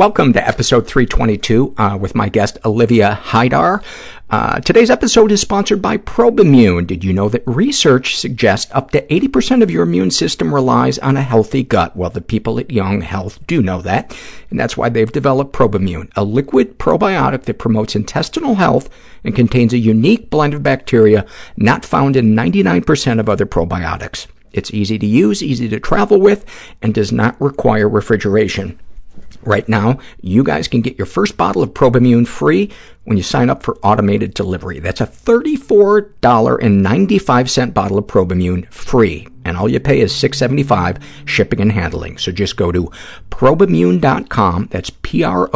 Welcome to episode 322 uh, with my guest Olivia Haidar. Uh, today's episode is sponsored by Probimune. Did you know that research suggests up to 80% of your immune system relies on a healthy gut? Well, the people at Young Health do know that, and that's why they've developed Probimune, a liquid probiotic that promotes intestinal health and contains a unique blend of bacteria not found in 99% of other probiotics. It's easy to use, easy to travel with, and does not require refrigeration. Right now, you guys can get your first bottle of Probimune free when you sign up for automated delivery. That's a $34.95 bottle of Probimune free, and all you pay is $6.75 shipping and handling. So just go to probimune.com, that's P-R-O-B-I-M-U-N-E,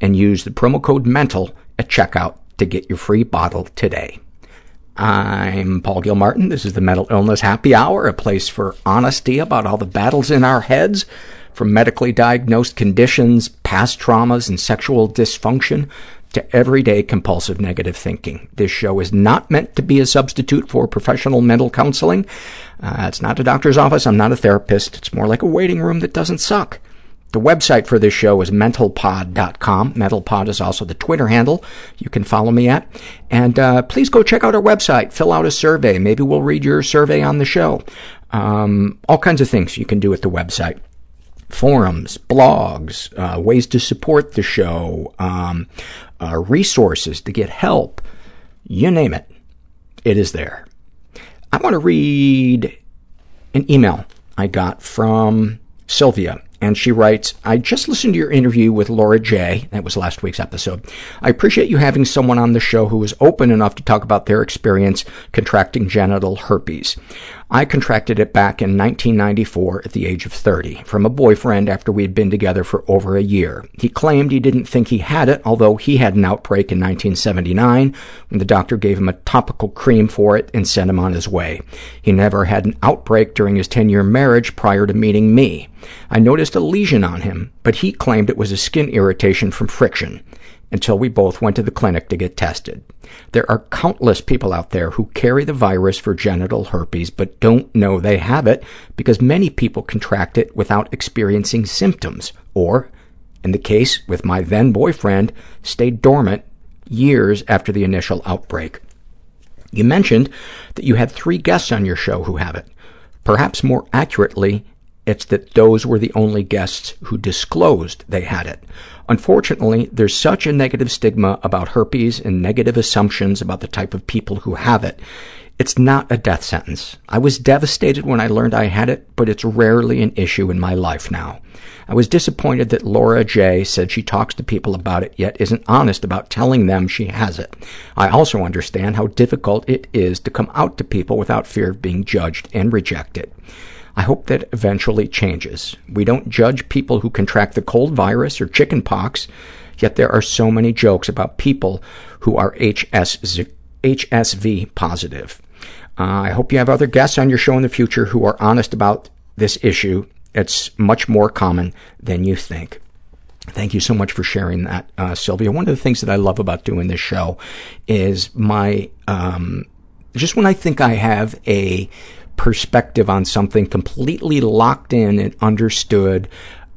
and use the promo code MENTAL at checkout to get your free bottle today. I'm Paul Gilmartin. This is the Mental Illness Happy Hour, a place for honesty about all the battles in our heads, from medically diagnosed conditions, past traumas, and sexual dysfunction to everyday compulsive negative thinking. This show is not meant to be a substitute for professional mental counseling. Uh, it's not a doctor's office. I'm not a therapist. It's more like a waiting room that doesn't suck. The website for this show is mentalpod.com. Mentalpod is also the Twitter handle you can follow me at. And uh, please go check out our website. Fill out a survey. Maybe we'll read your survey on the show. Um, all kinds of things you can do at the website. Forums, blogs, uh, ways to support the show, um, uh, resources to get help. You name it. It is there. I want to read an email I got from Sylvia and she writes, I just listened to your interview with Laura J. That was last week's episode. I appreciate you having someone on the show who is open enough to talk about their experience contracting genital herpes. I contracted it back in 1994 at the age of 30 from a boyfriend after we had been together for over a year. He claimed he didn't think he had it, although he had an outbreak in 1979 when the doctor gave him a topical cream for it and sent him on his way. He never had an outbreak during his 10-year marriage prior to meeting me. I noticed a lesion on him, but he claimed it was a skin irritation from friction until we both went to the clinic to get tested. There are countless people out there who carry the virus for genital herpes but don't know they have it because many people contract it without experiencing symptoms or, in the case with my then-boyfriend, stayed dormant years after the initial outbreak. You mentioned that you had three guests on your show who have it. Perhaps more accurately, it's that those were the only guests who disclosed they had it. Unfortunately, there's such a negative stigma about herpes and negative assumptions about the type of people who have it. It's not a death sentence. I was devastated when I learned I had it, but it's rarely an issue in my life now. I was disappointed that Laura J. said she talks to people about it, yet isn't honest about telling them she has it. I also understand how difficult it is to come out to people without fear of being judged and rejected. I hope that eventually changes. We don't judge people who contract the cold virus or chicken pox, yet there are so many jokes about people who are HS, HSV positive. Uh, I hope you have other guests on your show in the future who are honest about this issue. It's much more common than you think. Thank you so much for sharing that, uh, Sylvia. One of the things that I love about doing this show is my, um, just when I think I have a perspective on something completely locked in and understood,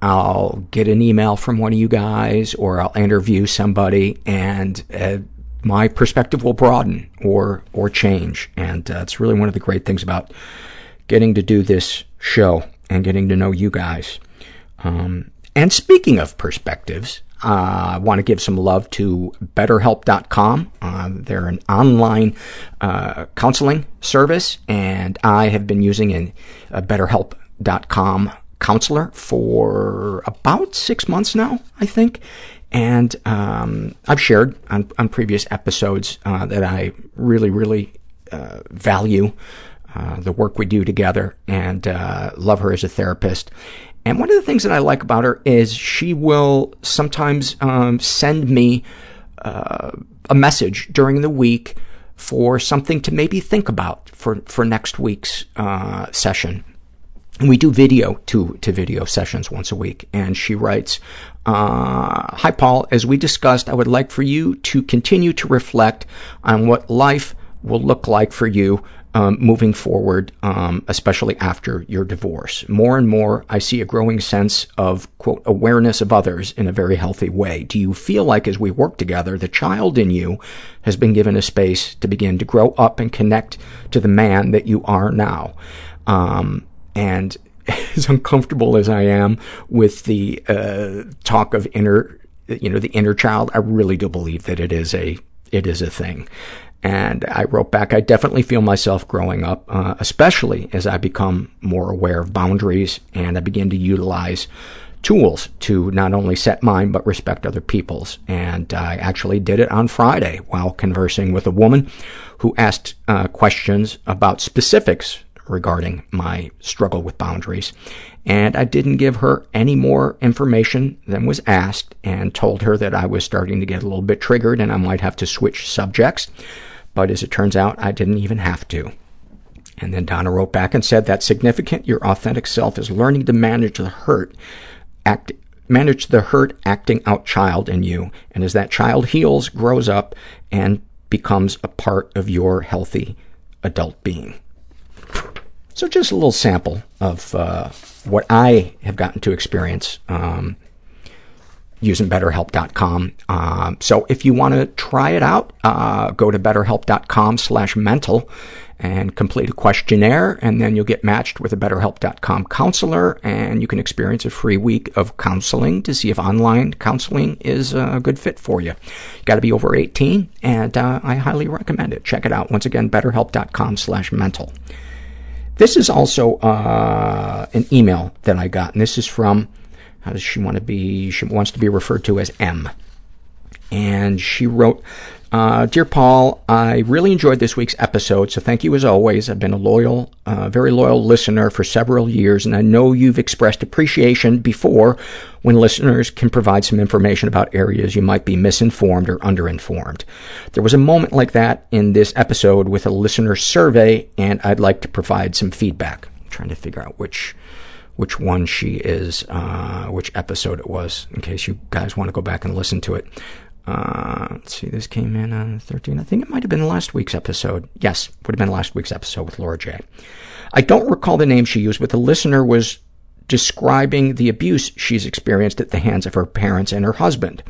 I'll get an email from one of you guys or I'll interview somebody and uh, my perspective will broaden or or change. And uh, it's really one of the great things about getting to do this show and getting to know you guys. Um, and speaking of perspectives, uh, I want to give some love to BetterHelp.com. Uh, they're an online uh, counseling service, and I have been using a, a BetterHelp.com counselor for about six months now, I think. And um, I've shared on, on previous episodes uh, that I really, really uh, value the work we do together and love her as a therapist. And one of the things that I like about her is she will sometimes um, send me uh, a message during the week for something to maybe think about for, for next week's uh, session. And we do video to, to video sessions once a week. And she writes, uh, Hi, Paul. As we discussed, I would like for you to continue to reflect on what life will look like for you um, moving forward, um, especially after your divorce. More and more, I see a growing sense of, quote, awareness of others in a very healthy way. Do you feel like as we work together, the child in you has been given a space to begin to grow up and connect to the man that you are now? Um, and as uncomfortable as I am with the uh, talk of inner, you know, the inner child, I really do believe that it is a it is a thing. And I wrote back, I definitely feel myself growing up, uh, especially as I become more aware of boundaries and I begin to utilize tools to not only set mine but respect other people's. And I actually did it on Friday while conversing with a woman who asked uh, questions about specifics regarding my struggle with boundaries. And I didn't give her any more information than was asked and told her that I was starting to get a little bit triggered and I might have to switch subjects. But as it turns out, I didn't even have to. And then Donna wrote back and said, that's significant. Your authentic self is learning to manage the hurt, act, manage the hurt acting out child in you. And as that child heals, grows up, and becomes a part of your healthy adult being. So just a little sample of uh, what I have gotten to experience um, using BetterHelp.com. Uh, so if you want to try it out, uh, go to BetterHelp.com slash mental and complete a questionnaire, and then you'll get matched with a BetterHelp.com counselor, and you can experience a free week of counseling to see if online counseling is a good fit for you. You got to be over 18, and uh, I highly recommend it. Check it out. Once again, BetterHelp.com slash mental. This is also uh, an email that I got, and this is from, how does she want to be, she wants to be referred to as M. And she wrote, uh, Dear Paul, I really enjoyed this week's episode, so thank you as always. I've been a loyal, uh, very loyal listener for several years, and I know you've expressed appreciation before when listeners can provide some information about areas you might be misinformed or underinformed. There was a moment like that in this episode with a listener survey, and I'd like to provide some feedback. I'm trying to figure out which which one she is, uh, which episode it was, in case you guys want to go back and listen to it. Uh, let's see, this came in on 13. I think it might have been last week's episode. Yes, would have been last week's episode with Laura J. I don't recall the name she used, but the listener was describing the abuse she's experienced at the hands of her parents and her husband.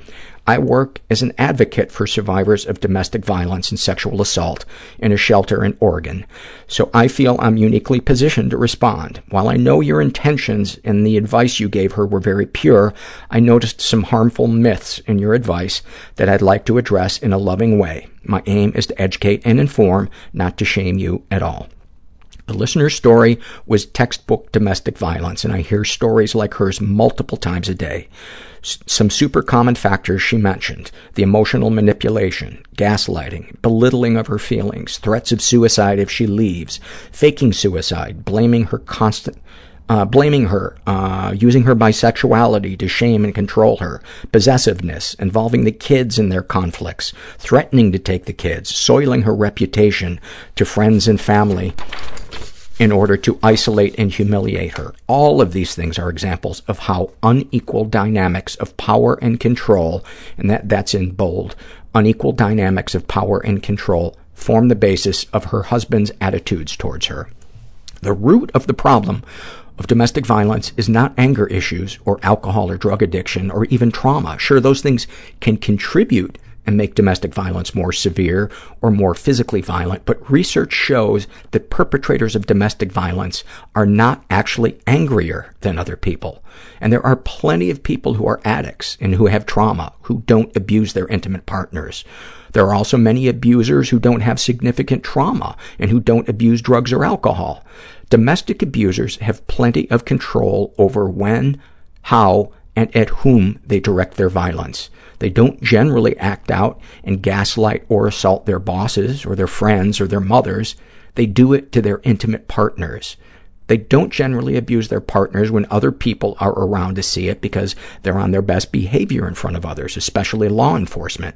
I work as an advocate for survivors of domestic violence and sexual assault in a shelter in Oregon, so I feel I'm uniquely positioned to respond. While I know your intentions and the advice you gave her were very pure, I noticed some harmful myths in your advice that I'd like to address in a loving way. My aim is to educate and inform, not to shame you at all. The listener's story was textbook domestic violence, and I hear stories like hers multiple times a day. S- some super common factors she mentioned, the emotional manipulation, gaslighting, belittling of her feelings, threats of suicide if she leaves, faking suicide, blaming her constant, uh, blaming her, uh, using her bisexuality to shame and control her, possessiveness, involving the kids in their conflicts, threatening to take the kids, soiling her reputation to friends and family in order to isolate and humiliate her. All of these things are examples of how unequal dynamics of power and control, and that, that's in bold, unequal dynamics of power and control form the basis of her husband's attitudes towards her. The root of the problem of domestic violence is not anger issues or alcohol or drug addiction or even trauma. Sure, those things can contribute and make domestic violence more severe or more physically violent, but research shows that perpetrators of domestic violence are not actually angrier than other people. And there are plenty of people who are addicts and who have trauma who don't abuse their intimate partners. There are also many abusers who don't have significant trauma and who don't abuse drugs or alcohol. Domestic abusers have plenty of control over when, how, and at whom they direct their violence. They don't generally act out and gaslight or assault their bosses or their friends or their mothers. They do it to their intimate partners. They don't generally abuse their partners when other people are around to see it because they're on their best behavior in front of others, especially law enforcement.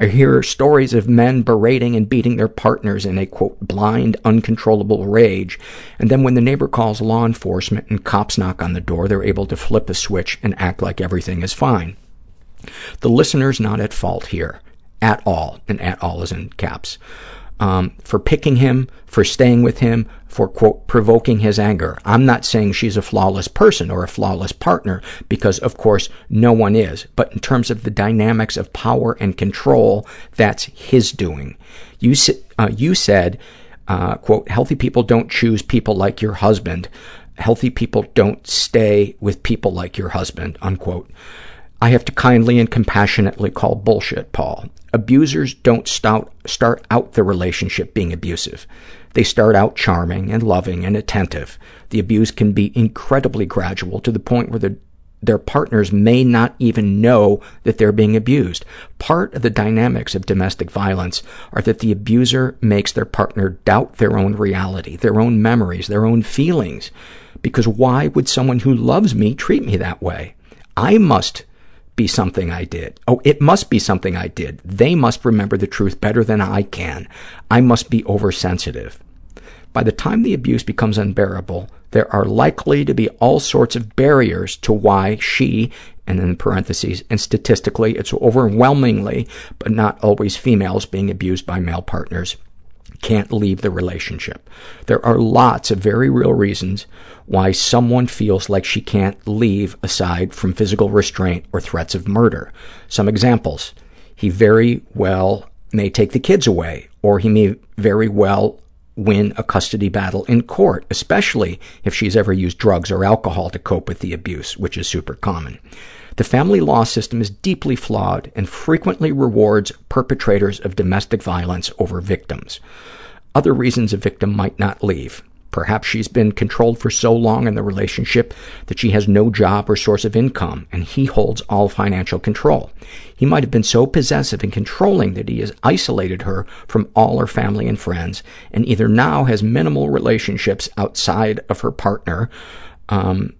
I hear stories of men berating and beating their partners in a, quote, blind, uncontrollable rage, and then when the neighbor calls law enforcement and cops knock on the door, they're able to flip a switch and act like everything is fine. The listener's not at fault here, at all, and at all is in caps. um, for picking him, for staying with him, for, quote, provoking his anger. I'm not saying she's a flawless person or a flawless partner because, of course, no one is. But in terms of the dynamics of power and control, that's his doing. You, uh, you said, uh, quote, healthy people don't choose people like your husband. Healthy people don't stay with people like your husband, unquote. I have to kindly and compassionately call bullshit, Paul. Abusers don't start, start out the relationship being abusive. They start out charming and loving and attentive. The abuse can be incredibly gradual to the point where the, their partners may not even know that they're being abused. Part of the dynamics of domestic violence are that the abuser makes their partner doubt their own reality, their own memories, their own feelings. Because why would someone who loves me treat me that way? I must be something I did. Oh, it must be something I did. They must remember the truth better than I can. I must be oversensitive. By the time the abuse becomes unbearable, there are likely to be all sorts of barriers to why she, and in parentheses, and statistically it's overwhelmingly, but not always females being abused by male partners, can't leave the relationship. There are lots of very real reasons why someone feels like she can't leave aside from physical restraint or threats of murder. Some examples. He very well may take the kids away, or he may very well win a custody battle in court, especially if she's ever used drugs or alcohol to cope with the abuse, which is super common. The family law system is deeply flawed and frequently rewards perpetrators of domestic violence over victims. Other reasons a victim might not leave. Perhaps she's been controlled for so long in the relationship that she has no job or source of income, and he holds all financial control. He might have been so possessive and controlling that he has isolated her from all her family and friends, and either now has minimal relationships outside of her partner, um,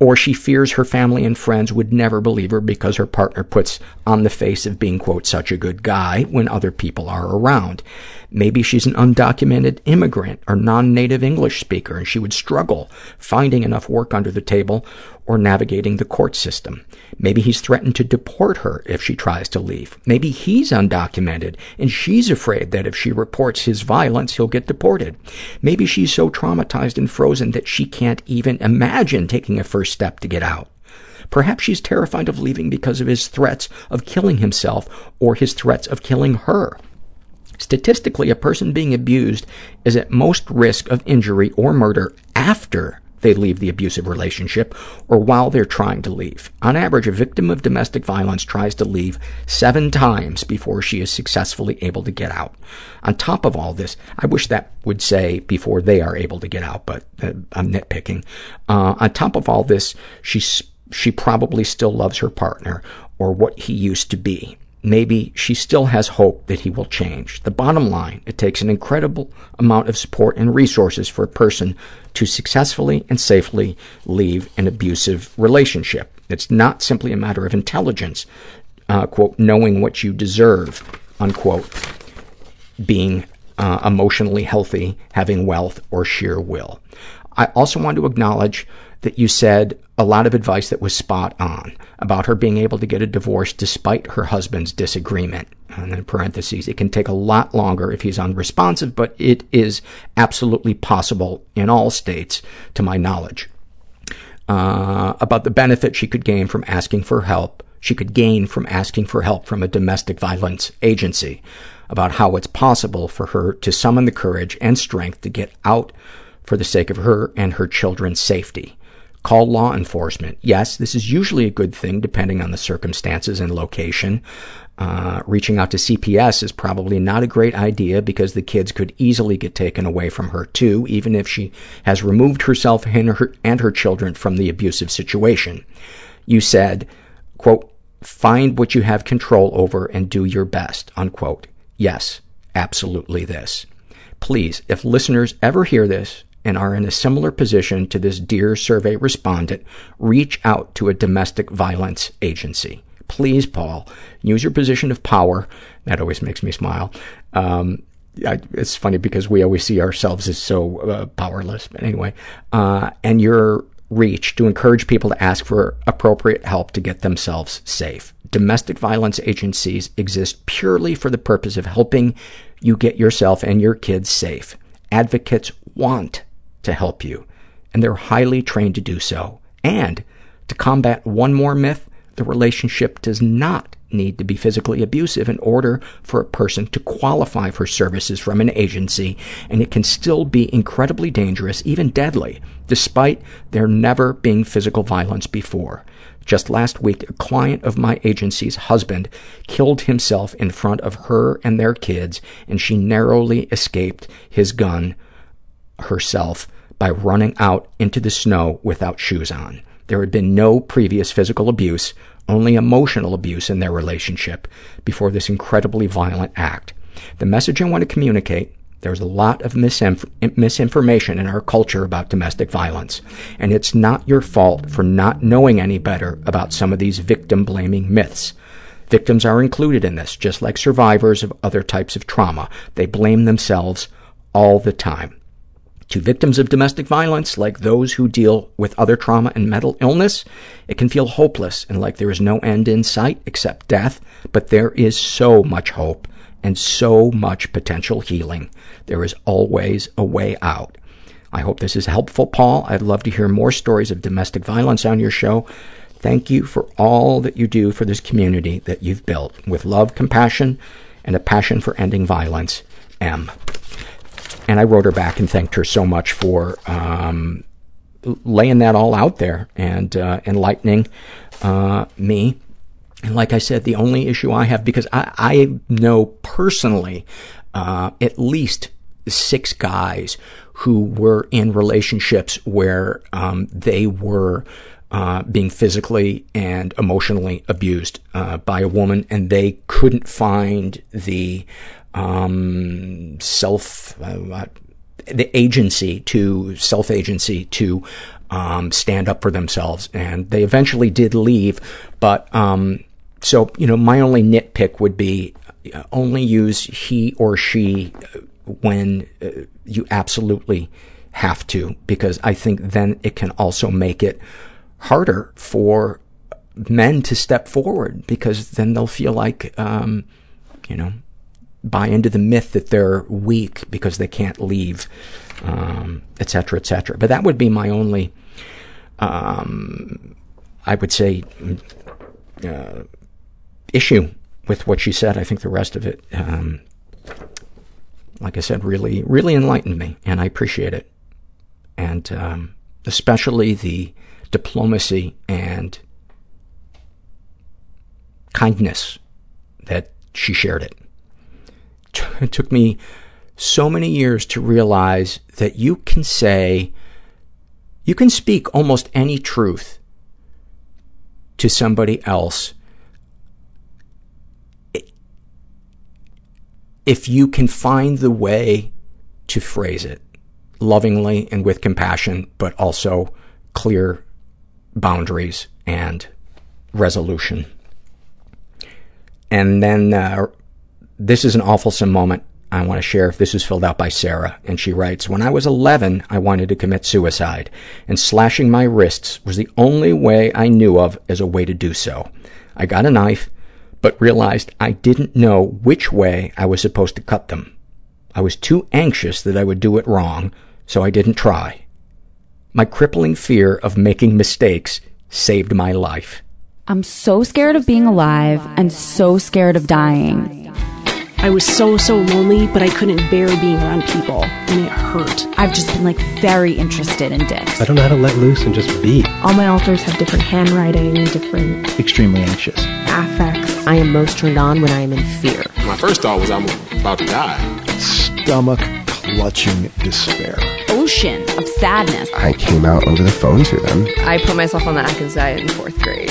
or she fears her family and friends would never believe her because her partner puts on the face of being, quote, such a good guy when other people are around. Maybe she's an undocumented immigrant or non-native English speaker, and she would struggle finding enough work under the table or navigating the court system. Maybe he's threatened to deport her if she tries to leave. Maybe he's undocumented, and she's afraid that if she reports his violence, he'll get deported. Maybe she's so traumatized and frozen that she can't even imagine taking a first step to get out. Perhaps she's terrified of leaving because of his threats of killing himself or his threats of killing her. Statistically, a person being abused is at most risk of injury or murder after they leave the abusive relationship or while they're trying to leave. On average, a victim of domestic violence tries to leave seven times before she is successfully able to get out. On top of all this, I wish that would say before they are able to get out, but uh, I'm nitpicking. Uh, on top of all this, she, she probably still loves her partner or what he used to be maybe she still has hope that he will change. The bottom line, it takes an incredible amount of support and resources for a person to successfully and safely leave an abusive relationship. It's not simply a matter of intelligence, uh, quote, knowing what you deserve, unquote, being uh, emotionally healthy, having wealth, or sheer will. I also want to acknowledge that you said a lot of advice that was spot on about her being able to get a divorce despite her husband's disagreement. And in parentheses, it can take a lot longer if he's unresponsive, but it is absolutely possible in all states, to my knowledge. Uh, about the benefit she could gain from asking for help, she could gain from asking for help from a domestic violence agency, about how it's possible for her to summon the courage and strength to get out for the sake of her and her children's safety. Call law enforcement. Yes, this is usually a good thing depending on the circumstances and location. Uh, reaching out to CPS is probably not a great idea because the kids could easily get taken away from her too, even if she has removed herself and her, and her children from the abusive situation. You said, quote, find what you have control over and do your best, unquote. Yes, absolutely this. Please, if listeners ever hear this and are in a similar position to this dear survey respondent, reach out to a domestic violence agency. Please, Paul, use your position of power. That always makes me smile. Um, I, it's funny because we always see ourselves as so uh, powerless. But anyway, uh, and your reach to encourage people to ask for appropriate help to get themselves safe. domestic violence agencies exist purely for the purpose of helping you get yourself and your kids safe. Advocates want to help you, and they're highly trained to do so. And to combat one more myth, the relationship does not need to be physically abusive in order for a person to qualify for services from an agency, and it can still be incredibly dangerous, even deadly, despite there never being physical violence before. Just last week, a client of my agency's husband killed himself in front of her and their kids, and she narrowly escaped his gun herself by running out into the snow without shoes on. There had been no previous physical abuse, only emotional abuse in their relationship before this incredibly violent act. The message I want to communicate there's a lot of misinf- misinformation in our culture about domestic violence, and it's not your fault for not knowing any better about some of these victim-blaming myths. Victims are included in this, just like survivors of other types of trauma. They blame themselves all the time. To victims of domestic violence, like those who deal with other trauma and mental illness, it can feel hopeless and like there is no end in sight except death, but there is so much hope and so much potential healing. There is always a way out. I hope this is helpful, Paul. I'd love to hear more stories of domestic violence on your show. Thank you for all that you do for this community that you've built. With love, compassion, and a passion for ending violence, M. And I wrote her back and thanked her so much for um, laying that all out there and uh, enlightening uh, me. And like I said, the only issue I have, because I, I know personally uh, at least six guys who were in relationships where um, they were uh, being physically and emotionally abused uh, by a woman, and they couldn't find the um, self, uh, the agency to, self-agency to um, stand up for themselves. And they eventually did leave, but um, so, you know, my only nitpick would be uh, only use he or she when uh, you absolutely have to, because I think then it can also make it harder for men to step forward, because then they'll feel like, um, you know, buy into the myth that they're weak because they can't leave, um, et cetera, et cetera. But that would be my only, um, I would say, uh, issue with what she said. I think the rest of it, um, like I said, really, really enlightened me, and I appreciate it. And um, especially the diplomacy and kindness that she shared it. It took me so many years to realize that you can say, you can speak almost any truth to somebody else if you can find the way to phrase it lovingly and with compassion, but also clear boundaries and resolution. And then uh, this is an awfulsome moment I want to share. If this is filled out by Sarah, and she writes, When I was 11, I wanted to commit suicide, and slashing my wrists was the only way I knew of as a way to do so. I got a knife but realized I didn't know which way I was supposed to cut them. I was too anxious that I would do it wrong, so I didn't try. My crippling fear of making mistakes saved my life. I'm so scared of being alive and so scared of dying. I was so, so lonely, but I couldn't bear being around people, and it hurt. I've just been like very interested in dicks. I don't know how to let loose and just be. All my alters have different handwriting, and different Extremely anxious. affects. I am most turned on when I am in fear. My first thought was I'm about to die. Stomach clutching despair. Ocean of sadness. I came out over the phone to them. I put myself on the Atkins diet in fourth grade.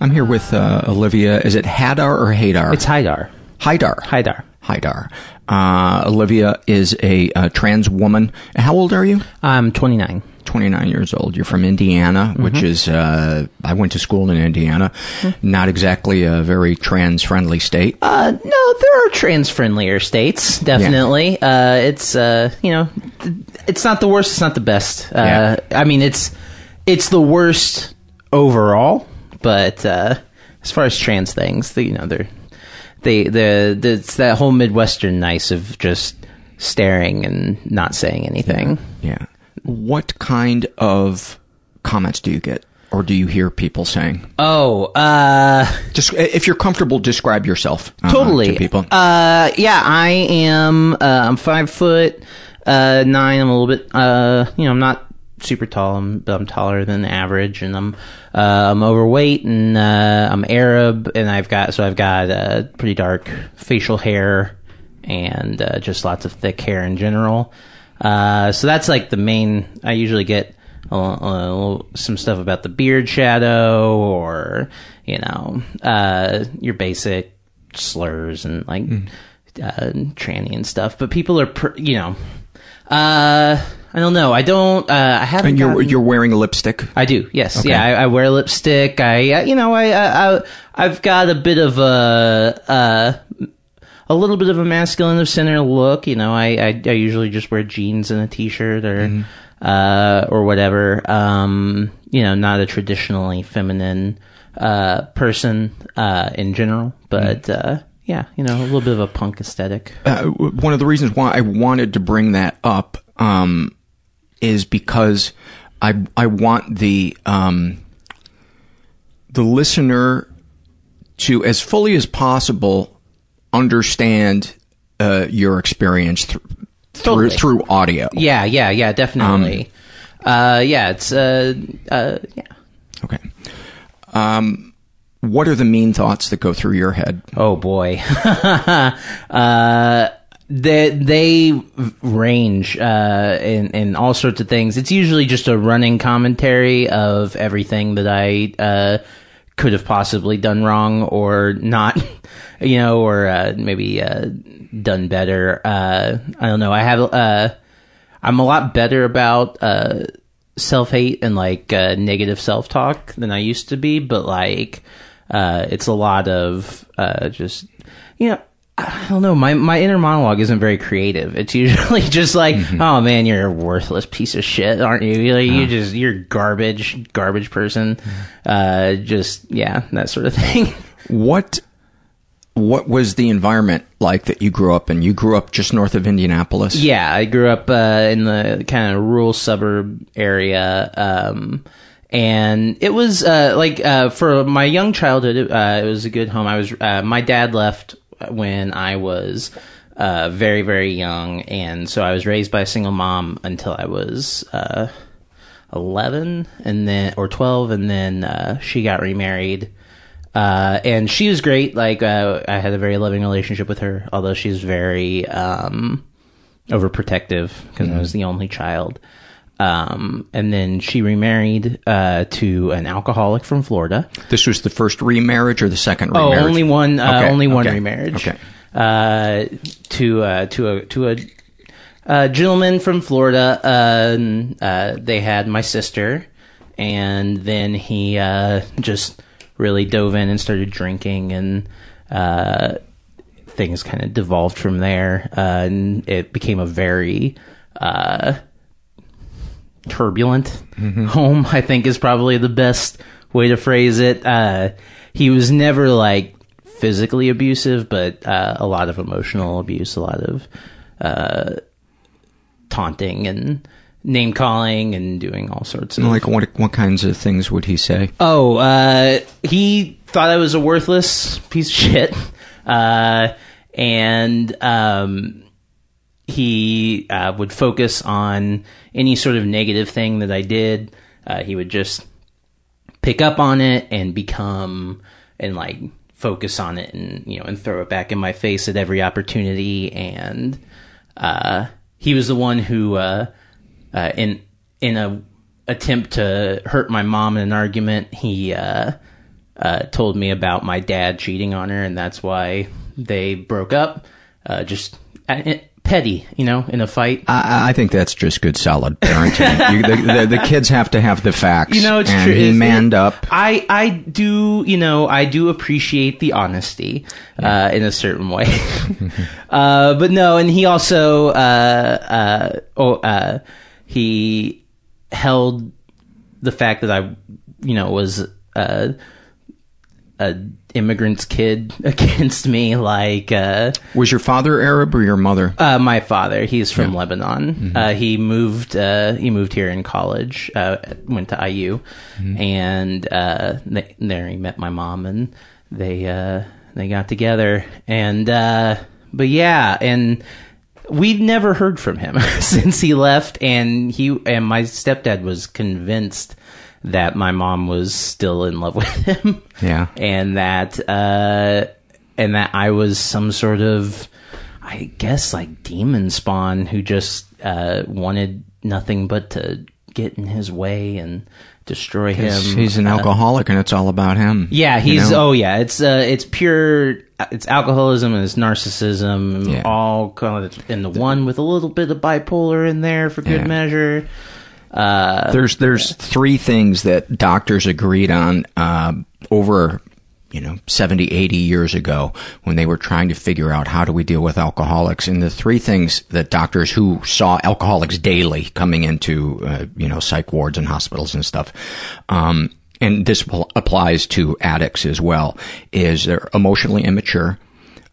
I'm here with uh, Olivia. Is it Hadar or Hadar? It's Haidar. Haidar. Haidar. Haidar. Uh, Olivia is a, uh trans woman. How old are you? I'm 29. 29 years old. You're from Indiana, Mm-hmm. which is, uh, I went to school in Indiana. Not exactly a very trans friendly state. Uh, no, there are trans friendlier states, definitely. Uh, it's, uh, you know, it's not the worst, it's not the best. Uh, I mean, it's, it's the worst overall, but, uh, as far as trans things, they, you know, they're, they, the, the, it's that whole Midwestern nice of just staring and not saying anything. Yeah. What kind of comments do you get? Or do you hear people saying? Oh, uh, Just if you're comfortable, describe yourself. uh, totally. to people. Uh, yeah, I am. Uh, I'm five foot uh, nine. I'm a little bit. Uh, you know, I'm not super tall. I'm, but I'm taller than average, and I'm uh, I'm overweight, and uh, I'm Arab, and I've got so I've got uh, pretty dark facial hair, and uh, just lots of thick hair in general. Uh, so that's like the main. I usually get a, a little, some stuff about the beard shadow, or you know, uh, your basic slurs and like uh, tranny and stuff. But people are, pr- you know, uh, I don't know. I don't. Uh, I haven't. and you're gotten- you're wearing lipstick. I do. Yes. Okay. Yeah. I, I wear lipstick. I, uh, you know, I, I, I, I've got a bit of a, uh, a little bit of a masculine of center look. You know, I, I, I usually just wear jeans and a t-shirt or, uh, or whatever. Um, you know, not a traditionally feminine, uh, person, uh, in general, but, uh, yeah, you know, a little bit of a punk aesthetic. uh, one of the reasons why I wanted to bring that up um, is because I I want the um, the listener to as fully as possible understand uh, your experience th- Totally. through through audio. Yeah, yeah, yeah, definitely. uh, yeah, it's, uh, uh, yeah. Okay. Um, what are the mean thoughts that go through your head? Oh boy. uh, they, they range, uh, in, in all sorts of things. It's usually just a running commentary of everything that I, uh, could have possibly done wrong or not, you know, or, uh, maybe, uh, done better. Uh, I don't know. I have, uh, I'm a lot better about, self hate and like negative self talk than I used to be, but like it's a lot of just you know. I don't know. My my inner monologue isn't very creative. It's usually just like, "Oh man, you're a worthless piece of shit, aren't you? You're, like, you just you're garbage, garbage person." Uh, just yeah, that sort of thing. What what was the environment like that you grew up in? You grew up just north of Indianapolis. Yeah, I grew up uh, in the kind of rural suburb area, um, and it was uh, like uh, for my young childhood, it, uh, it was a good home. I was uh, my dad left when I was uh, very very young, and so I was raised by a single mom until I was. Uh, 11 and then or 12 and then uh, she got remarried. Uh, and she was great. Like uh, i had a very loving relationship with her although she's very um, overprotective because i was the only child um, and then she remarried uh, to an alcoholic from florida This was the first remarriage or the second oh remarriage? only one uh, Okay, only one okay, remarriage Okay. uh, to uh, to a to a uh, gentleman from Florida. Uh, uh, they had my sister, and then he uh, just really dove in and started drinking, and uh, things kind of devolved from there, uh, and it became a very turbulent home. I think is probably the best way to phrase it. Uh, he was never like physically abusive, but uh, a lot of emotional abuse, a lot of uh, taunting and name calling and doing all sorts of Like what what kinds of things would he say? Oh, uh, he thought I was a worthless piece of shit. Uh, and, um, he, uh, would focus on any sort of negative thing that I did. Uh, he would just pick up on it and become, and like focus on it and, you know, and throw it back in my face at every opportunity. And, uh, he was the one who, uh, uh, in, in a attempt to hurt my mom in an argument, he, uh, told me about my dad cheating on her, and that's why they broke up. Just uh, petty, you know, in a fight. I, I think that's just good, solid parenting. you, the, the, the, kids have to have the facts. You know, it's and true. He It's- manned up. I I do, you know, I do appreciate the honesty uh, in a certain way. uh, but no, and he also uh, uh, oh uh, he held the fact that I, you know, was uh, a immigrant's kid against me, like. Uh, Was your father Arab or your mother? uh, my father, he's from Lebanon. Uh, he moved. Uh, he moved here in college. Uh, went to IU, and uh, th- there he met my mom, and they uh, they got together. And uh, but yeah, and we'd never heard from him since he left. And he and my stepdad was convinced that my mom was still in love with him Yeah. and that uh and that I was some sort of I guess like demon spawn who just uh wanted nothing but to get in his way and destroy him. He's, an Uh, alcoholic, and it's all about him. yeah, you he's know? oh yeah, it's uh it's pure it's alcoholism and it's narcissism Yeah. all kind of in the one with a little bit of bipolar in there for good Yeah. measure. Uh There's there's three things that doctors agreed on uh, over you know 70 80 years ago when they were trying to figure out how do we deal with alcoholics and the three things that doctors who saw alcoholics daily coming into uh, you know psych wards and hospitals and stuff um, and this pl- applies to addicts as well is they're emotionally immature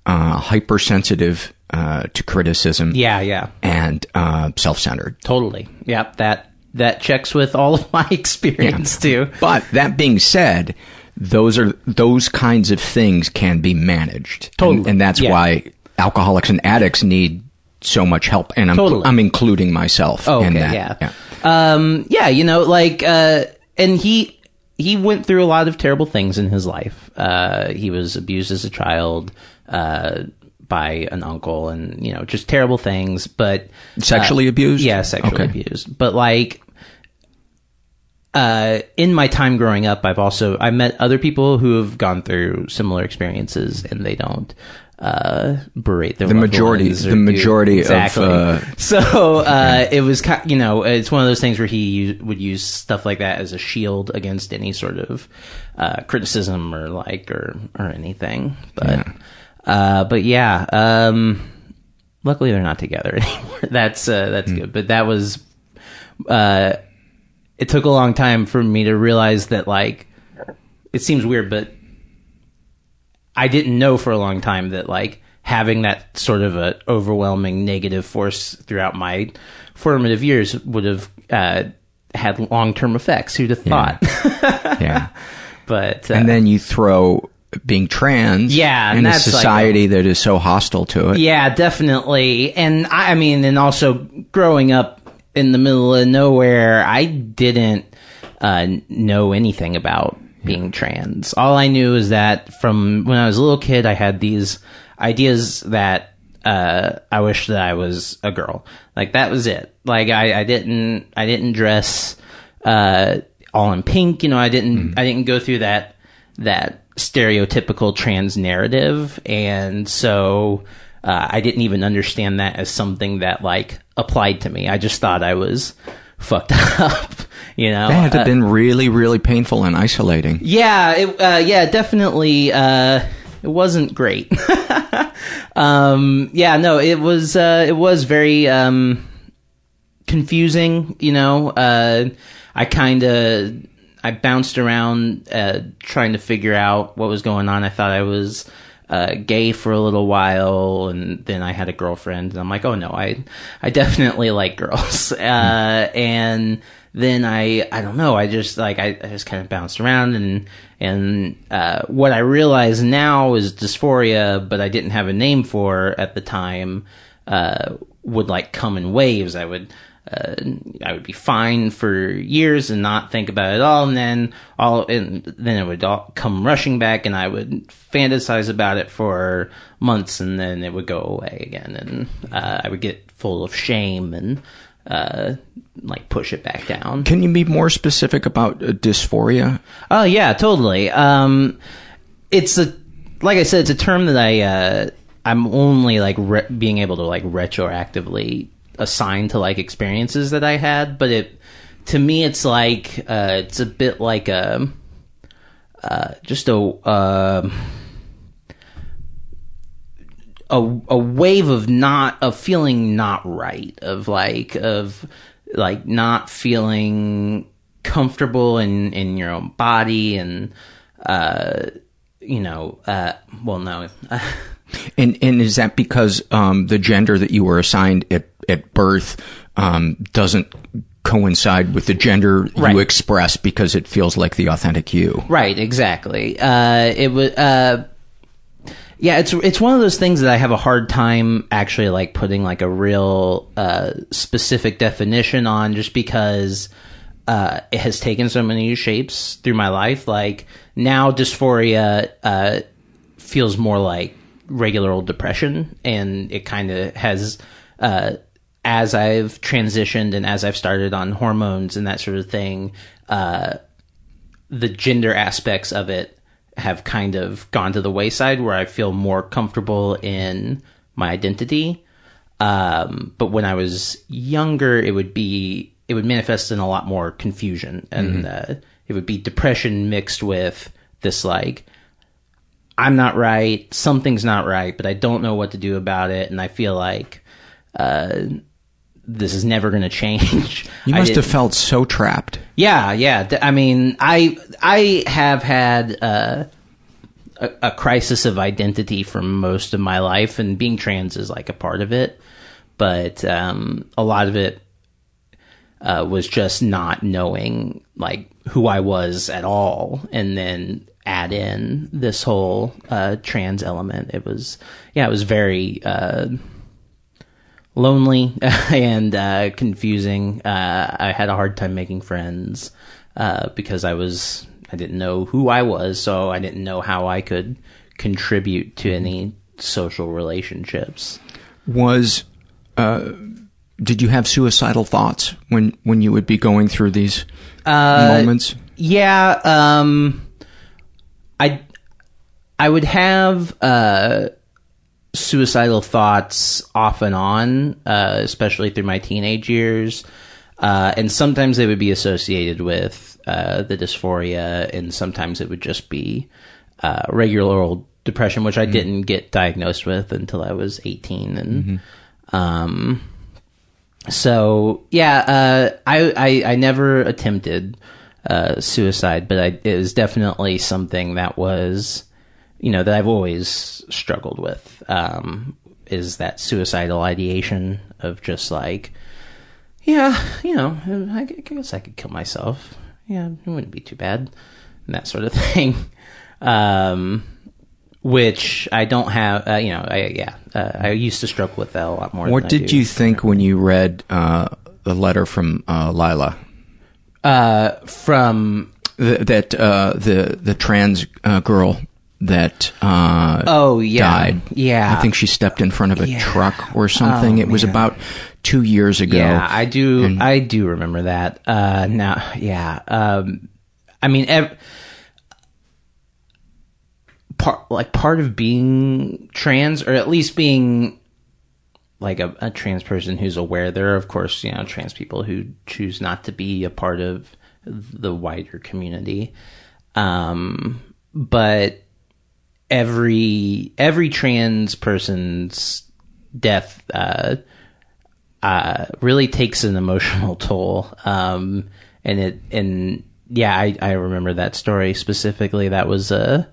uh, hypersensitive uh, to criticism yeah, yeah. and uh, self-centered Totally. Yep, that that checks with all of my experience too. But that being said, those are those kinds of things can be managed, Totally. and, and that's Yeah. why alcoholics and addicts need so much help. And I'm Totally. I'm including myself Oh, in okay, that. yeah. Um, yeah, you know, like, uh, and he he went through a lot of terrible things in his life. Uh, he was abused as a child uh, by an uncle, and you know, just terrible things. But Sexually uh, abused? Yeah, sexually Okay. abused. But like. Uh, in my time growing up, I've also I met other people who have gone through similar experiences, and they don't uh, berate their The majority- the do- majority of, exactly. uh, so uh, it was ki- you know it's one of those things where he would use stuff like that as a shield against any sort of uh, criticism or like or or anything. But Yeah. uh, but yeah, um, luckily they're not together anymore. That's uh, that's Hmm. good. But that was uh, it took a long time for me to realize that like it seems weird, but I didn't know for a long time that like having that sort of a overwhelming negative force throughout my formative years would have uh, had long term effects. Who'd have thought? yeah. but uh, and then you throw being trans Yeah, in a that's like society that is so hostile to it. Yeah, definitely. And I, I mean, and also growing up in the middle of nowhere, I didn't uh, know anything about being trans. All I knew is that from when I was a little kid, I had these ideas that uh, I wish that I was a girl. Like that was it. Like I, I didn't, I didn't dress uh, all in pink. You know, I didn't, I didn't go through that that stereotypical trans narrative, and so uh, I didn't even understand that as something that like applied to me. I just thought I was fucked up. You know, That had to Uh, been really, really painful and isolating. yeah, it, uh, yeah, definitely. Uh, it wasn't great. um, yeah, no, it was. Uh, it was very um, confusing. You know, uh, I kind of I bounced around uh, trying to figure out what was going on. I thought I was uh, gay for a little while, and then I had a girlfriend, and I'm like, oh no, I I definitely like girls, uh, and then I I don't know, I just like I, I just kind of bounced around, and and uh, what I realize now is dysphoria, but I didn't have a name for at the time. Uh, would like come in waves. I would uh, I would be fine for years and not think about it at all, and then all and then it would all come rushing back, and I would fantasize about it for months, and then it would go away again, and uh, I would get full of shame and uh, like push it back down. Can you be more specific about uh, dysphoria? Oh yeah, totally. Um, it's a like I said, it's a term that I uh, I'm only like re- being able to like retroactively assign to like experiences that I had, but it to me it's like uh, it's a bit like a uh, just a. Uh, a a wave of not of feeling not right of like of like not feeling comfortable in in your own body and uh you know uh well no and and is that because um the gender that you were assigned at at birth um doesn't coincide with the gender Right. you express because it feels like the authentic you. Right exactly. Uh it was uh yeah it's it's one of those things that i have a hard time actually like putting like a real uh specific definition on just because uh it has taken so many shapes through my life. Like now dysphoria uh feels more like regular old depression and it kind of has uh as I've transitioned and as I've started on hormones and that sort of thing, uh, the gender aspects of it have kind of gone to the wayside where I feel more comfortable in my identity. Um, but when I was younger, it would be, it would manifest in a lot more confusion and, uh, it would be depression mixed with this like, I'm not right, something's not right, but I don't know what to do about it. And I feel like, uh, this is never going to change. you must have felt so trapped yeah, yeah. I mean, I I have had uh, a, a crisis of identity for most of my life, and being trans is like a part of it. But um, a lot of it uh, was just not knowing like who I was at all, and then add in this whole uh, trans element. It was yeah, it was very. Lonely and uh, confusing. Uh, I had a hard time making friends uh, because I was I didn't know who I was, so I didn't know how I could contribute to any social relationships. was uh did you have suicidal thoughts when when you would be going through these Uh, moments Yeah, um, I I would have uh, suicidal thoughts off and on, uh, especially through my teenage years, uh, and sometimes they would be associated with uh, the dysphoria, and sometimes it would just be uh, regular old depression, which I didn't get diagnosed with until I was eighteen, and um, so yeah, uh, I, I I never attempted uh, suicide, but I, it was definitely something that was, you know, that I've always struggled with. Um, is that suicidal ideation of just like, yeah, you know, I guess I could kill myself. Yeah, it wouldn't be too bad, and that sort of thing. Um, which I don't have. Uh, you know, I yeah, uh, I used to struggle with that a lot more. what than I did you think when you read uh the letter from uh Leelah Uh, from Th- that uh the the trans uh, girl that uh Oh, yeah. died Yeah. i think she stepped in front of a Yeah. truck or something Oh, it was man. about two years ago Yeah, I do. And- I do remember that. Uh, now, yeah. Um, I mean, ev- part like part of being trans, or at least being like a, a trans person who's aware. There are, of course, you know, trans people who choose not to be a part of the wider community. Um, but every every trans person's death uh, uh, really takes an emotional toll. Um, and it and yeah, I, I remember that story specifically. That was a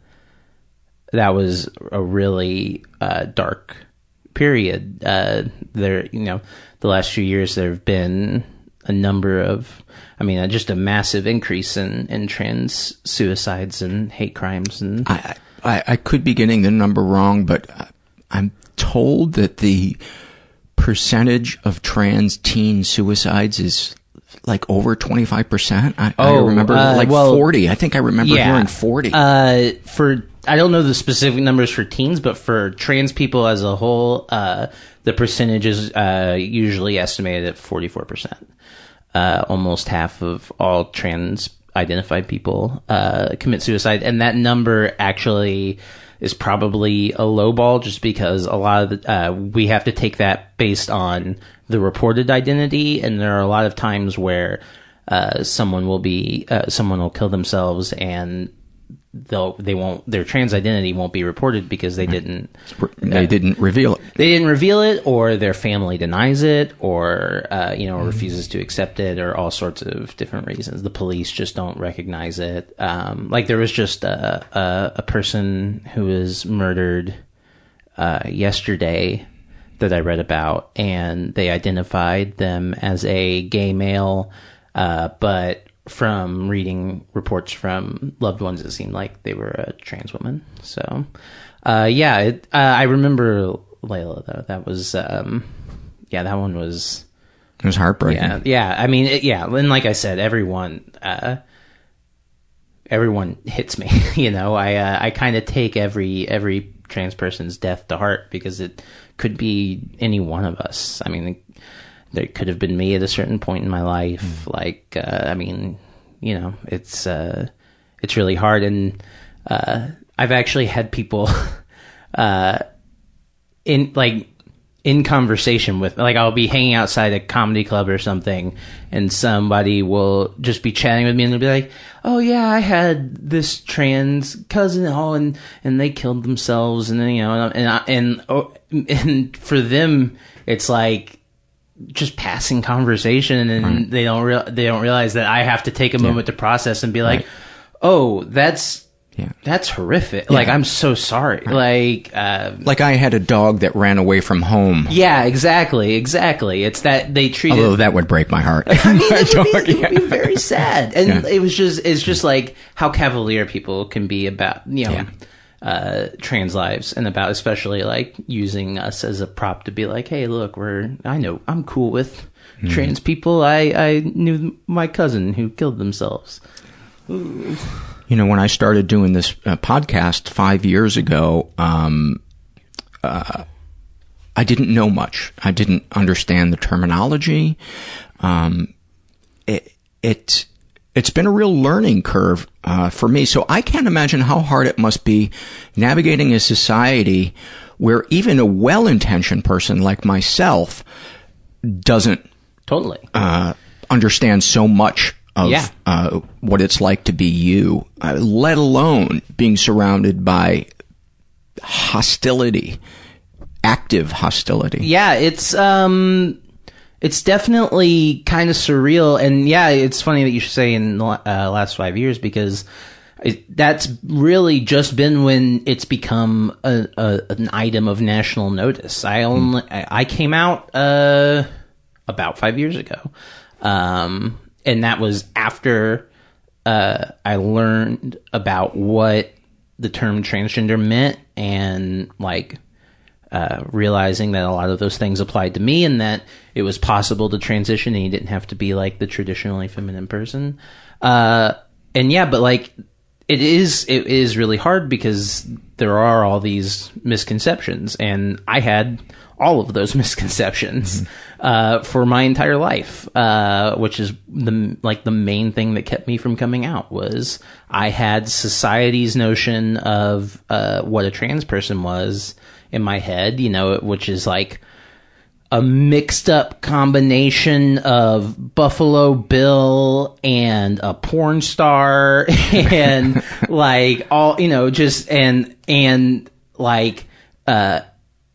that was a really uh, dark period. Uh, there, you know, the last few years there have been a number of, I mean, uh, just a massive increase in in trans suicides and hate crimes and I, I I could be getting the number wrong, but I- I'm told that the percentage of trans teen suicides is like over 25%. I, I Oh, remember uh, like well, 40. I think I remember hearing 40. Uh, for I don't know the specific numbers for teens, but for trans people as a whole, uh, the percentage is uh, usually estimated at 44%. Uh, almost half of all trans identified people uh, commit suicide. And that number actually is probably a low ball just because a lot of the, uh, we have to take that based on the reported identity. And there are a lot of times where uh, someone will be, uh, someone will kill themselves and they'll they won't their trans identity won't be reported because they didn't they uh, didn't reveal it. they didn't reveal it or their family denies it or uh, you know mm-hmm. refuses to accept it or all sorts of different reasons. The police just don't recognize it. Um, like there was just a, a, a person who was murdered uh, yesterday that I read about and they identified them as a gay male uh, but from reading reports from loved ones, it seemed like they were a trans woman. So, uh, yeah, it, uh, I remember Layla though. That was, um, yeah, that one was. It was heartbreaking. Yeah, yeah. I mean, it, yeah, and like I said, everyone, uh, everyone hits me. you know, I, uh, I kind of take every every trans person's death to heart because it could be any one of us. I mean, it could have been me at a certain point in my life. Mm. Like, uh, I mean, you know, it's uh, it's really hard, and uh, I've actually had people uh, in like in conversation with like I'll be hanging outside a comedy club or something and somebody will just be chatting with me and they'll be like, "Oh yeah, I had this trans cousin oh and and they killed themselves and then you know and and and, oh, and for them it's like just passing conversation and right. they don't real they don't realize that I have to take a yeah. moment to process and be like, right. "Oh, that's yeah. That's horrific. Yeah. Like I'm so sorry. Right. Like uh, like I had a dog that ran away from home. Yeah, exactly, exactly. It's that they treated. Although that would break my heart. I mean, it would, be, it would be very sad. And it was just it's just like how cavalier people can be about you know. Uh, trans lives and about especially like using us as a prop to be like, hey, look, we're I know I'm cool with mm. trans people. I I knew my cousin who killed themselves. Ooh. You know, when I started doing this uh, podcast five years ago, um, uh, I didn't know much. I didn't understand the terminology. Um, it, it it's been a real learning curve uh, for me. So I can't imagine how hard it must be navigating a society where even a well-intentioned person like myself doesn't totally uh, understand so much of yeah. uh, what it's like to be you, uh, let alone being surrounded by hostility, active hostility. Yeah, it's um it's definitely kind of surreal. And yeah, it's funny that you should say in the uh, last five years because it, that's really just been when it's become a, a, an item of national notice. I only mm. I came out uh, about five years ago, um, and that was after uh, I learned about what the term transgender meant and like uh, realizing that a lot of those things applied to me and that it was possible to transition and you didn't have to be like the traditionally feminine person. Uh, and yeah, but like it is, it is really hard because there are all these misconceptions and I had all of those misconceptions, mm-hmm. uh, for my entire life, uh, which is the, like the main thing that kept me from coming out was I had society's notion of, uh, what a trans person was in my head, you know, which is like a mixed up combination of Buffalo Bill and a porn star and like all, you know, just and, and like, uh,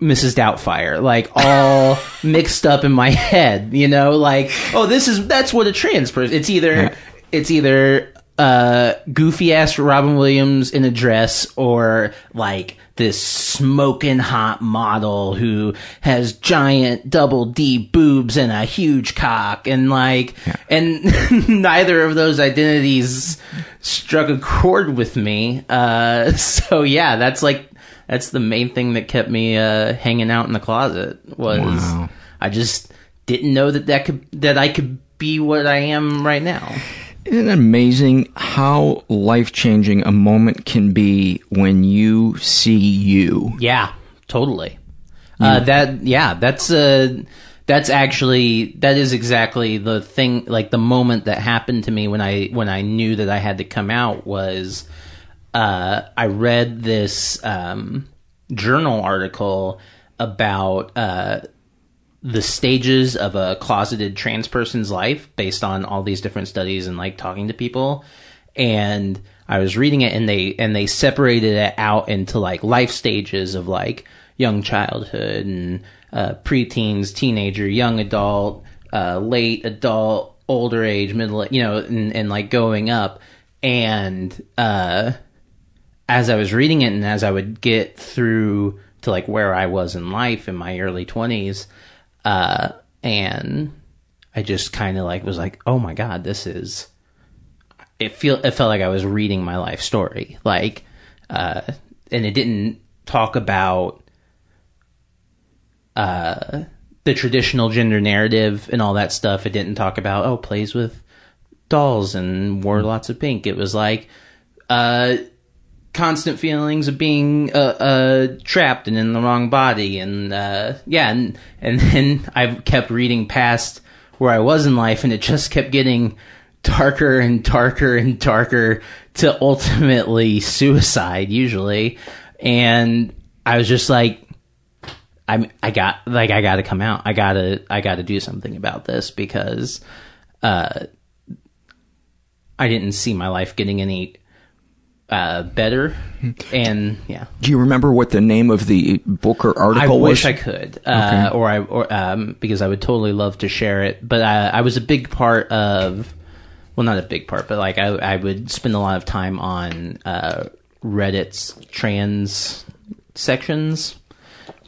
Mrs. Doubtfire, like all mixed up in my head, you know, like, oh, this is, that's what a trans person, it's either, it's either, uh, goofy ass Robin Williams in a dress or like this smoking hot model who has giant double D boobs and a huge cock and like yeah. and neither of those identities struck a chord with me uh so yeah that's like that's the main thing that kept me uh hanging out in the closet was wow. I just didn't know that that could that I could be what I am right now Isn't it amazing how life changing a moment can be when you see you? Yeah, totally. Uh, that yeah, that's uh, that's actually that is exactly the thing. Like the moment that happened to me when I when I knew that I had to come out was uh, I read this um, journal article about uh, the stages of a closeted trans person's life based on all these different studies and like talking to people and I was reading it and they and they separated it out into like life stages of like young childhood and uh, preteens, teenager, young adult, uh, late adult, older age, middle, you know, and, and like going up. And uh, as I was reading it and as I would get through to like where I was in life in my early 20s, uh, and I just kind of like was like, oh my God, this is. It feel it felt like I was reading my life story, like, uh, and it didn't talk about uh, the traditional gender narrative and all that stuff. It didn't talk about oh plays with dolls and wore lots of pink. It was like uh, constant feelings of being uh, uh, trapped and in the wrong body, and uh, yeah, and and then I kept reading past where I was in life, and it just kept getting darker and darker and darker to ultimately suicide usually, and I was just like I I got like I got to come out. I gotta I gotta do something about this because uh, I didn't see my life getting any uh, better. And yeah, Do you remember what the name of the book or I article was? I wish I could, uh, or I or um, because I would totally love to share it. But I, I was a big part of, well, not a big part, but like I I would spend a lot of time on uh, Reddit's trans sections,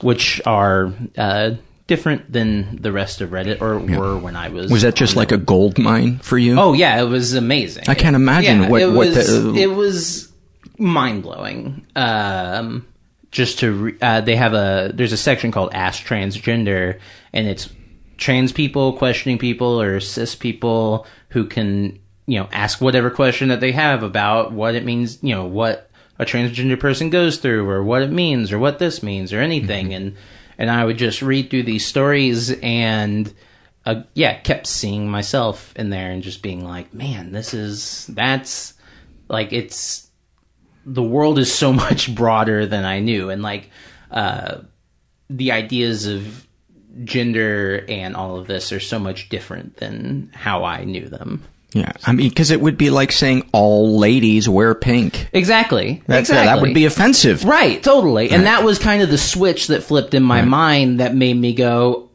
which are uh, different than the rest of Reddit, or were when I was. Was that just like a gold mine for you? Oh yeah, it was amazing. I can't imagine Yeah, what- it what was. the- it was mind blowing. Um, just to re- uh, they have a there's a section called Ask Transgender, and it's trans people questioning people or cis people who can you know ask whatever question that they have about what it means you know what a transgender person goes through or what it means or what this means or anything and and I would just read through these stories and uh, yeah kept seeing myself in there and just being like man this is that's like it's the world is so much broader than I knew and like uh the ideas of gender and all of this are so much different than how I knew them. Yeah, I mean, because it would be like saying all ladies wear pink. Exactly. That's, exactly. That would be offensive. Right, totally. And that was kind of the switch that flipped in my mind that made me go,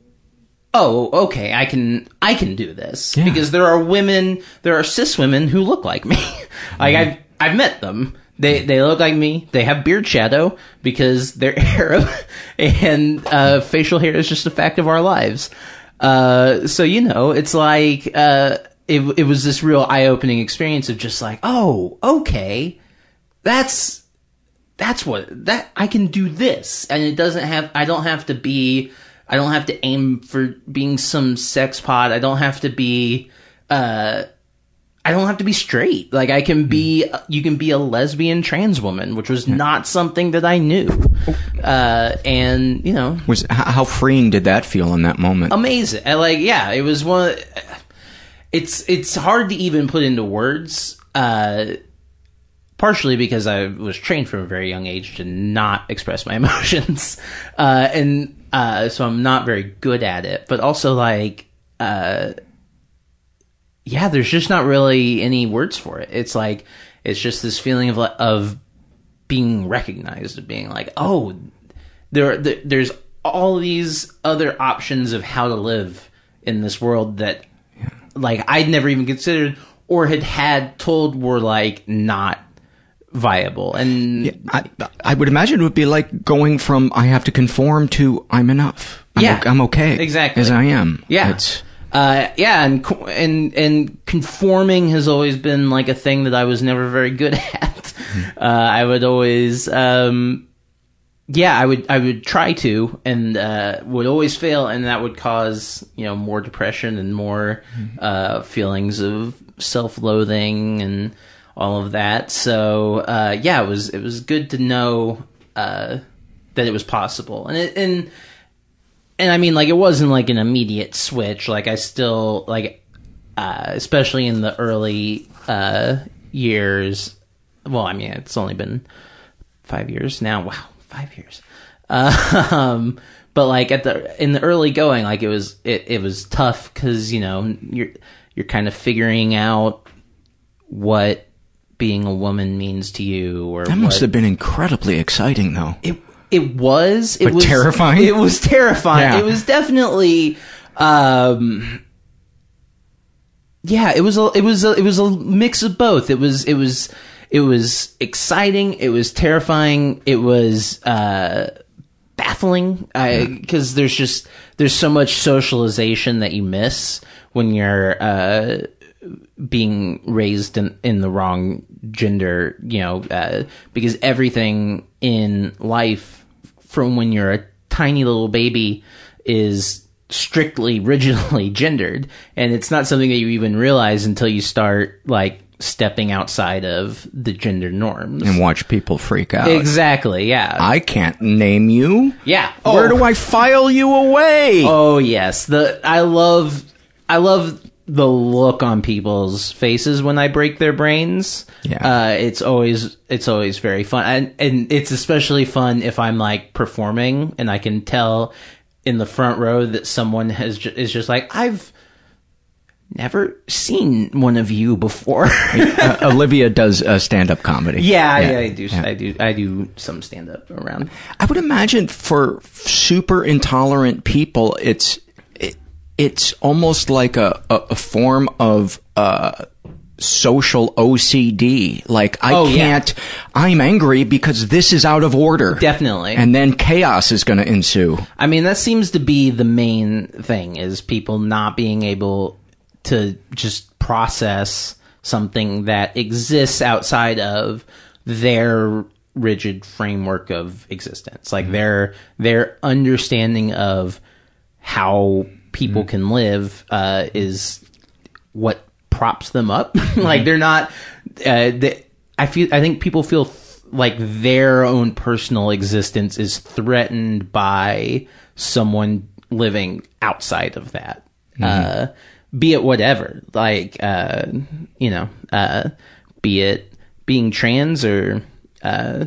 "Oh, okay, I can I can do this." Because there are women, there are cis women who look like me. like I've I've met them. They they look like me. They have beard shadow because they're Arab, and uh, facial hair is just a fact of our lives. Uh, so you know, it's like uh, it it was this real eye opening experience of just like, oh, okay, that's that's what that I can do this, and it doesn't have. I don't have to be. I don't have to aim for being some sex pod. I don't have to be. uh I don't have to be straight. Like I can be, you can be a lesbian trans woman, which was not something that I knew. Uh, and you know, Was h- how freeing did that feel in that moment? amazing. I like, yeah, it was one. It's it's hard to even put into words. Uh, partially because I was trained from a very young age to not express my emotions, uh, and uh, so I'm not very good at it. But also, like, uh, yeah, there's just not really any words for it. It's like it's just this feeling of of being recognized, of being like, oh, there, there there's all these other options of how to live in this world that like I'd never even considered or had had told were like not viable and I, I would imagine it would be like going from I have to conform to I'm enough. I'm, Yeah, o- I'm okay exactly. as I am. Yeah. It's, uh, yeah, and and and conforming has always been like a thing that I was never very good at. Uh, I would always, um, yeah, I would I would try to and uh, would always fail, and that would cause you know more depression and more uh, feelings of self loathing and all of that. So uh, yeah, it was it was good to know uh, that it was possible, and it, and and I mean like it wasn't like an immediate switch. Like I still like uh, especially in the early uh, years. Well, I mean it's only been five years now. Wow, five years. um, but like at the in the early going, like it was it, it was tough because you know you're you're kind of figuring out what being a woman means to you or That must what- have been incredibly exciting, though. it it was it But was terrifying? It was terrifying. Yeah. It was definitely um yeah, it was a it was a, it was a mix of both. It was it was it was exciting, it was terrifying, it was uh baffling because there's just there's so much socialization that you miss when you're uh being raised in, in the wrong gender, you know, uh, because everything in life from when you're a tiny little baby is strictly rigidly gendered and it's not something that you even realize until you start like stepping outside of the gender norms And watch people freak out. exactly yeah I can't name you. yeah Where Oh. do I file you away? Oh yes, the I love I love the look on people's faces when I break their brains. Yeah. uh, it's always it's always very fun, and and it's especially fun if I'm like performing and I can tell in the front row that someone has ju- is just like I've never seen one of you before. Uh, Olivia does uh, stand-up comedy. yeah, Yeah, yeah, I do. yeah. I do. I do some stand up around. I would imagine for super intolerant people, it's it, it's almost like a, a, a form of uh, social OCD. Like I Oh, can't. I'm angry because this is out of order. Definitely. And then chaos is going to ensue. I mean, that seems to be the main thing is people not being able to just process something that exists outside of their rigid framework of existence. Like their their understanding of how people can live uh, is what props them up. like they're not. Uh, they, I feel. I think people feel th- like their own personal existence is threatened by someone living outside of that. Uh, be it whatever, like uh, you know, uh, be it being trans or uh,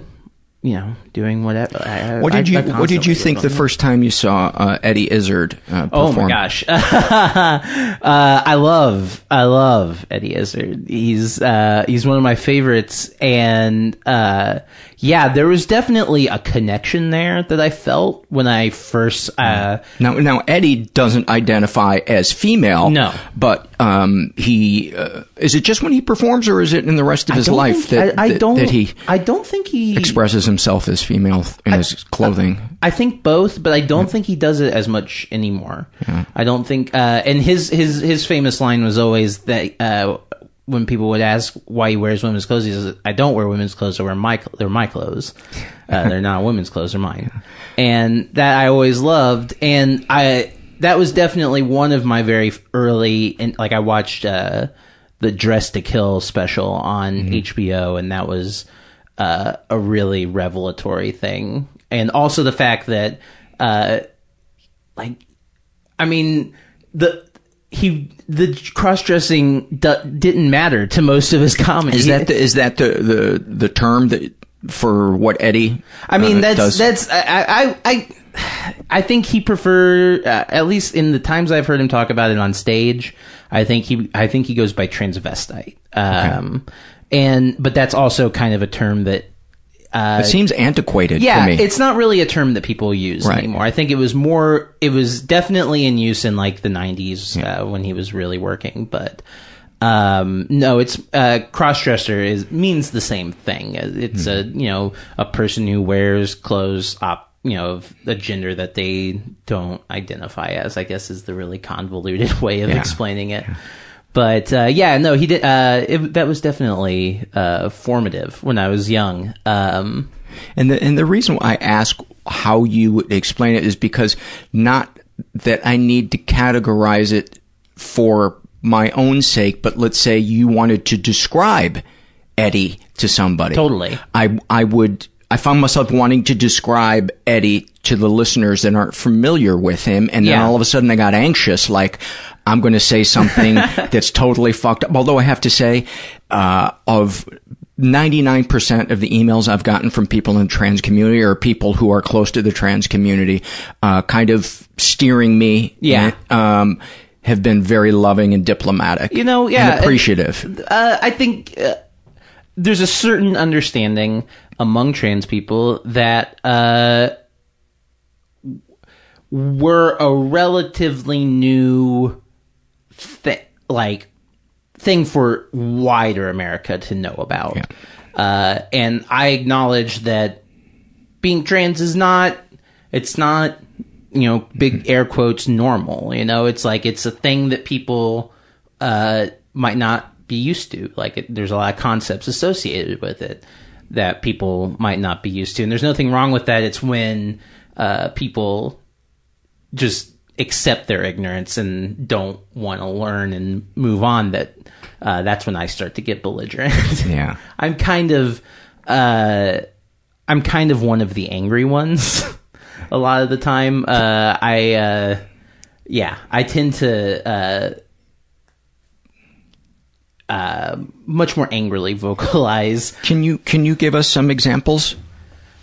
you know, doing whatever. I, What did you I What did you think the first time you saw uh, Eddie Izzard uh, perform? Oh my gosh. uh, I love, I love Eddie Izzard. He's, uh, he's one of my favorites. And, uh, yeah, there was definitely a connection there that I felt when I first, uh, Now, now Eddie doesn't identify as female. No. but um, he uh, is it just when he performs, or is it in the rest of his life think- that, I, I that, don't, that he I don't think he expresses himself as female in his clothing? I think both, but I don't think he does it as much anymore. I don't think. Uh, and his his his famous line was always that uh, when people would ask why he wears women's clothes, he says, "I don't wear women's clothes. I wear my they're my clothes. Uh, they're not women's clothes. They're mine." And that I always loved, and I that was definitely one of my very early and like I watched uh, the Dress to Kill special on HBO, and that was uh, a really revelatory thing, and also the fact that, uh, like, I mean, the he the cross dressing d- didn't matter to most of his comedy. Is that the, is that the, the the term that for what Eddie? I mean, uh, that's does? that's I I I, I think he prefer uh, at least in the times I've heard him talk about it on stage. I think he I think he goes by transvestite. Um, and but that's also kind of a term that. Uh, it seems antiquated yeah, to me. it's not really a term that people use Right. anymore. I think it was more, it was definitely in use in like the 90s uh, when he was really working, but um, no, it's uh, cross-dresser is means the same thing. It's a Mm-hmm. you know a person who wears clothes op, you know of a gender that they don't identify as. I guess is the really convoluted way of Yeah. explaining it. But uh, yeah, no, he did. Uh, it, that was definitely uh, formative when I was young. Um, And the and the reason why I ask how you would explain it is because not that I need to categorize it for my own sake, but let's say you wanted to describe Eddie to somebody. Totally. I I would I found myself wanting to describe Eddie to the listeners that aren't familiar with him, and then Yeah. all of a sudden I got anxious, like I'm going to say something that's totally fucked up. Although I have to say, uh, of 99% of the emails I've gotten from people in the trans community or people who are close to the trans community, uh, kind of steering me. Yeah. Um, have been very loving and diplomatic. You know, yeah, And appreciative. Uh, I think uh, there's a certain understanding among trans people that uh, we're a relatively new thi- like thing for wider America to know about. Uh, and I acknowledge that being trans is not it's not you know big air quotes normal you know? It's like it's a thing that people uh might not be used to. Like it, there's a lot of concepts associated with it that people might not be used to and there's nothing wrong with that it's when uh people just accept their ignorance and don't want to learn and move on that uh, that's when I start to get belligerent. Yeah. I'm kind of uh, I'm kind of one of the angry ones a lot of the time. Uh, I uh, yeah, I tend to uh, much more angrily vocalize. Can you can you give us some examples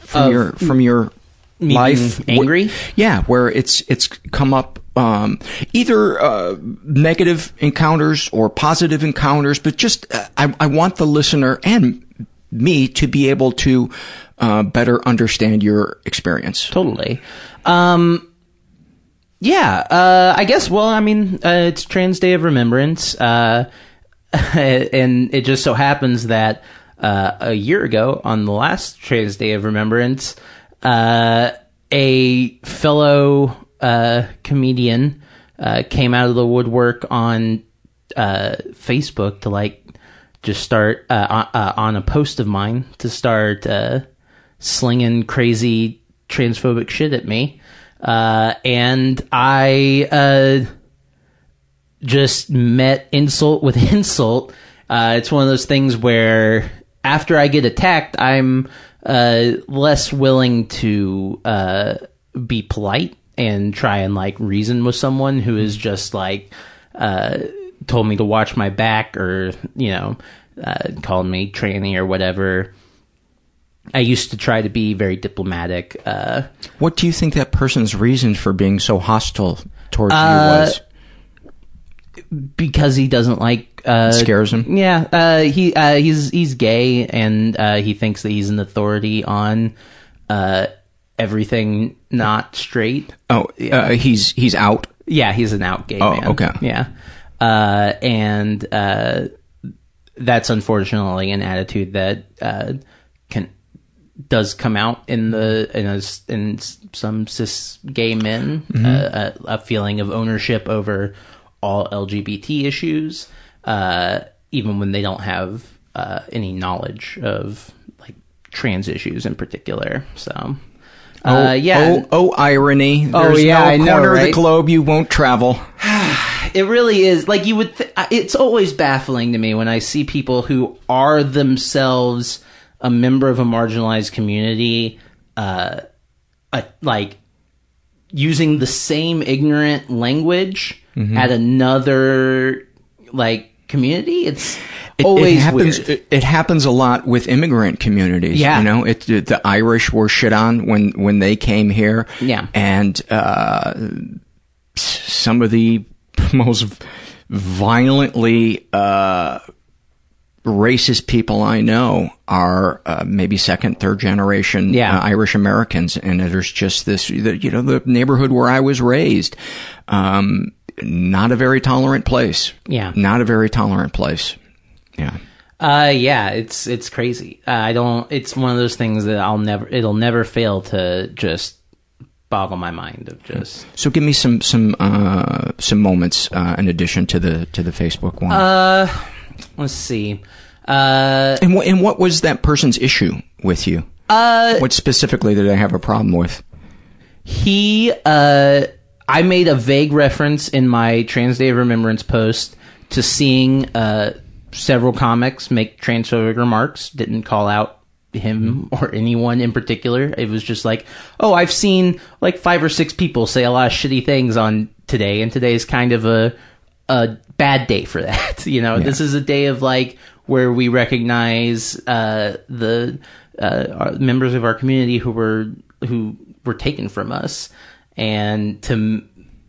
from Of your from your life? angry? Wh- yeah, where it's it's come up um, either uh, negative encounters or positive encounters, but just uh, I, I want the listener and me to be able to uh, better understand your experience. Totally. Um, yeah, uh, I guess. Well, I mean, uh, it's Trans Day of Remembrance, uh, and it just so happens that uh, a year ago, on the last Trans Day of Remembrance, uh, a fellow uh, comedian uh, came out of the woodwork on uh, Facebook to like just start uh, on, a post of mine to start slinging crazy transphobic shit at me, and I just met insult with insult. Uh, it's one of those things where after I get attacked, I'm uh, less willing to uh, be polite and try and like reason with someone who is just like uh, told me to watch my back or you know uh, called me tranny or whatever. I used to try to be very diplomatic. Uh, What do you think that person's reason for being so hostile towards you was? Because he doesn't like uh, Scares him? Yeah, uh, he uh, he's he's gay and uh, he thinks that he's an authority on uh, everything not straight. Oh, uh, he's he's out. Yeah, he's an out gay Oh, man. okay. Yeah, uh, and uh, that's unfortunately an attitude that uh, can does come out in the in a, in some cis gay men a, a feeling of ownership over all LGBT issues, uh, even when they don't have uh, any knowledge of like trans issues in particular. So. Oh, Uh, yeah. Oh, oh, irony. Oh, There's yeah, no I know, corner of the globe you won't travel. It really is. Like you would. Th- it's always baffling to me when I see people who are themselves a member of a marginalized community, uh, uh like using the same ignorant language Mhm. at another like community. It's It, always it happens. weird. It, it happens a lot with immigrant communities. Yeah. you know, it, the Irish were shit on when when they came here. Yeah. and uh, some of the most violently uh, racist people I know are uh, maybe second, third generation Yeah. uh, Irish Americans, and there's just this. You know, the neighborhood where I was raised. Um, not a very tolerant place. Yeah. Not a very tolerant place. Yeah. Uh, yeah, it's it's crazy. Uh, I don't. It's one of those things that I'll never. It'll never fail to just boggle my mind of just. So give me some some uh, some moments uh, in addition to the to the Facebook one. Uh, let's see. Uh, and what and what was that person's issue with you? Uh, what specifically did I have a problem with? he, uh, I made a vague reference in my Trans Day of Remembrance post to seeing uh, several comics make transphobic remarks. Didn't call out him or anyone in particular. It was just like, oh, I've seen like five or six people say a lot of shitty things on today, and today is kind of a a bad day for that. You know, Yeah. this is a day of like where we recognize uh, the uh, members of our community who were who were taken from us, and to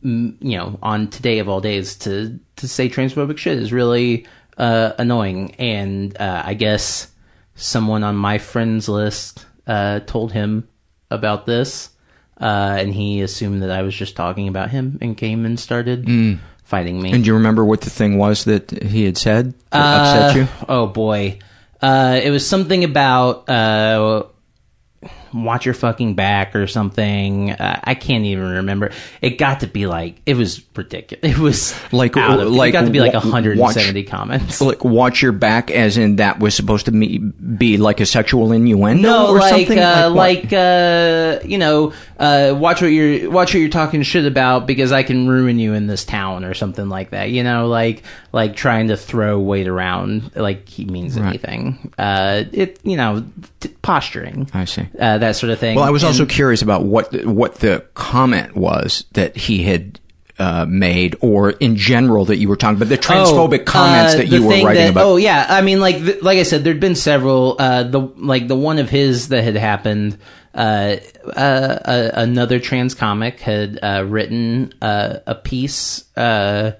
you know on today of all days to to say transphobic shit is really uh, annoying. And uh, I guess someone on my friends list uh, told him about this, uh, and he assumed that I was just talking about him and came and started Mm. fighting me. And do you remember what the thing was that he had said that Uh, upset you? Oh boy, uh, it was something about uh, watch your fucking back or something. Uh, I can't even remember. It got to be like it was ridiculous. It was Like, out of, like it got to be like wa- 170 watch- comments. Like, watch your back, as in that was supposed to me, be like a sexual innuendo No, or like something? uh, what? like uh, you know, uh, watch what you're watch what you're talking shit about because I can ruin you in this town or something like that. You know, like like trying to throw weight around like he means Right. anything. Uh, it you know, t- posturing. I see. Uh, that sort of thing. Well, I was also curious about what the, what the comment was that he had uh, made, or in general that you were talking about the transphobic Oh, comments uh, that you were writing that- about. Oh yeah, I mean, like th- like I said, there'd been several. Uh, the like the one of his that had happened. Uh, uh, another trans comic had uh, written uh, a piece. Uh,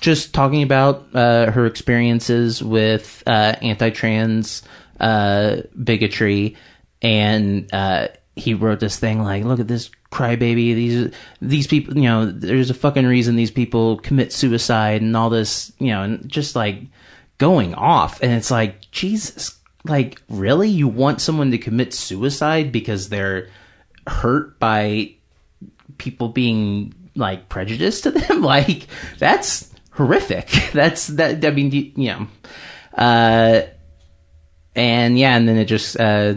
just talking about uh, her experiences with uh, anti-trans uh, bigotry, and uh, he wrote this thing like, "Look at this crybaby. These these people, you know, there's a fucking reason these people commit suicide and all this, you know, and just like going off." And it's like, Jesus, like really, you want someone to commit suicide because they're hurt by people being like prejudiced to them like that's horrific that's that i mean you, you know uh and yeah and then it just uh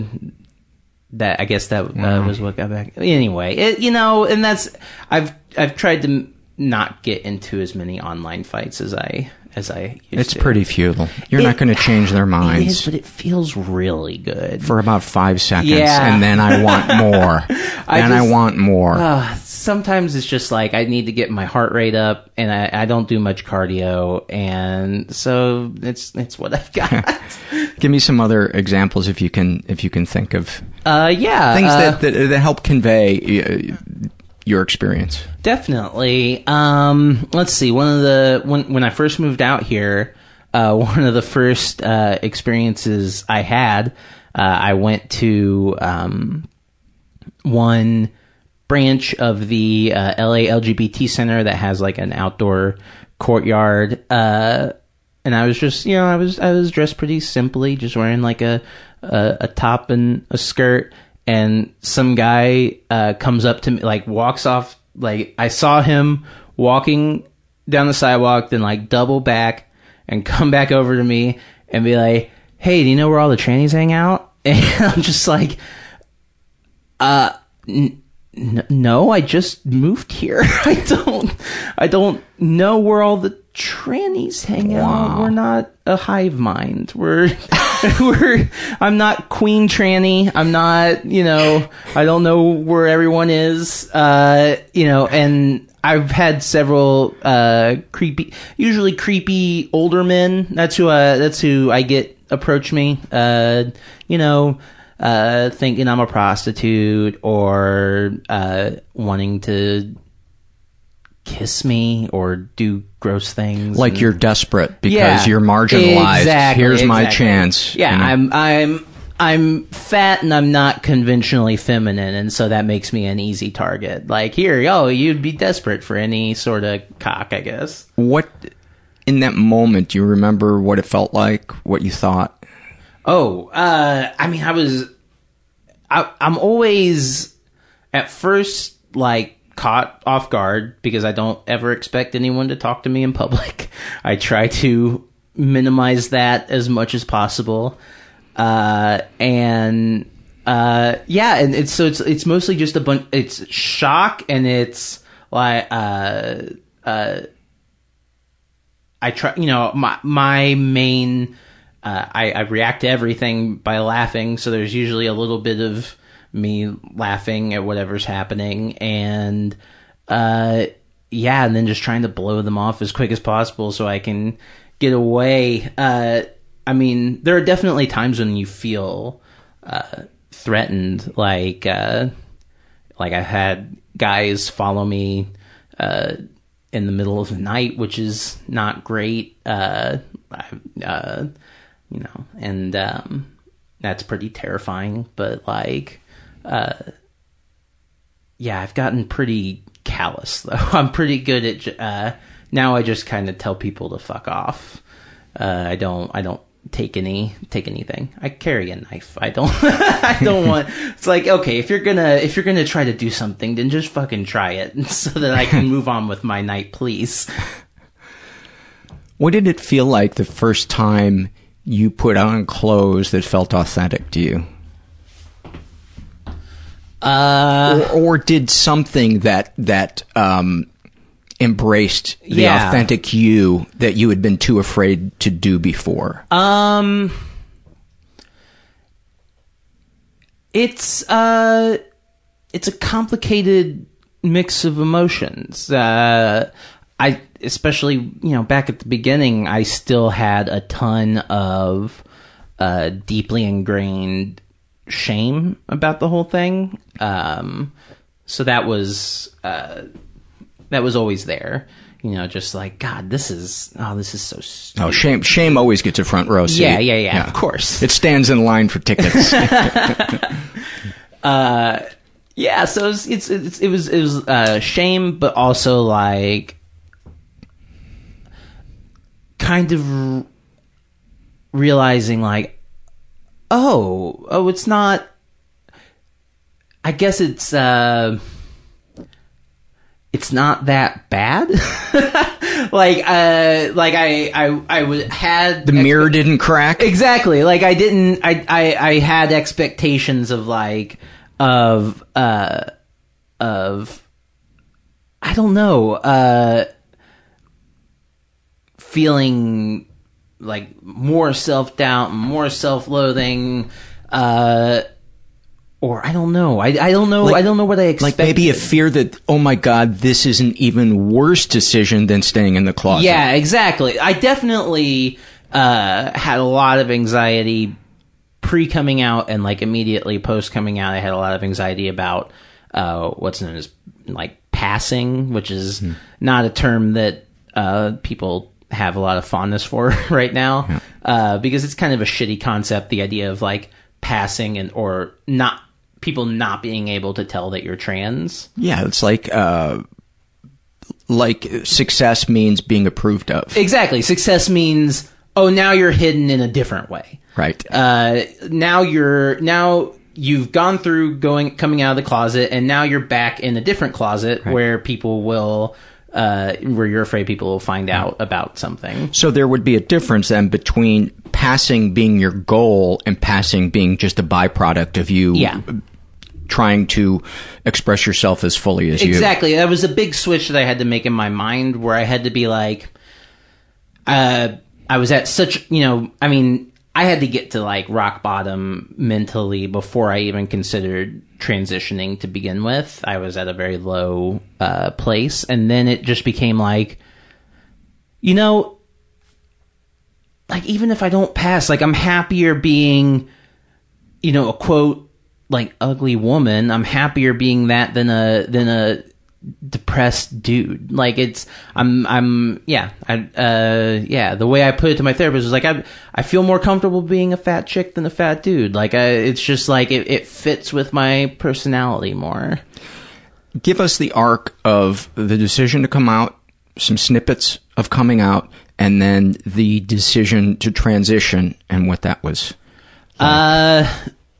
that i guess that uh, was what got back anyway it, you know and that's i've i've tried to not get into as many online fights as i as i used it's to. pretty futile. You're not going to change their minds is but it feels really good for about five seconds, Yeah. and then I want more. I then I want more. Uh, sometimes it's just like I need to get my heart rate up, and I, I don't do much cardio, and so it's it's what I've got. Give me some other examples if you can if you can think of uh, yeah, things uh, that, that that help convey uh, your experience. Definitely. Um, let's see. One of the when when I first moved out here, uh, one of the first uh, experiences I had, uh, I went to um, one branch of the uh, LA LGBT Center that has like an outdoor courtyard. Uh, and I was just, you know, I was I was dressed pretty simply, just wearing like a a, a top and a skirt. And some guy uh, comes up to me, like walks off. Like I saw him walking down the sidewalk, then like double back and come back over to me and be like, "Hey, do you know where all the trannies hang out?" And I'm just like, "Uh, n- no, I just moved here. I don't, I don't know where all the trannies hang out. We're not a hive mind. We're, we're. I'm not Queen Tranny. I'm not. You know, I don't know where everyone is. Uh, you know, and I've had several uh creepy, usually creepy older men. That's who. Uh, that's who I get approach me. Uh, you know uh, thinking I'm a prostitute or uh, wanting to kiss me or do gross things. Like and- you're desperate because Yeah, you're marginalized. exactly, Here's my exactly. chance. Yeah, you know? I'm I'm I'm fat and I'm not conventionally feminine, and so that makes me an easy target. Like here, oh, you'd be desperate for any sort of cock, I guess. What in that moment do you remember what it felt like? What you thought? Oh, uh, I mean, I was, I, I'm always at first like caught off guard because I don't ever expect anyone to talk to me in public. I try to minimize that as much as possible. Uh, and uh, yeah, and it's so it's it's mostly just a bunch. It's shock and it's like uh uh. I try, you know, my my main. Uh, I, I react to everything by laughing, so there's usually a little bit of me laughing at whatever's happening, and uh, yeah, and then just trying to blow them off as quick as possible so I can get away. Uh, I mean, there are definitely times when you feel uh, threatened, like uh, like I had guys follow me uh, in the middle of the night, which is not great. Uh, uh, you know, and um, that's pretty terrifying. But like, uh, yeah, I've gotten pretty callous though. I'm pretty good at uh, now. I just kind of tell people to fuck off. Uh, I don't. I don't take any take anything. I carry a knife. I don't. I don't want. It's like okay, if you're gonna if you're gonna try to do something, then just fucking try it so that I can move on with my night, please. What did it feel like the first time you put on clothes that felt authentic to you? Uh, or, or did something that that um, embraced the Yeah. authentic you that you had been too afraid to do before? Um, it's uh, it's a complicated mix of emotions. Uh, I especially you know back at the beginning, I still had a ton of uh, deeply ingrained shame about the whole thing. Um, so that was uh, that was always there. You know, just like God, this is oh, this is so. Stupid. Oh, shame! Shame always gets a front row seat. Yeah, yeah, yeah, yeah. of course. It stands in line for tickets. uh, yeah. So it's, it's, it's it was it was uh, shame, but also like kind of r- realizing like, oh, oh, it's not. I guess it's uh, it's not that bad. like uh, like I I I would had the mirror didn't crack. Exactly. Like I didn't. I I I had expectations of like of uh of I don't know uh feeling like more self doubt, more self loathing. Uh, or I don't know. I, I don't know. Like- I don't know what I expect. like maybe a fear that oh my god, this is an even worse decision than staying in the closet. Yeah, exactly. I definitely uh, had a lot of anxiety pre coming out and like immediately post coming out. I had a lot of anxiety about uh, what's known as like passing, which is not a term that uh, people have a lot of fondness for right now uh, because it's kind of a shitty concept. The idea of like passing and or not people not being able to tell that you're trans. Yeah, it's like uh, like success means being approved of. Exactly. Success means oh now you're hidden in a different way. Right. Uh, now you're now you've gone through going coming out of the closet and now you're back in a different closet where people will uh, where you're afraid people will find out about something. So there would be a difference then between passing being your goal and passing being just a byproduct of you Yeah. trying to express yourself as fully as you. Exactly. That was a big switch that I had to make in my mind where I had to be like, uh, I was at such, you know, I mean, I had to get to like rock bottom mentally before I even considered transitioning to begin with. I was at a very low uh, place. And then it just became like, you know, like even if I don't pass, like I'm happier being, you know, a quote like ugly woman. I'm happier being that than a than a depressed dude. Like it's I'm I'm yeah I uh yeah the way I put it to my therapist was like I I feel more comfortable being a fat chick than a fat dude. Like I it's just like it, it fits with my personality more. Give us the arc of the decision to come out, some snippets of coming out, and then the decision to transition and what that was. Uh,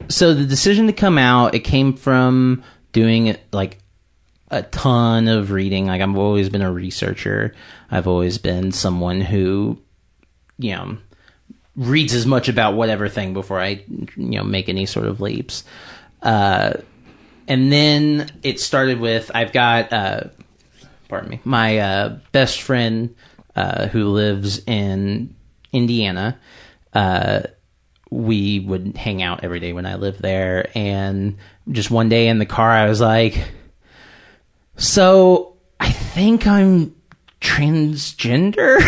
so the decision to come out, it came from doing it like a ton of reading. Like I've always been a researcher. I've always been someone who, you know, reads as much about whatever thing before I, you know, make any sort of leaps. Uh, and then it started with I've got, uh, pardon me, my uh, best friend uh, who lives in Indiana. Uh, we would hang out every day when I lived there, and just one day in the car, I was like, "So I think I'm transgender."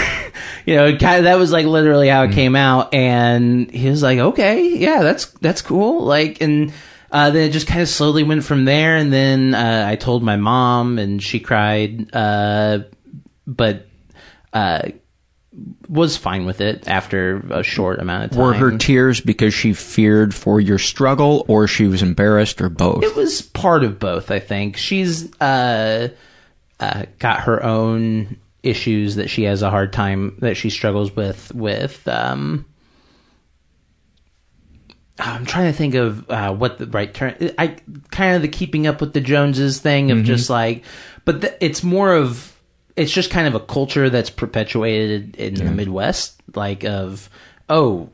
you know, kind of, that was like literally how it came out, and he was like, "Okay, yeah, that's that's cool." Like, and uh, then it just kind of slowly went from there, and then uh, I told my mom, and she cried, uh, but uh, was fine with it after a short amount of time. Were her tears because she feared for your struggle, or she was embarrassed, or both? It was part of both, I think. She's uh, uh, got her own issues that she has a hard time that she struggles with with um, I'm trying to think of uh, what the right term. I kind of the keeping up with the Joneses thing of Mhm. just like, but th- it's more of it's just kind of a culture that's perpetuated in the Midwest, like of oh,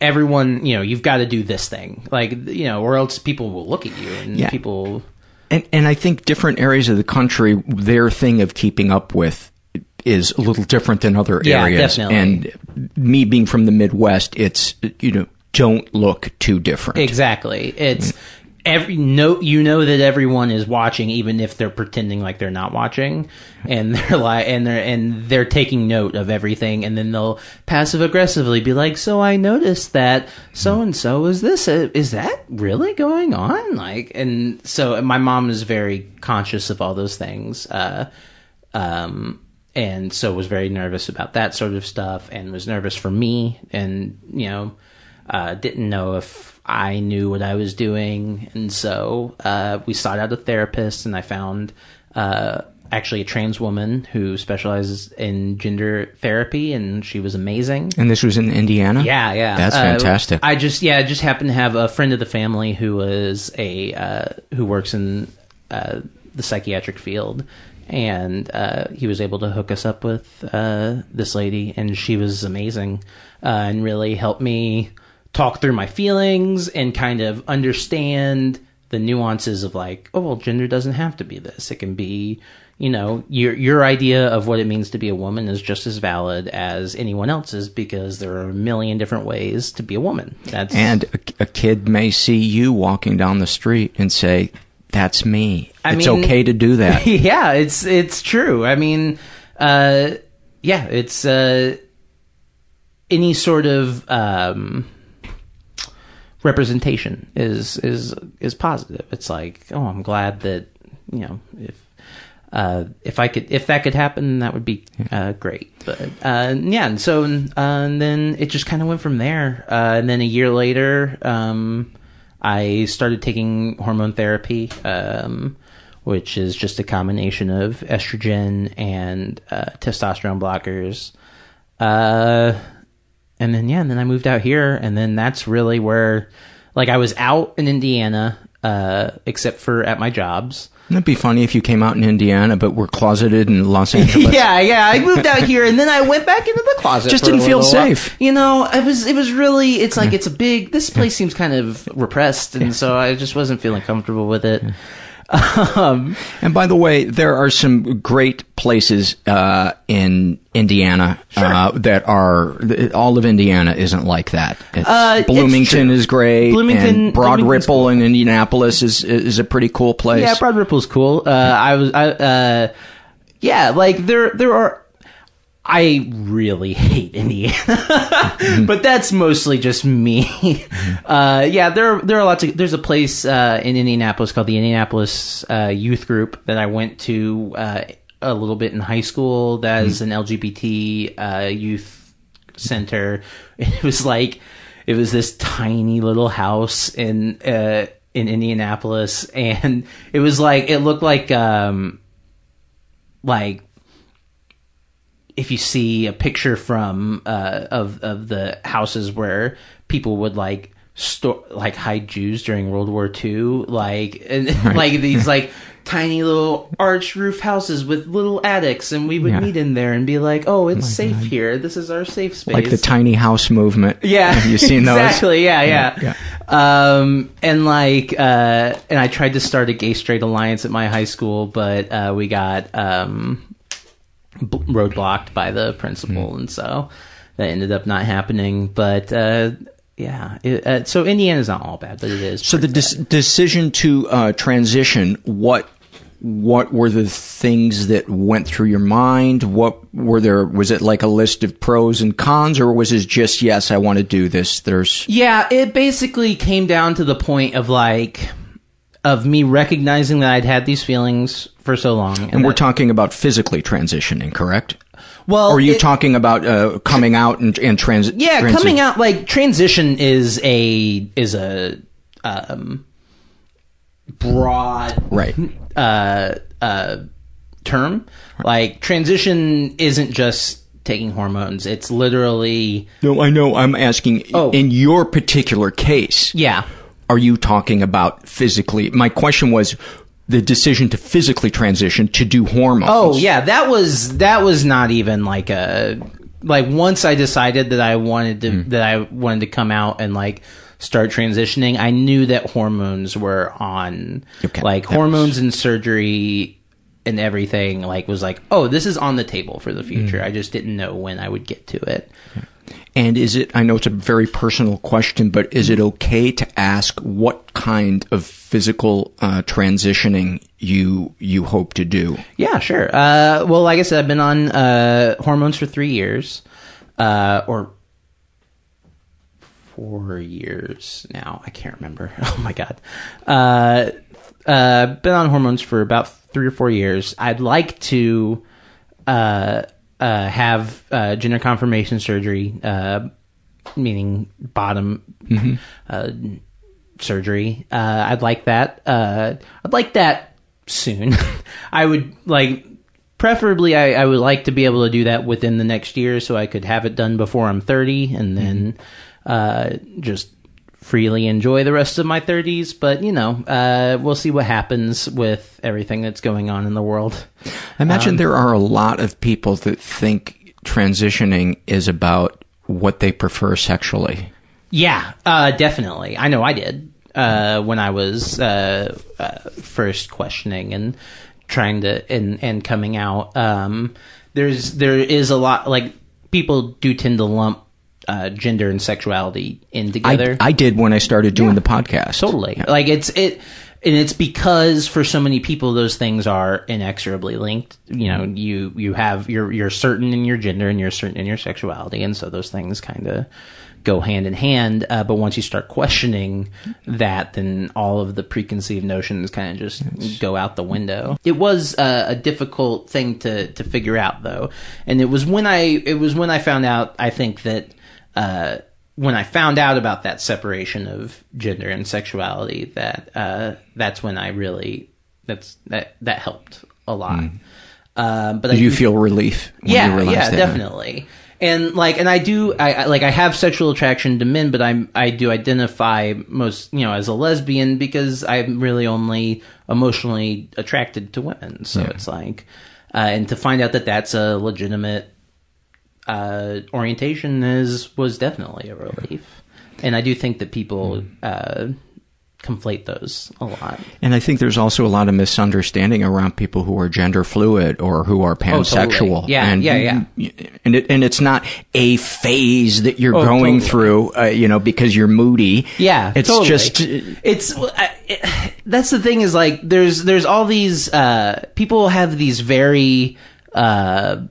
everyone you know you've got to do this thing, like you know, or else people will look at you and Yeah. people. And and I think different areas of the country, their thing of keeping up with is a little different than other Yeah, areas. definitely. And me being from the Midwest, it's you know don't look too different. Exactly. It's mm. Every no you know that everyone is watching even if they're pretending like they're not watching. And they're like and they're and they're taking note of everything. And then they'll passive aggressively be like so I noticed that so and so is this uh, is that really going on? Like and so my mom is very conscious of all those things uh um and so was very nervous about that sort of stuff and was nervous for me and you know uh, didn't know if I knew what I was doing, and so uh, we sought out a therapist, and I found uh, actually a trans woman who specializes in gender therapy, and she was amazing. And this was in Indiana. Yeah, yeah, That's Uh, fantastic. I just yeah, I just happened to have a friend of the family who was a uh, who works in uh, the psychiatric field, and uh, he was able to hook us up with uh, this lady, and she was amazing, uh, and really helped me talk through my feelings and kind of understand the nuances of like, oh well, gender doesn't have to be this; it can be. You know, your your idea of what it means to be a woman is just as valid as anyone else's because there are a million different ways to be a woman. That's And a, a kid may see you walking down the street and say, "That's me." I it's mean- okay to do that. yeah, it's it's true. I mean, uh, yeah, it's uh, any sort of um, representation is is is positive. It's like, oh, I'm glad that you know if. Uh, if I could, if that could happen, that would be uh, great. But uh, yeah, and so uh, and then it just kind of went from there. Uh, and then a year later, um, I started taking hormone therapy, um, which is just a combination of estrogen and uh, testosterone blockers. Uh, and then yeah, and then I moved out here, and then that's really where, like, I was out in Indiana, uh, except for at my jobs. It'd be funny if you came out in Indiana, but were closeted in Los Angeles. yeah, yeah. I moved out here, and then I went back into the closet. Just didn't feel little while. safe. You know, it was it was really. It's like it's a big. This place seems kind of repressed, and so I just wasn't feeling comfortable with it. Um, and by the way, there are some great places uh, in Indiana uh, that are all of Indiana isn't like that. Uh, Bloomington is great, Bloomington- and Broad Ripple in Indianapolis is is a pretty cool place. Yeah, Broad Ripple's cool. Uh, I was, I, uh, yeah, like there, there are. I really hate Indiana, but that's mostly just me. Uh, yeah, there, there are lots of. There's a place uh, in Indianapolis called the Indianapolis uh, Youth Group that I went to uh, a little bit in high school. That is an LGBT uh, youth center. It was like it was this tiny little house in uh, in Indianapolis, and it was like it looked like um like if you see a picture from uh of of the houses where people would like store like hide Jews during World War II, like and like these like tiny little arch roof houses with little attics, and we would Yeah. meet in there and be like, "Oh, it's safe here. This is our safe space." like the tiny house movement. Yeah, have you seen those? exactly. Yeah, yeah. Yeah, um, and like, uh, and I tried to start a gay straight alliance at my high school, but uh, we got um, b- roadblocked by the principal, Hmm. and so that ended up not happening. But uh, yeah, it, uh, so Indiana's not all bad, but it is. So the des- decision to uh, transition, what what were the things that went through your mind? What were there? Was it like a list of pros and cons, or was it just yes, I want to do this? There's Yeah, it basically came down to the point of like of me recognizing that I'd had these feelings for so long, and, we're that- talking about physically transitioning, correct? Well, or are you it- talking about uh, coming out and, and trans? yeah, transi- coming out like transition is a is a um broad right uh uh term. Like transition isn't just taking hormones; it's literally No, I know. I'm asking. Oh. In your particular case, yeah. Are you talking about physically? My question was the decision to physically transition to do hormones. Oh yeah, that was that was not even like a like once I decided that I wanted to hmm. that I wanted to come out and like start transitioning, I knew that hormones were on Okay, like that hormones and surgery and everything like was like, "Oh, this is on the table for the future." Hmm. I just didn't know when I would get to it. And is it, I know it's a very personal question, but is it okay to ask what kind of physical uh, transitioning you you hope to do? Yeah, sure. Uh, well, like I said, I've been on uh, hormones for three years, uh, or four years now. I can't remember. Oh my god. Uh, uh, been on hormones for about three or four years. I'd like to uh, have uh, gender confirmation surgery, uh, meaning bottom uh, surgery. Uh, I'd like that. Uh, I'd like that soon. I would like, preferably, I, I would like to be able to do that within the next year, so I could have it done before I'm 30, and then uh, just freely enjoy the rest of my 30s. But you know, uh, we'll see what happens with everything that's going on in the world. I imagine Um, there are a lot of people that think transitioning is about what they prefer sexually. Yeah, uh, definitely. I know I did uh, when I was uh, uh, first questioning and trying to and and coming out. Um, there's there is a lot like people do tend to lump uh, gender and sexuality in together. I, I did when I started doing the podcast. Totally. Like it's it and it's because for so many people those things are inexorably linked. You know, you you have you're you're certain in your gender and you're certain in your sexuality and so those things kind of go hand in hand uh, but once you start questioning that then all of the preconceived notions kind of just go out the window it was uh, a difficult thing to to figure out though and it was when i it was when i found out i think that uh, when I found out about that separation of gender and sexuality, that uh, that's when I really that's that that helped a lot. Um, but Did I you feel relief? When yeah, you yeah, that? definitely. And like, and I do, I, I like, I have sexual attraction to men, but I'm, I do identify most, you know, as a lesbian because I'm really only emotionally attracted to women. So Yeah. it's like, uh, and to find out that that's a legitimate uh, orientation is was definitely a relief. And I do think that people uh, conflate those a lot. And I think there's also a lot of misunderstanding around people who are gender fluid or who are pansexual. Oh, Yeah, and, yeah, yeah. And it, and it's not a phase that you're Oh, going totally. through, uh, you know, because you're moody. Yeah, it's totally. just it's I- it, that's the thing is like there's there's all these uh, people have these very uh,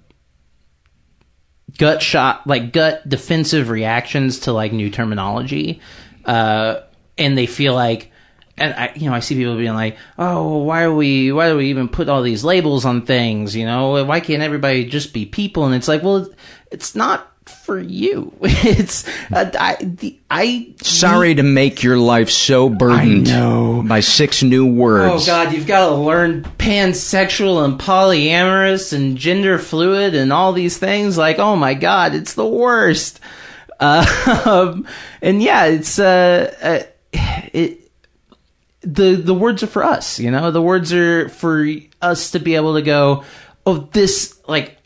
gut shot like gut defensive reactions to like new terminology, uh, and they feel like. And I, you know, I see people being like, "Oh, why are we? Why do we even put all these labels on things? You know, why can't everybody just be people?" And it's like, well, it's not for you. it's uh, I, the, I sorry to make your life so burdened by six new words. Oh God, you've got to learn pansexual and polyamorous and gender fluid and all these things. Like, oh my God, it's the worst. Uh, and yeah, it's uh, uh, it. The the words are for us, you know. The words are for us to be able to go, oh, this like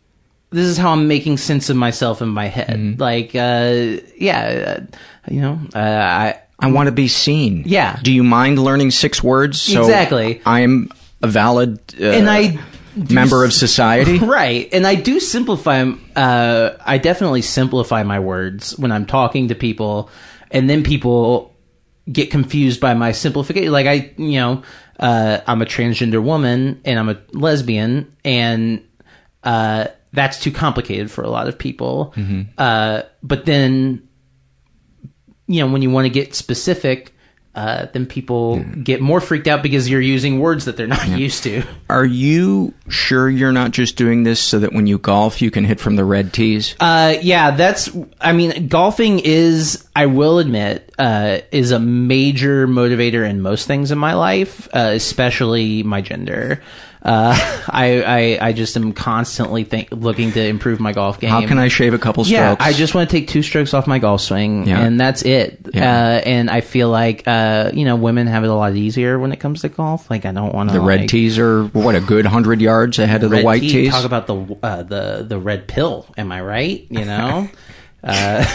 this is how I'm making sense of myself in my head. Like, uh, yeah, uh, you know, uh, I I want to be seen. Yeah. Do you mind learning six words? So Exactly. I'm a valid uh, And I member of society. Right. And I do simplify, uh, I definitely simplify my words when I'm talking to people, and then people get confused by my simplification. Like, I, you know, uh, I'm a transgender woman and I'm a lesbian, and uh, that's too complicated for a lot of people. Mm-hmm. Uh, but then, you know, when you want to get specific, uh, then people get more freaked out because you're using words that they're not used to. Are you sure you're not just doing this so that when you golf you can hit from the red tees? Uh, yeah, that's. I mean, golfing is. I will admit, uh, is a major motivator in most things in my life, uh, especially my gender. Uh, I, I I just am constantly think, looking to improve my golf game. How can I shave a couple strokes? Yeah? I just want to take two strokes off my golf swing, Yeah. and that's it. Yeah. Uh, and I feel like uh, you know, women have it a lot easier when it comes to golf. Like, I don't want to the red like, tees are what a good hundred yards ahead of the white tee, tees. Talk about the uh, the the red pill. Am I right? You know. uh,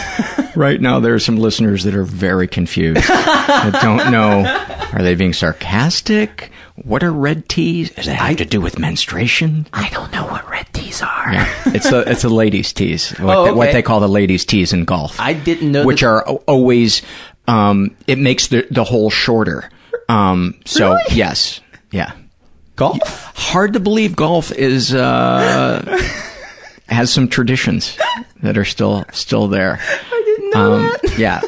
Right now, there are some listeners that are very confused. that don't know. Are they being sarcastic? What are red tees? Does it have to do with menstruation? I don't know what red tees are. Yeah, it's a it's a ladies' tees. What, Oh, they, what they call the ladies' tees in golf. I didn't know which that- are always um, it makes the the hole shorter. Um, so yes, yeah. Golf. Hard to believe golf is uh, has some traditions that are still still there. I didn't know Um, that. yeah,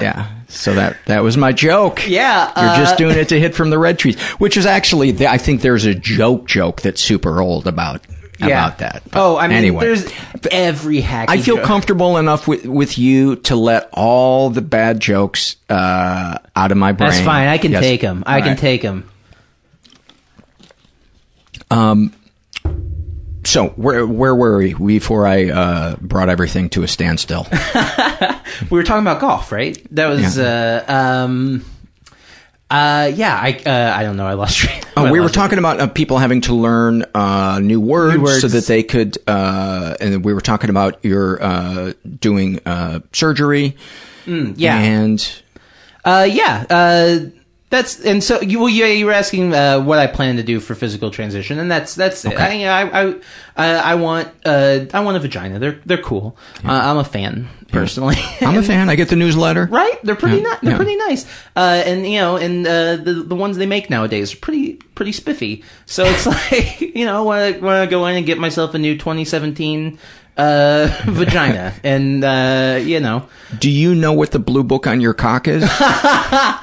yeah. So that that was my joke. Yeah, You're just uh, doing it to hit from the red trees, which is actually the, I think there's a joke joke that's super old about about that. But oh, I mean, anyway, there's every hack. I feel joke. comfortable enough with with you to let all the bad jokes uh, out of my brain. That's fine. I can Yes. take them. I All can right. take them. Um. So where where were we before I uh, brought everything to a standstill? We were talking about golf, right? That was. Uh, um. Uh. Yeah. I. Uh, I don't know. I lost track. Oh, we were talking about uh, people having to learn uh, new, words words. so that they could, uh, and we were talking about your uh, doing uh, surgery. Mm, yeah. and Uh, yeah. That's and so you well, yeah, you were asking uh, what I plan to do for physical transition, and that's that's it. I, I I I I want uh I want a vagina. They're they're cool. Uh, I'm a fan personally. I'm a fan. I get the newsletter. Right? They're pretty Yeah, ni- They're yeah. pretty nice. Uh, and you know, and uh, the the ones they make nowadays are pretty pretty spiffy. So it's like you know, want to want to go in and get myself a new 2017 uh, vagina, and uh, you know, Do you know what the blue book on your cock is? uh,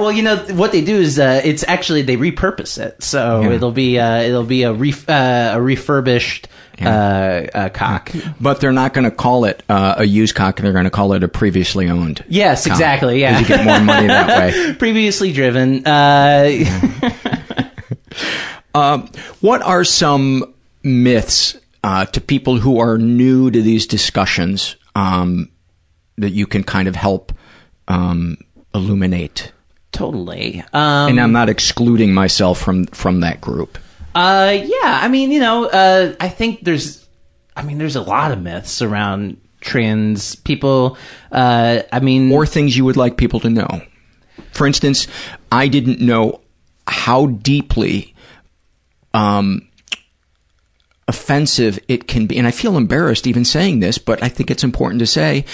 well, you know what they do is uh, it's actually they repurpose it, so Yeah. it'll be uh, it'll be a ref- uh, a refurbished uh, uh, cock. but they're not going to call it uh, a used cock. They're going to call it a previously owned. Yes, cock, exactly. Yeah, you get more money that way. Previously driven. Uh, Um, what are some myths uh, to people who are new to these discussions um, that you can kind of help um, illuminate? totally. Um, and I'm not excluding myself from from that group. Uh, yeah. I mean, you know, uh, I think there's, I mean, there's a lot of myths around trans people. Uh, I mean, or things you would like people to know. For instance, I didn't know how deeply um, offensive it can be, and I feel embarrassed even saying this, but I think it's important to say.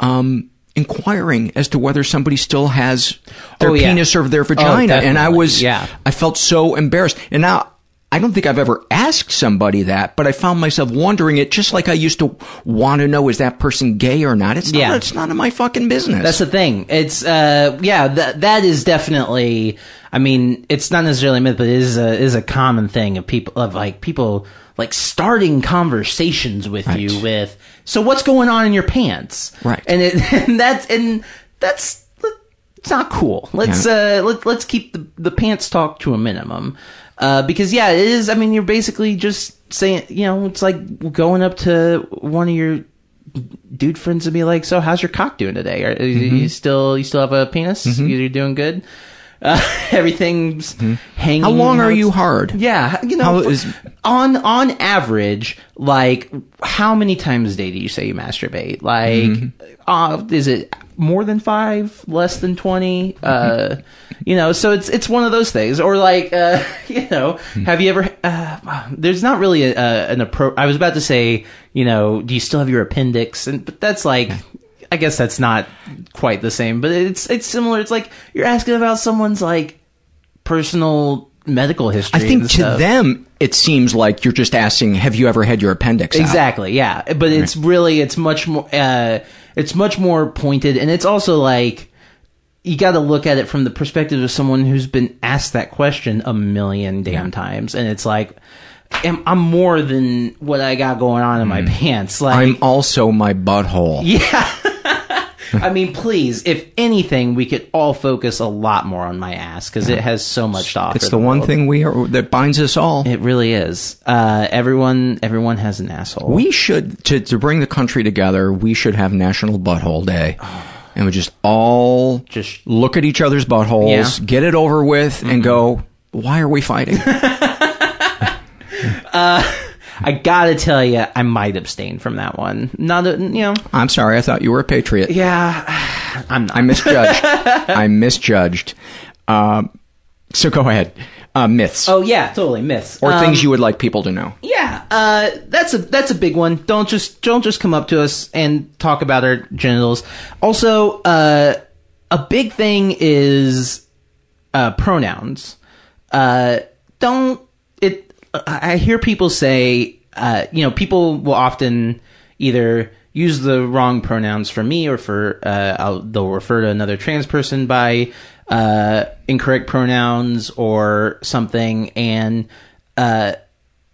Um, inquiring as to whether somebody still has their Oh, yeah. penis or their Oh, vagina, and I was, Yeah. I felt so embarrassed, and now. I don't think I've ever asked somebody that, but I found myself wondering it just like I used to want to know is that person gay or not. It's Yeah. not, it's none of my fucking business. That's the thing. It's uh yeah, that that is definitely I mean, it's not necessarily a myth, but it is a is a common thing of people of like people like starting conversations with Right. you with so what's going on in your pants? Right. And it and that's and that's it's not cool. Let's uh let, let's keep the the pants talk to a minimum. Uh because yeah, it is I mean you're basically just saying, you know, it's like going up to one of your dude friends and be like, "So, how's your cock doing today? Are, you still you still have a penis? You're doing good. Uh, everything's hanging. How long are you hard? Yeah, you know, is- on on average, like how many times a day do you say you masturbate? Like, uh, is it more than five, less than twenty. Uh, you know, so it's it's one of those things. Or like, uh, you know, have you ever? Uh, there's not really a, a, an approach. I was about to say, you know, do you still have your appendix? And but that's like. I guess that's not quite the same, but it's it's similar. It's like you're asking about someone's like personal medical history. I think to them it seems like you're just asking, "Have you ever had your appendix?" out?" Exactly, yeah. But it's really it's much more uh it's much more pointed and it's also like you got to look at it from the perspective of someone who's been asked that question a million damn times and it's like I'm more than what I got going on in my pants like I'm also my butthole. yeah. I mean, please, if anything, we could all focus a lot more on my ass because it has so much to offer. It's the one world. thing we are that binds us all. It really is. Uh, everyone, everyone has an asshole. We should to to bring the country together. We should have National Butthole Day, and we just all just look at each other's buttholes, Yeah. Mm-hmm. get it over with, and go. Why are we fighting? uh, I gotta tell you, I might abstain from that one. Not, a, you know. I'm sorry. I thought you were a patriot. Yeah, I'm not. I misjudged. I misjudged. Um, so go ahead. Uh, myths Oh yeah, totally myths or things Um, you would like people to know. Yeah, uh, that's a that's a big one. Don't just don't just come up to us and talk about our genitals. Also, uh, a big thing is uh, pronouns. Uh, don't? I hear people say, uh, you know, people will often either use the wrong pronouns for me or for uh, they'll refer to another trans person by uh, incorrect pronouns or something, and uh,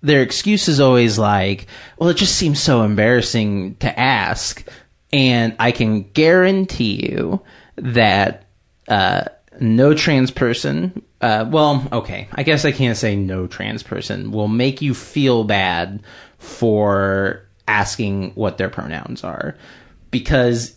their excuse is always like, "Well, it just seems so embarrassing to ask," and I can guarantee you that uh, no trans person. Uh, well, okay, I guess I can't say no trans person will make you feel bad for asking what their pronouns are. Because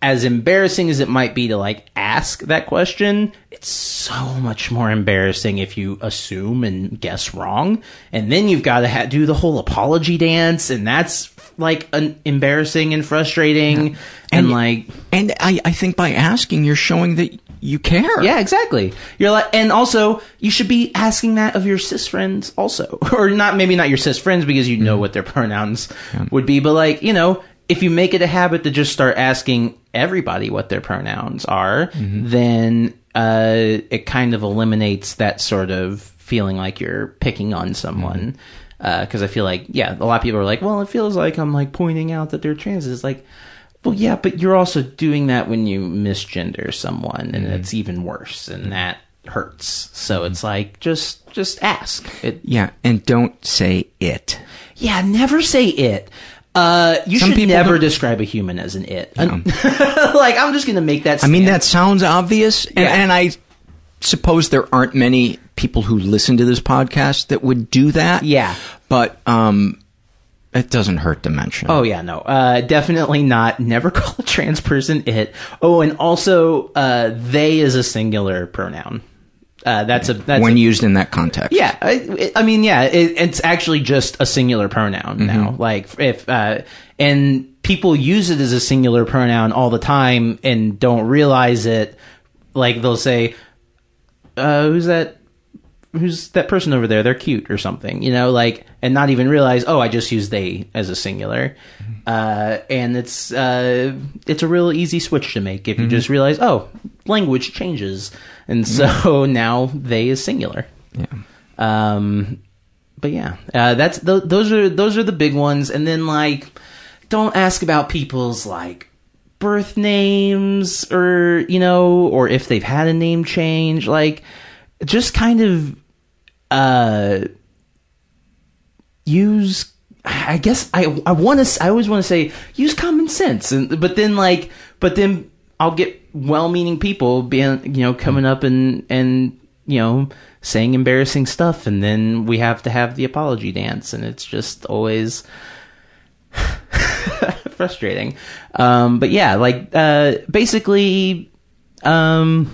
as embarrassing as it might be to like ask that question, it's so much more embarrassing if you assume and guess wrong, and then you've got to ha- do the whole apology dance, and that's like an embarrassing and frustrating, and, And- like And I, I think by asking, you're showing that you care. yeah, exactly. You're like, and also you should be asking that of your cis friends also, or not maybe not your cis friends because you know mm-hmm. what their pronouns would be, but like you know, if you make it a habit to just start asking everybody what their pronouns are, mm-hmm. then uh, it kind of eliminates that sort of feeling like you're picking on someone. Mm-hmm. Uh, because I feel like, yeah, a lot of people are like, well, it feels like I'm like pointing out that they're trans. It's like, well, yeah, but you're also doing that when you misgender someone, and it's even worse, and that hurts. So it's like just just ask. It, Yeah, and don't say it. yeah, never say it. Uh, you Some should never don't- describe a human as an it. like I'm just gonna make that. I mean, that sounds obvious, and, Yeah. and I suppose there aren't many people who listen to this podcast that would do that. Yeah. But um, it doesn't hurt to mention. Oh yeah, no, uh, definitely not. Never call a trans person it. Oh, and also, uh, they is a singular pronoun. Uh, that's a that's when a, used in that context. Yeah, I, I mean, yeah, it, it's actually just a singular pronoun now. Like if uh, and people use it as a singular pronoun all the time and don't realize it. Like they'll say, uh, "Who's that? Who's that person over there? They're cute or something," you know, like and not even realize, "Oh, I just used they as a singular." Uh, and it's uh, it's a real easy switch to make if you just realize, "Oh, language changes," and so now they is singular. Yeah. Um, but yeah, uh, that's th- those are those are the big ones, and then like, don't ask about people's like birth names or you know, or if they've had a name change. Like, just kind of uh use. I guess I I want to I always want to say use common sense, and but then like but then I'll get well-meaning people being you know coming up and and you know saying embarrassing stuff, and then we have to have the apology dance, and it's just always frustrating. Um, but yeah, like uh, basically, um,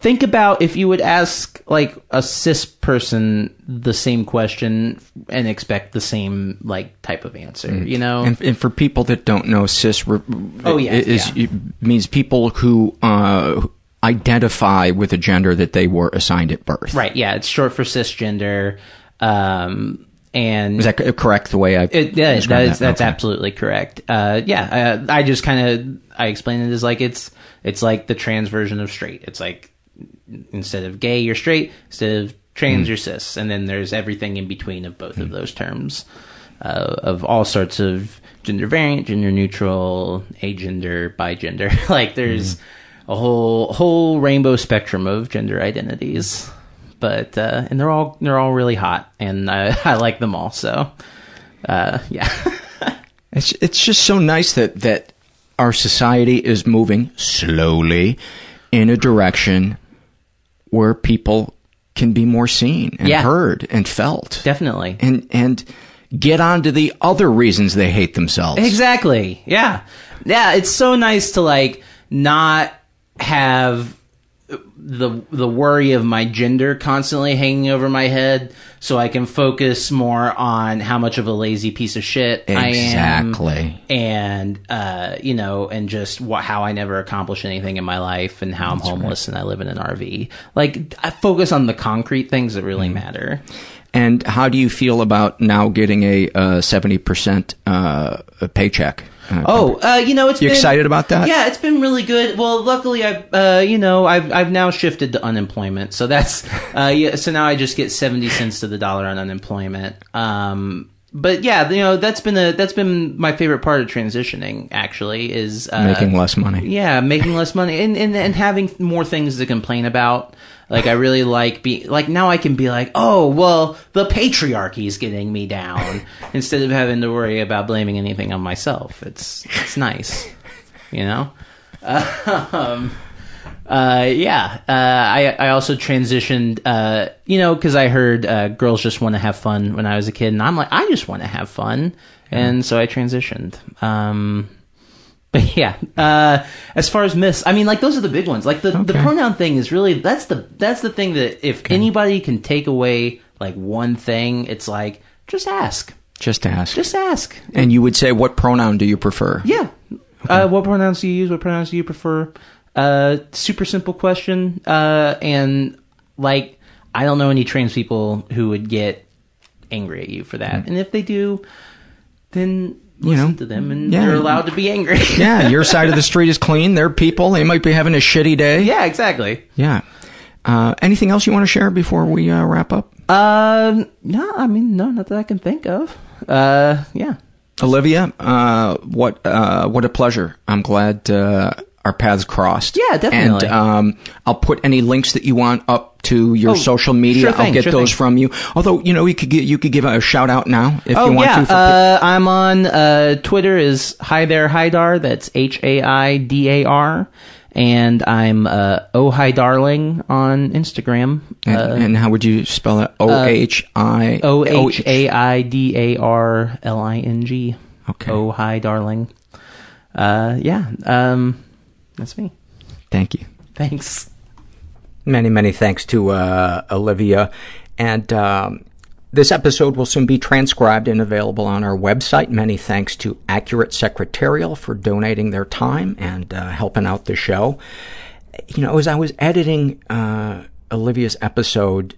think about if you would ask like a cis person the same question and expect the same like type of answer you know And, and for people that don't know, cis re- Oh, yeah, is, yeah. it means people who uh, identify with a gender that they were assigned at birth. right yeah it's short for cisgender um and Is that correct? The way I It, yeah, that is, that? that's Okay. absolutely correct. Uh, yeah, uh, I just kind of I explain it as like it's it's like the trans version of straight. It's like instead of gay, you're straight. Instead of trans, Mm. you're cis. And then there's everything in between of both of those terms, uh, of all sorts of gender variant, gender neutral, agender, bigender. like there's Mm. a whole whole rainbow spectrum of gender identities. But uh, and they're all they're all really hot, and uh, I like them all. So uh, yeah. It's it's just so nice that that our society is moving slowly in a direction where people can be more seen and Yeah. heard and felt. Definitely. And and get on to the other reasons they hate themselves. Exactly. Yeah. Yeah, it's so nice to like not have the the worry of my gender constantly hanging over my head so I can focus more on how much of a lazy piece of shit Exactly. I am and uh you know and just how I never accomplish anything in my life and how I'm homeless and I live in an RV. Like I focus on the concrete things that really matter. And how do you feel about now getting a uh, seventy percent uh, paycheck? Uh, Oh, uh, you know, it's You been- excited about that? Yeah, it's been really good. Well, luckily, I've uh, you know, I've I've now shifted to unemployment, so that's uh, yeah. So now I just get seventy cents to the dollar on unemployment. Um, but yeah, you know, that's been a that's been my favorite part of transitioning. Actually, is uh, making less money. yeah, making less money and, and and having more things to complain about. Like I really like be like now I can be like, oh well, the patriarchy is getting me down instead of having to worry about blaming anything on myself. It's it's nice, you know. um, uh, yeah. Uh, I I also transitioned, uh, you know, because I heard uh, girls just want to have fun when I was a kid, and I'm like, I just want to have fun, and so I transitioned. Um, but yeah, uh, as far as myths, I mean, like those are the big ones. Like the, the pronoun thing is really that's the that's the thing that if anybody can take away like one thing, it's like just ask, Just ask. just ask. and you would say, what pronoun do you prefer? Yeah. Uh, what pronouns do you use? What pronouns do you prefer? Uh, super simple question. Uh, and like, I don't know any trans people who would get angry at you for that. And if they do, then You listen know, to them and yeah. they're allowed to be angry. yeah, your side of the street is clean. They're people. They might be having a shitty day. yeah, exactly. Yeah. Uh, anything else you want to share before we uh, wrap up? Um, no, I mean, no, not that I can think of. Uh, yeah. Olivia, uh, what uh, what a pleasure. I'm glad uh, our paths crossed. Yeah, definitely. And um, I'll put any links that you want up to your Oh, social media. sure thing, I'll get sure those thing. from you. Although you know you could get, you could give a shout out now if oh you want yeah, to. Uh, I'm on uh, Twitter is hi there Haidar. That's H A I D A R, and I'm uh, oh hi darling on Instagram. and, uh, and how would you spell it? O H I O H A I D A R L I N G. Okay. Oh hi darling. Uh, yeah. Um, that's me. Thank you. Thanks. Many, many thanks to uh, Olivia. And um, this episode will soon be transcribed and available on our website. Many thanks to Accurate Secretarial for donating their time and uh, helping out the show. You know, as I was editing uh, Olivia's episode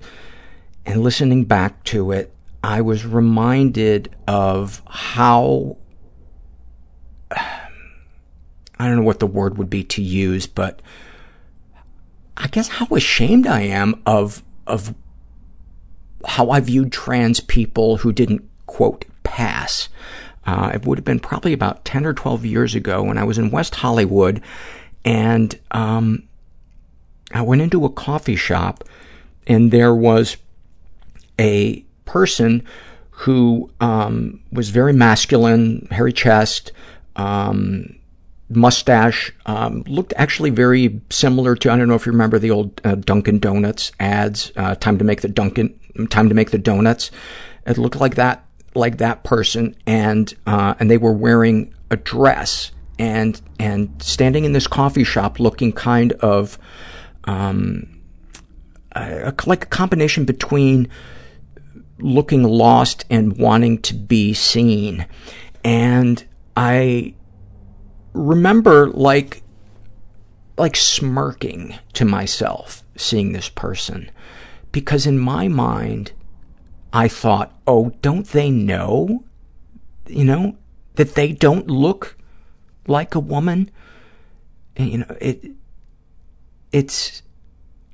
and listening back to it, I was reminded of how I don't know what the word would be to use, but I guess how ashamed I am of of how I viewed trans people who didn't quote pass. Uh, it would have been probably about ten or twelve years ago when I was in West Hollywood, and um, I went into a coffee shop, and there was a person who um, was very masculine, hairy chest, um, mustache, um, looked actually very similar to, I don't know if you remember the old uh, Dunkin' Donuts ads, uh, time to make the Dunkin', time to make the donuts. It looked like that, like that person. And, uh, and they were wearing a dress and, and standing in this coffee shop looking kind of, um, a, like a combination between looking lost and wanting to be seen. And I remember like like smirking to myself seeing this person because in my mind I thought, "Oh, don't they know, you know, that they don't look like a woman?" And, you know, it it's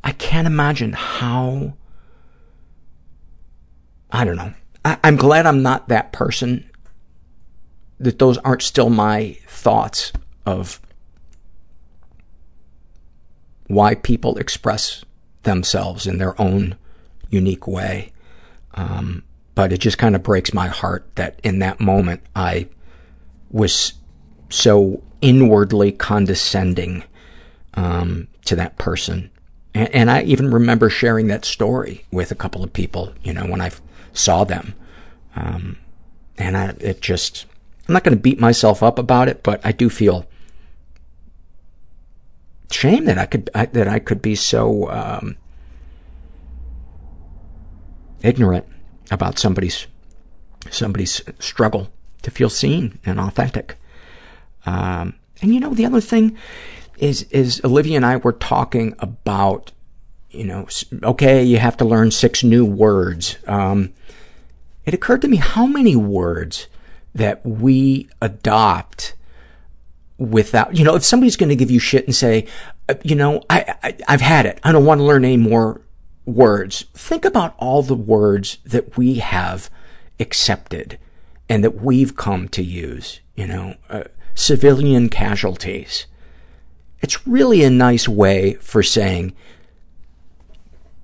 I can't imagine how I don't know. I, I'm glad I'm not that person, that those aren't still my thoughts of why people express themselves in their own unique way. Um, but it just kind of breaks my heart that in that moment I was so inwardly condescending um, to that person. And, and I even remember sharing that story with a couple of people, you know, when I saw them. Um, and I, it just, I'm not going to beat myself up about it, but I do feel shame that I could, I, that I could be so, um, ignorant about somebody's, somebody's struggle to feel seen and authentic. Um, and you know, the other thing is, is Olivia and I were talking about, you know, okay, you have to learn six new words. Um, it occurred to me how many words that we adopt without, you know, if somebody's going to give you shit and say, you know, I, I, I've had it. I don't want to learn any more words. Think about all the words that we have accepted and that we've come to use, you know, uh, civilian casualties. It's really a nice way for saying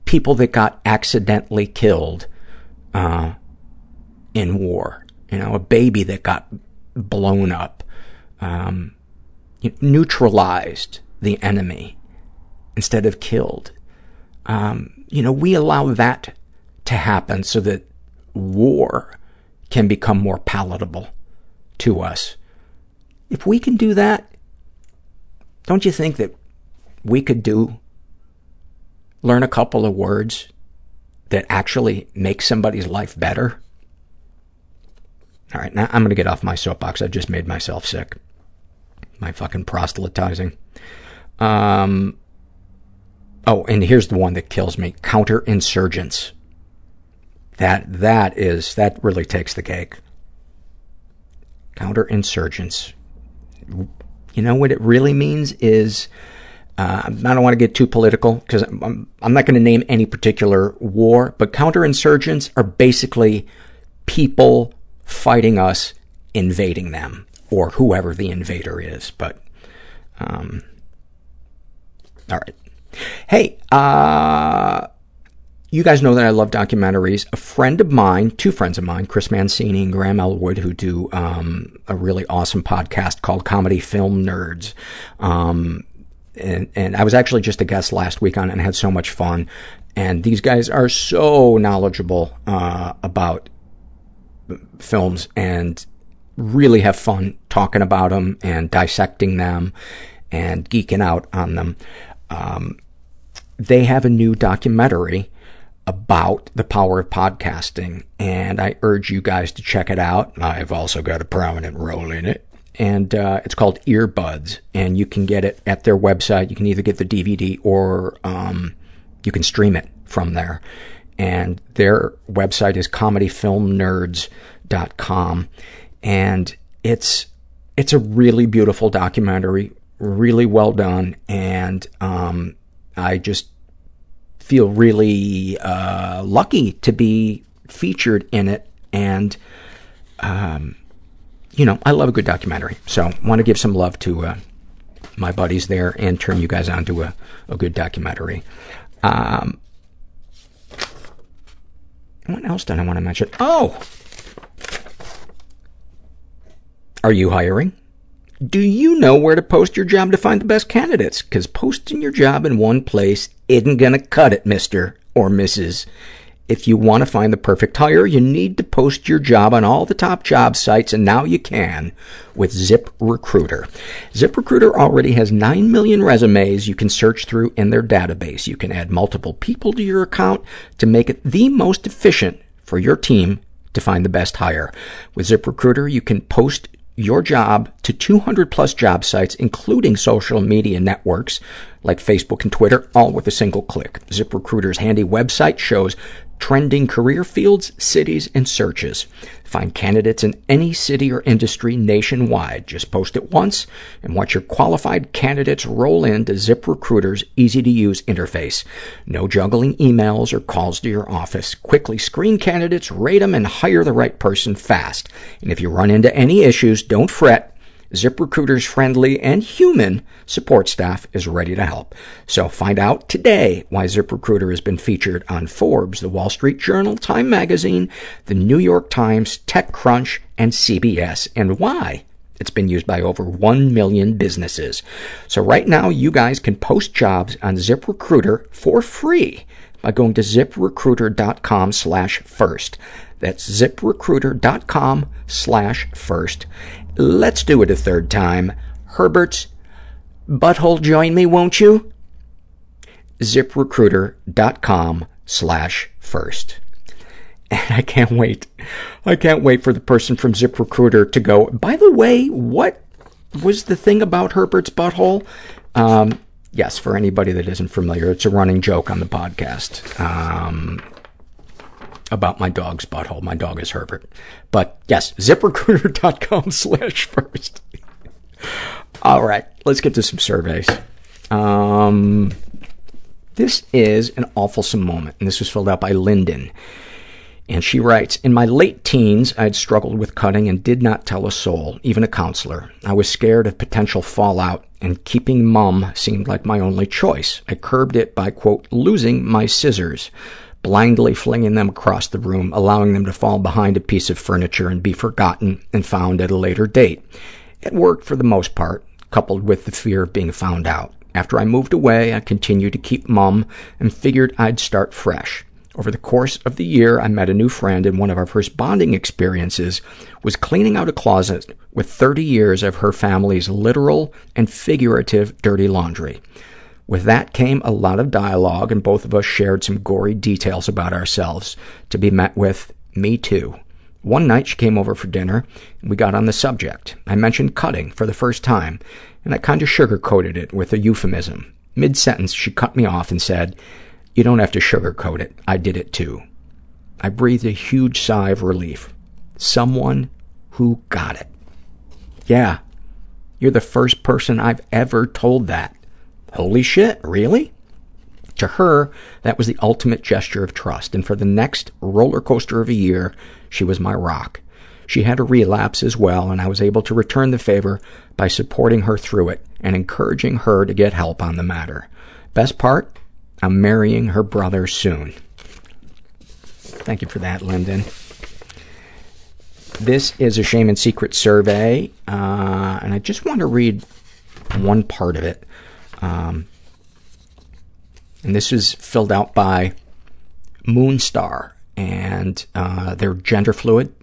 people that got accidentally killed uh, in war. You know, a baby that got blown up, um, neutralized the enemy instead of killed. Um, you know, we allow that to happen so that war can become more palatable to us. If we can do that, don't you think that we could do, learn a couple of words that actually make somebody's life better? All right, now I'm going to get off my soapbox. I just made myself sick. My fucking proselytizing. Um, oh, and here's the one that kills me. Counterinsurgents. That, that is, that really takes the cake. Counterinsurgents. You know what it really means is, uh, I don't want to get too political because I'm, I'm not going to name any particular war, but counterinsurgents are basically people fighting us, invading them, or whoever the invader is. But, um, all right. Hey, uh, you guys know that I love documentaries. A friend of mine, two friends of mine, Chris Mancini and Graham Elwood, who do um, a really awesome podcast called Comedy Film Nerds. Um, and, and I was actually just a guest last week on it and had so much fun. And these guys are so knowledgeable uh, about films and really have fun talking about them and dissecting them and geeking out on them. Um, they have a new documentary about the power of podcasting, and I urge you guys to check it out. I've also got a prominent role in it. And uh, it's called Earbuds, and you can get it at their website. You can either get the DVD or um, you can stream it from there. And their website is comedyfilmnerds.com. And it's it's a really beautiful documentary, really well done, and um, I just feel really uh, lucky to be featured in it. And, um, you know, I love a good documentary. So I want to give some love to uh, my buddies there and turn you guys on to a, a good documentary. Um, what else did I want to mention? Oh! Are you hiring? Do you know where to post your job to find the best candidates? Because posting your job in one place isn't going to cut it, Mr. or Mrs. If you want to find the perfect hire, you need to post your job on all the top job sites, and now you can with ZipRecruiter. ZipRecruiter already has 9 million resumes you can search through in their database. You can add multiple people to your account to make it the most efficient for your team to find the best hire. With ZipRecruiter, you can post your job to 200 plus job sites, including social media networks like Facebook and Twitter, all with a single click. ZipRecruiter's handy website shows trending career fields, cities, and searches. Find candidates in any city or industry nationwide. Just post it once and watch your qualified candidates roll into ZipRecruiter's easy-to-use interface. No juggling emails or calls to your office. Quickly screen candidates, rate them, and hire the right person fast. And if you run into any issues, don't fret. ZipRecruiter's friendly and human support staff is ready to help. So find out today why ZipRecruiter has been featured on Forbes, the Wall Street Journal, Time Magazine, the New York Times, TechCrunch, and CBS, and why it's been used by over 1 million businesses. So right now, you guys can post jobs on ZipRecruiter for free by going to ziprecruiter.com slash first. That's ziprecruiter.com slash first. Let's do it a third time. Herbert's butthole join me, won't you? ziprecruiter.com slash first. And I can't wait. I can't wait for the person from ZipRecruiter to go, by the way, what was the thing about Herbert's butthole? Um, yes, for anybody that isn't familiar, it's a running joke on the podcast. Um, about my dog's butthole. My dog is Herbert. But yes, ziprecruiter.com slash first. All right, let's get to some surveys. Um, this is an awfulsome moment, and this was filled out by Lyndon. And she writes, In my late teens, I had struggled with cutting and did not tell a soul, even a counselor. I was scared of potential fallout, and keeping mum seemed like my only choice. I curbed it by, quote, losing my scissors blindly flinging them across the room, allowing them to fall behind a piece of furniture and be forgotten and found at a later date. It worked for the most part, coupled with the fear of being found out. After I moved away, I continued to keep mum and figured I'd start fresh. Over the course of the year, I met a new friend, and one of our first bonding experiences was cleaning out a closet with 30 years of her family's literal and figurative dirty laundry. With that came a lot of dialogue, and both of us shared some gory details about ourselves to be met with, me too. One night she came over for dinner, and we got on the subject. I mentioned cutting for the first time, and I kind of sugarcoated it with a euphemism. Mid-sentence, she cut me off and said, you don't have to sugarcoat it. I did it too. I breathed a huge sigh of relief. Someone who got it. Yeah, you're the first person I've ever told that. Holy shit, really? To her, that was the ultimate gesture of trust, and for the next roller coaster of a year, she was my rock. She had a relapse as well, and I was able to return the favor by supporting her through it and encouraging her to get help on the matter. Best part? I'm marrying her brother soon. Thank you for that, Lyndon. This is a shame and secret survey, uh, and I just want to read one part of it. Um, and this is filled out by Moonstar, and uh, they're gender fluid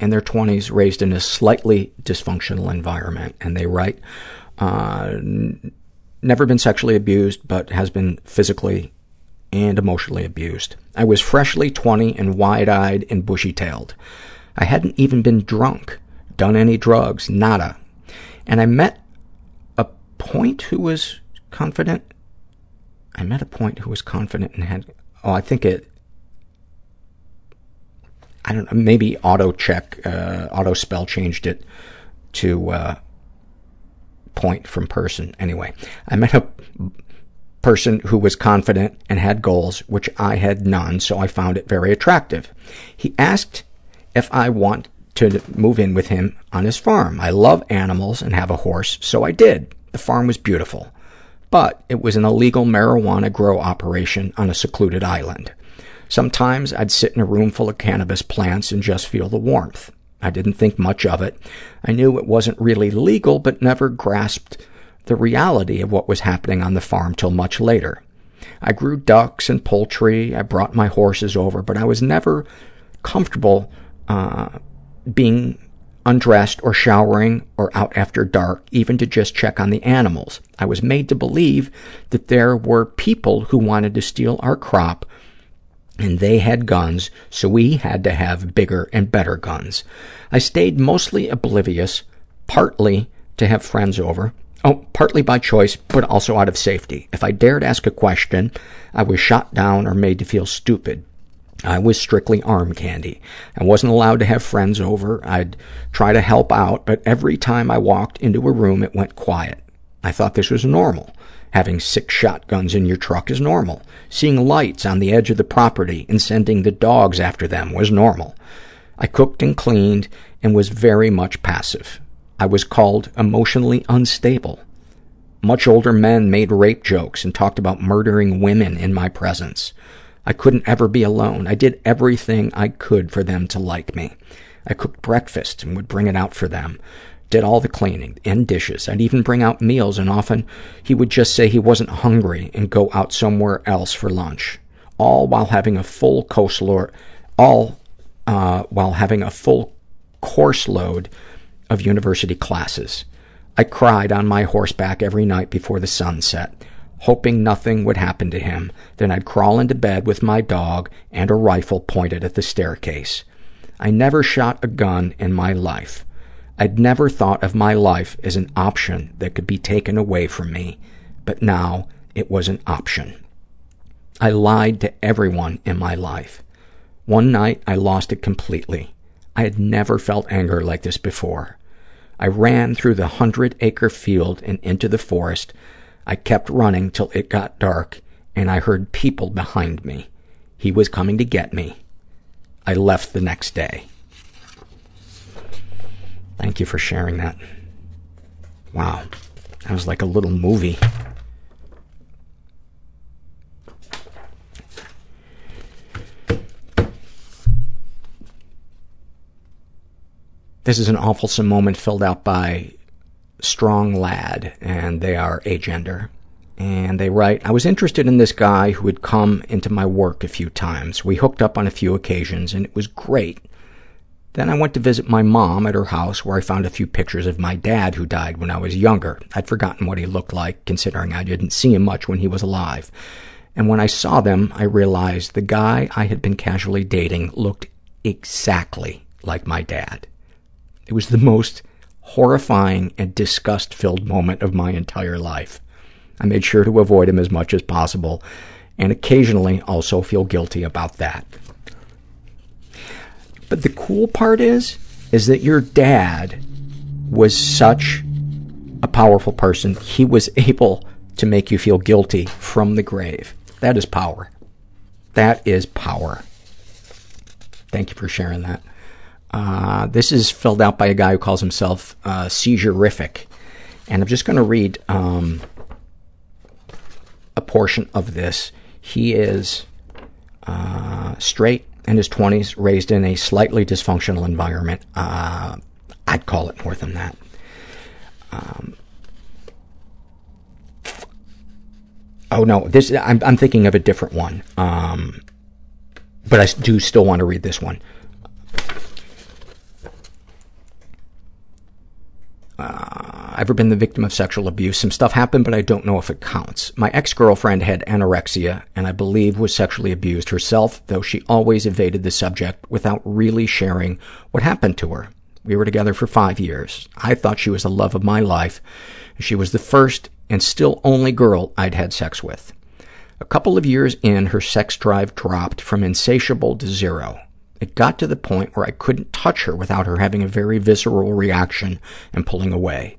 in their 20s, raised in a slightly dysfunctional environment. And they write, uh, never been sexually abused, but has been physically and emotionally abused. I was freshly 20 and wide-eyed and bushy-tailed. I hadn't even been drunk, done any drugs, nada. And I met a point who was confident. I met a point who was confident and had, oh, I think it, I don't know, maybe auto check, uh, auto spell changed it to, uh, point from person. Anyway, I met a person who was confident and had goals, which I had none, so I found it very attractive. He asked if I want to move in with him on his farm. I love animals and have a horse, so I did. The farm was beautiful, but it was an illegal marijuana grow operation on a secluded island. Sometimes I'd sit in a room full of cannabis plants and just feel the warmth. I didn't think much of it. I knew it wasn't really legal, but never grasped the reality of what was happening on the farm till much later. I grew ducks and poultry. I brought my horses over, but I was never comfortable uh, being undressed or showering or out after dark, even to just check on the animals. I was made to believe that there were people who wanted to steal our crop and they had guns, so we had to have bigger and better guns. I stayed mostly oblivious, partly to have friends over, oh, partly by choice, but also out of safety. If I dared ask a question, I was shot down or made to feel stupid. I was strictly arm candy. I wasn't allowed to have friends over. I'd try to help out, but every time I walked into a room, it went quiet. I thought this was normal. Having six shotguns in your truck is normal. Seeing lights on the edge of the property and sending the dogs after them was normal. I cooked and cleaned and was very much passive. I was called emotionally unstable. Much older men made rape jokes and talked about murdering women in my presence. I couldn't ever be alone. I did everything I could for them to like me. I cooked breakfast and would bring it out for them, did all the cleaning and dishes. I'd even bring out meals, and often he would just say he wasn't hungry and go out somewhere else for lunch, all while having a full all uh, while having a full course load of university classes. I cried on my horseback every night before the sun set hoping nothing would happen to him. Then I'd crawl into bed with my dog and a rifle pointed at the staircase. I never shot a gun in my life. I'd never thought of my life as an option that could be taken away from me, but now it was an option. I lied to everyone in my life. One night I lost it completely. I had never felt anger like this before. I ran through the hundred-acre field and into the forest, I kept running till it got dark, and I heard people behind me. He was coming to get me. I left the next day. Thank you for sharing that. Wow. That was like a little movie. This is an awfulsome moment filled out by strong lad, and they are agender. And they write, I was interested in this guy who had come into my work a few times. We hooked up on a few occasions, and it was great. Then I went to visit my mom at her house, where I found a few pictures of my dad, who died when I was younger. I'd forgotten what he looked like, considering I didn't see him much when he was alive. And when I saw them, I realized the guy I had been casually dating looked exactly like my dad. It was the most horrifying and disgust-filled moment of my entire life. I made sure to avoid him as much as possible and occasionally also feel guilty about that. But the cool part is, is that your dad was such a powerful person. He was able to make you feel guilty from the grave. That is power. That is power. Thank you for sharing that. Uh, this is filled out by a guy who calls himself uh, Seizure-rific. And I'm just going to read um, a portion of this. He is uh, straight, in his 20s, raised in a slightly dysfunctional environment. Uh, I'd call it more than that. Um, oh, no, this I'm, I'm thinking of a different one. Um, but I do still want to read this one. Uh, ever been the victim of sexual abuse. Some stuff happened, but I don't know if it counts. My ex-girlfriend had anorexia and I believe was sexually abused herself, though she always evaded the subject without really sharing what happened to her. We were together for five years. I thought she was the love of my life. She was the first and still only girl I'd had sex with. A couple of years in, her sex drive dropped from insatiable to zero. It got to the point where I couldn't touch her without her having a very visceral reaction and pulling away.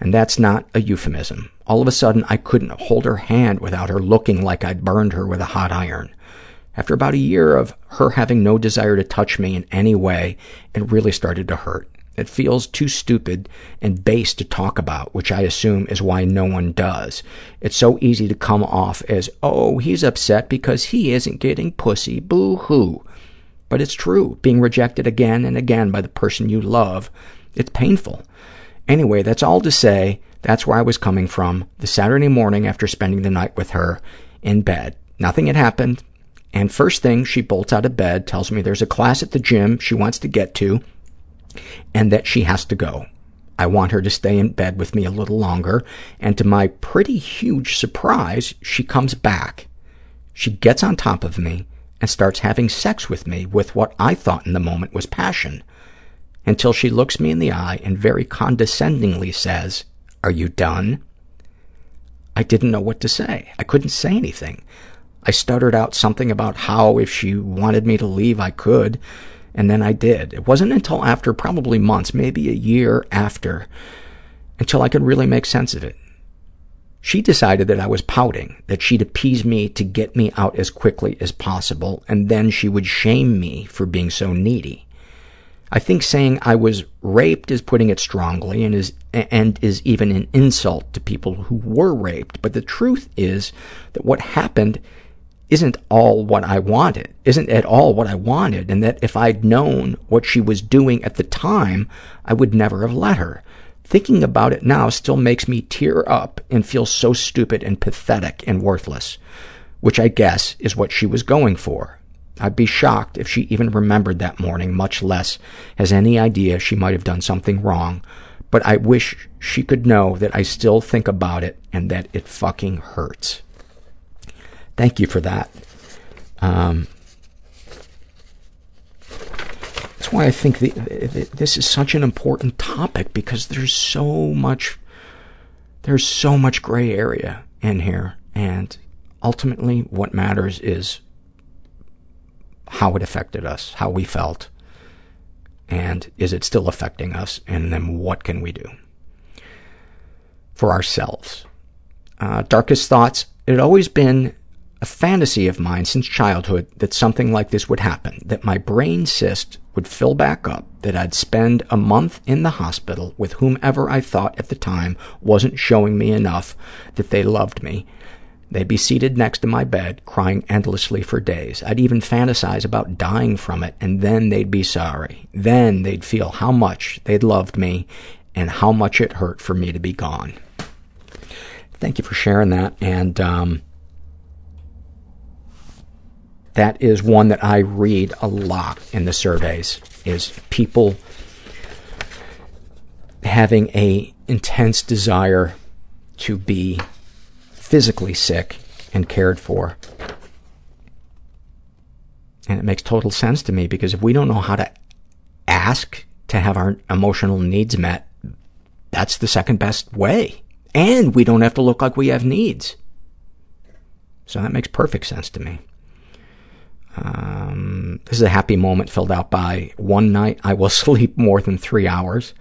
And that's not a euphemism. All of a sudden, I couldn't hold her hand without her looking like I'd burned her with a hot iron. After about a year of her having no desire to touch me in any way, it really started to hurt. It feels too stupid and base to talk about, which I assume is why no one does. It's so easy to come off as, oh, he's upset because he isn't getting pussy, boo-hoo. But it's true. Being rejected again and again by the person you love, it's painful. Anyway, that's all to say that's where I was coming from. The Saturday morning after spending the night with her, in bed. Nothing had happened, and first thing, she bolts out of bed, tells me there's a class at the gym she wants to get to and that she has to go. I want her to stay in bed with me a little longer, and to my pretty huge surprise, she comes back. She gets on top of me and starts having sex with me with what I thought in the moment was passion, until she looks me in the eye and very condescendingly says, are you done? I didn't know what to say. I couldn't say anything. I stuttered out something about how if she wanted me to leave, I could, and then I did. It wasn't until after probably months, maybe a year after, until I could really make sense of it. She decided that I was pouting, that she'd appease me to get me out as quickly as possible, and then she would shame me for being so needy. I think saying I was raped is putting it strongly and is and is even an insult to people who were raped, but the truth is that what happened isn't all what I wanted, isn't at all what I wanted, and that if I'd known what she was doing at the time, I would never have let her. Thinking about it now still makes me tear up and feel so stupid and pathetic and worthless, which I guess is what she was going for. I'd be shocked if she even remembered that morning, much less has any idea she might have done something wrong, but I wish she could know that I still think about it and that it fucking hurts. Thank you for that. Um, that's why I think the, the, this is such an important topic because there's so much, there's so much gray area in here, and ultimately what matters is how it affected us, how we felt, and is it still affecting us, and then what can we do for ourselves. Uh, darkest thoughts, it had always been a fantasy of mine since childhood that something like this would happen, that my brain cyst would fill back up, that I'd spend a month in the hospital with whomever I thought at the time wasn't showing me enough that they loved me. They'd be seated next to my bed, crying endlessly for days. I'd even fantasize about dying from it, and then they'd be sorry. Then they'd feel how much they'd loved me and how much it hurt for me to be gone. Thank you for sharing that, and um, that is one that I read a lot in the surveys, is people having a intense desire to be physically sick and cared for. And it makes total sense to me because if we don't know how to ask to have our emotional needs met, that's the second best way. And we don't have to look like we have needs. So that makes perfect sense to me. Um, this is a happy moment filled out by one night I will sleep more than three hours.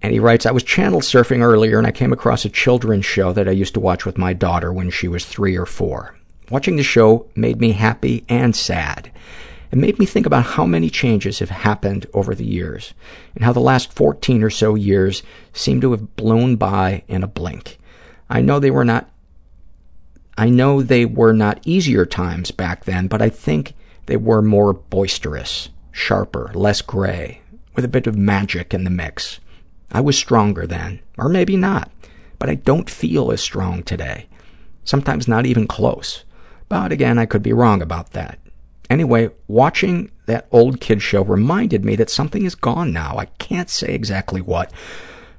And he writes, I was channel surfing earlier and I came across a children's show that I used to watch with my daughter when she was three or four. Watching the show made me happy and sad. It made me think about how many changes have happened over the years and how the last 14 or so years seem to have blown by in a blink. I know they were not I know they were not easier times back then, but I think they were more boisterous, sharper, less gray, with a bit of magic in the mix. I was stronger then, or maybe not, but I don't feel as strong today. Sometimes not even close. But again, I could be wrong about that. Anyway, watching that old kid show reminded me that something is gone now. I can't say exactly what,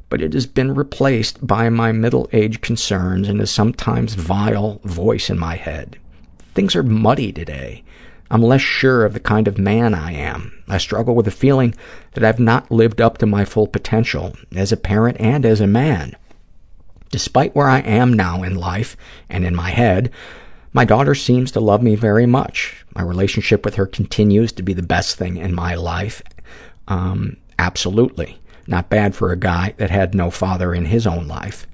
but it has been replaced by my middle-age concerns and a sometimes vile voice in my head. Things are muddy today. I'm less sure of the kind of man I am. I struggle with the feeling that I've not lived up to my full potential as a parent and as a man. Despite where I am now in life and in my head, my daughter seems to love me very much. My relationship with her continues to be the best thing in my life. Um, absolutely. Not bad for a guy that had no father in his own life.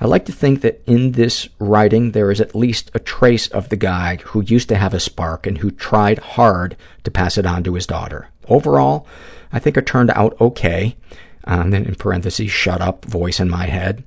I like to think that in this writing there is at least a trace of the guy who used to have a spark and who tried hard to pass it on to his daughter. Overall, I think it turned out okay. And then in parentheses, shut up, voice in my head.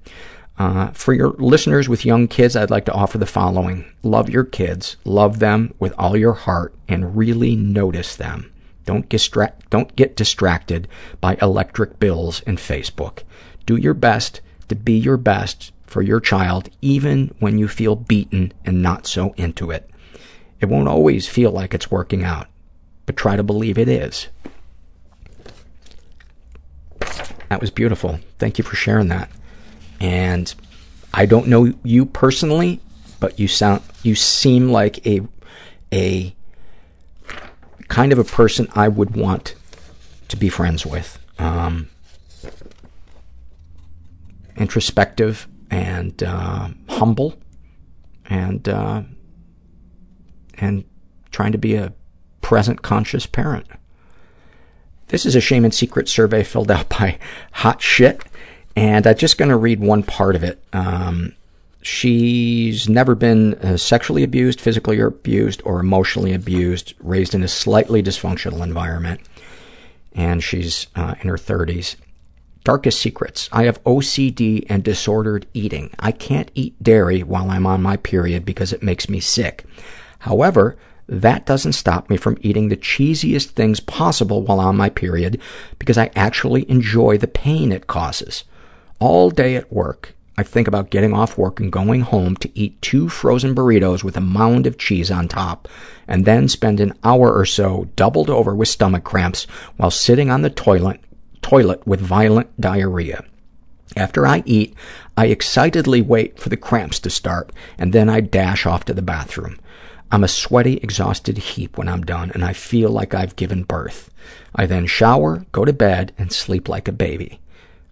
Uh, for your listeners with young kids, I'd like to offer the following. Love your kids, love them with all your heart, and really notice them. Don't, distract, don't get distracted by electric bills and Facebook. Do your best to be your best for your child even when you feel beaten and not so into it. It won't always feel like it's working out, but try to believe it is. That was beautiful. Thank you for sharing that. And I don't know you personally, but you sound you seem like a a kind of a person I would want to be friends with. Um, introspective and uh, humble and uh, and trying to be a present conscious parent. This is a shame and secret survey filled out by Hot Shit, and I'm just going to read one part of it. Um, she's never been uh, sexually abused, physically abused, or emotionally abused, raised in a slightly dysfunctional environment, and she's uh, in her 30s. Darkest secrets. I have OCD and disordered eating. I can't eat dairy while I'm on my period because it makes me sick. However, that doesn't stop me from eating the cheesiest things possible while on my period because I actually enjoy the pain it causes. All day at work, I think about getting off work and going home to eat two frozen burritos with a mound of cheese on top and then spend an hour or so doubled over with stomach cramps while sitting on the toilet toilet with violent diarrhea. After I eat, I excitedly wait for the cramps to start, and then I dash off to the bathroom. I'm a sweaty, exhausted heap when I'm done, and I feel like I've given birth. I then shower, go to bed, and sleep like a baby.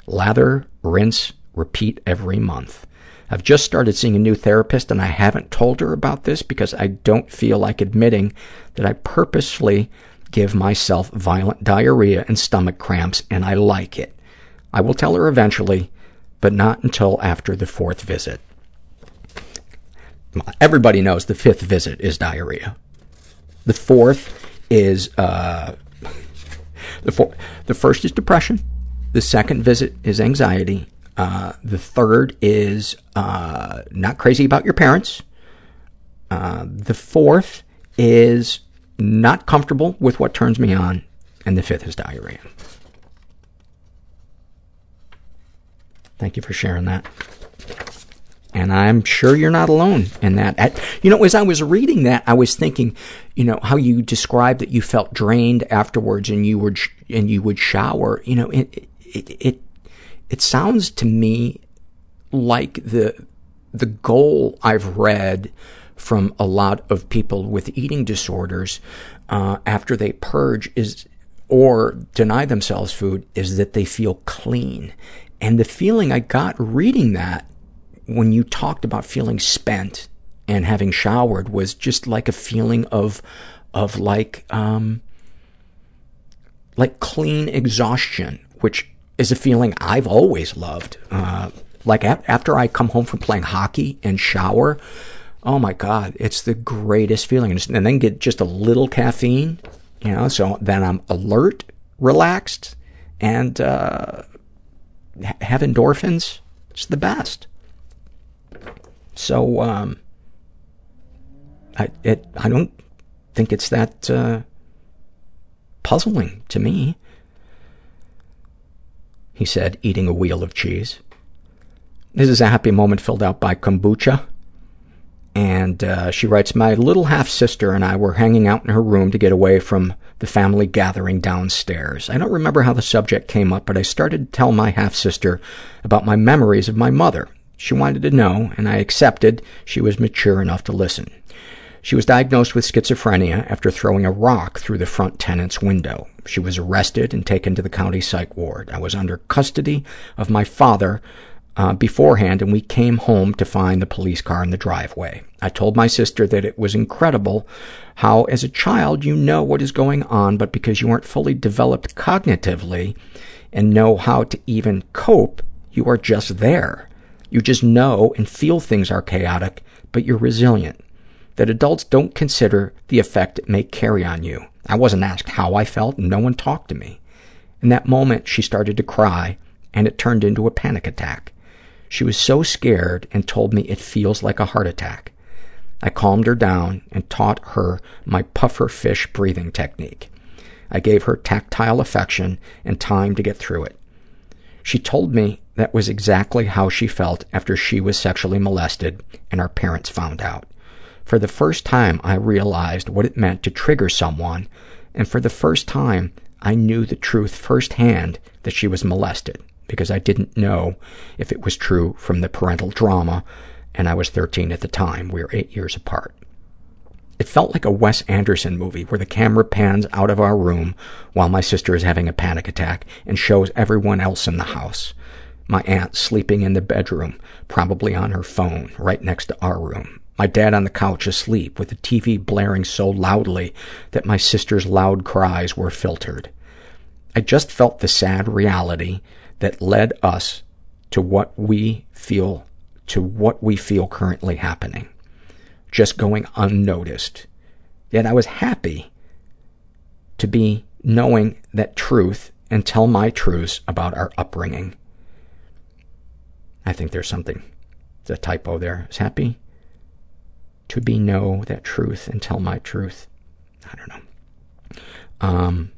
Lather, rinse, repeat every month. I've just started seeing a new therapist, and I haven't told her about this because I don't feel like admitting that I purposefully give myself violent diarrhea and stomach cramps, and I like it. I will tell her eventually, but not until after the fourth visit. Everybody knows the fifth visit is diarrhea. The fourth is, uh, the, four, the first is depression. The second visit is anxiety. Uh, the third is uh, not crazy about your parents. Uh, the fourth is not comfortable with what turns me on. And the fifth is diarrhea. Thank you for sharing that. And I'm sure you're not alone in that. You know, as I was reading that, I was thinking, you know, how you described that you felt drained afterwards and you would, and you would shower. You know, it, it, it, it sounds to me like the, the goal I've read from a lot of people with eating disorders uh, after they purge is, or deny themselves food, is that they feel clean. And the feeling I got reading that when you talked about feeling spent and having showered was just like a feeling of, of like, um, like clean exhaustion, which is a feeling I've always loved. Uh, like a- after I come home from playing hockey and shower, oh my God, it's the greatest feeling. And then get just a little caffeine, you know, so then I'm alert, relaxed, and uh, have endorphins. It's the best. So, um, I, it, I don't think it's that uh, puzzling to me. He said, eating a wheel of cheese. This is a happy moment filled out by Kombucha. And uh, she writes, My little half-sister and I were hanging out in her room to get away from the family gathering downstairs. I don't remember how the subject came up, but I started to tell my half-sister about my memories of my mother. She wanted to know, and I accepted she was mature enough to listen. She was diagnosed with schizophrenia after throwing a rock through the front tenant's window. She was arrested and taken to the county psych ward. I was under custody of my father uh, beforehand, and we came home to find the police car in the driveway. I told my sister that it was incredible how, as a child, you know what is going on, but because you aren't fully developed cognitively and know how to even cope, you are just there. You just know and feel things are chaotic, but you're resilient. That adults don't consider the effect it may carry on you. I wasn't asked how I felt, and no one talked to me. In that moment, she started to cry, and it turned into a panic attack. She was so scared and told me it feels like a heart attack. I calmed her down and taught her my puffer fish breathing technique. I gave her tactile affection and time to get through it. She told me that was exactly how she felt after she was sexually molested and our parents found out. For the first time, I realized what it meant to trigger someone, and for the first time, I knew the truth firsthand that she was molested because I didn't know if it was true from the parental drama, and I was 13 at the time. We were eight years apart. It felt like a Wes Anderson movie where the camera pans out of our room while my sister is having a panic attack and shows everyone else in the house. My aunt sleeping in the bedroom, probably on her phone, right next to our room. My dad on the couch asleep with the TV blaring so loudly that my sister's loud cries were filtered. I just felt the sad reality that led us to what we feel, to what we feel currently happening just going unnoticed. Yet I was happy to be knowing that truth and tell my truths about our upbringing. I think there's something, a typo there. Is happy to be know that truth and tell my truth. I don't know. Um,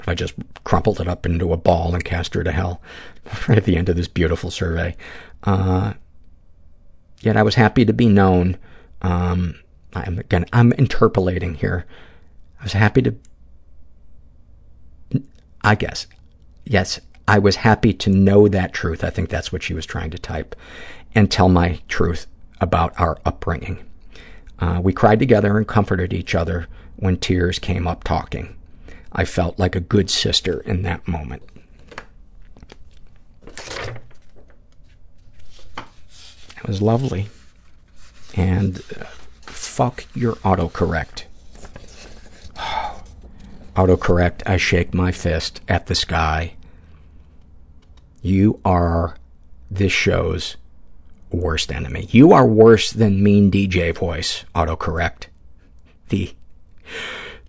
if I just crumpled it up into a ball and cast her to hell right at the end of this beautiful survey. Uh, yet I was happy to be known um, I'm, again, I'm interpolating here. I was happy to, I guess, yes, I was happy to know that truth. I think that's what she was trying to type, and tell my truth about our upbringing. Uh, we cried together and comforted each other when tears came up talking. I felt like a good sister in that moment. It was lovely and uh, fuck your autocorrect. autocorrect, I shake my fist at the sky. You are this show's worst enemy. You are worse than mean DJ voice, autocorrect. The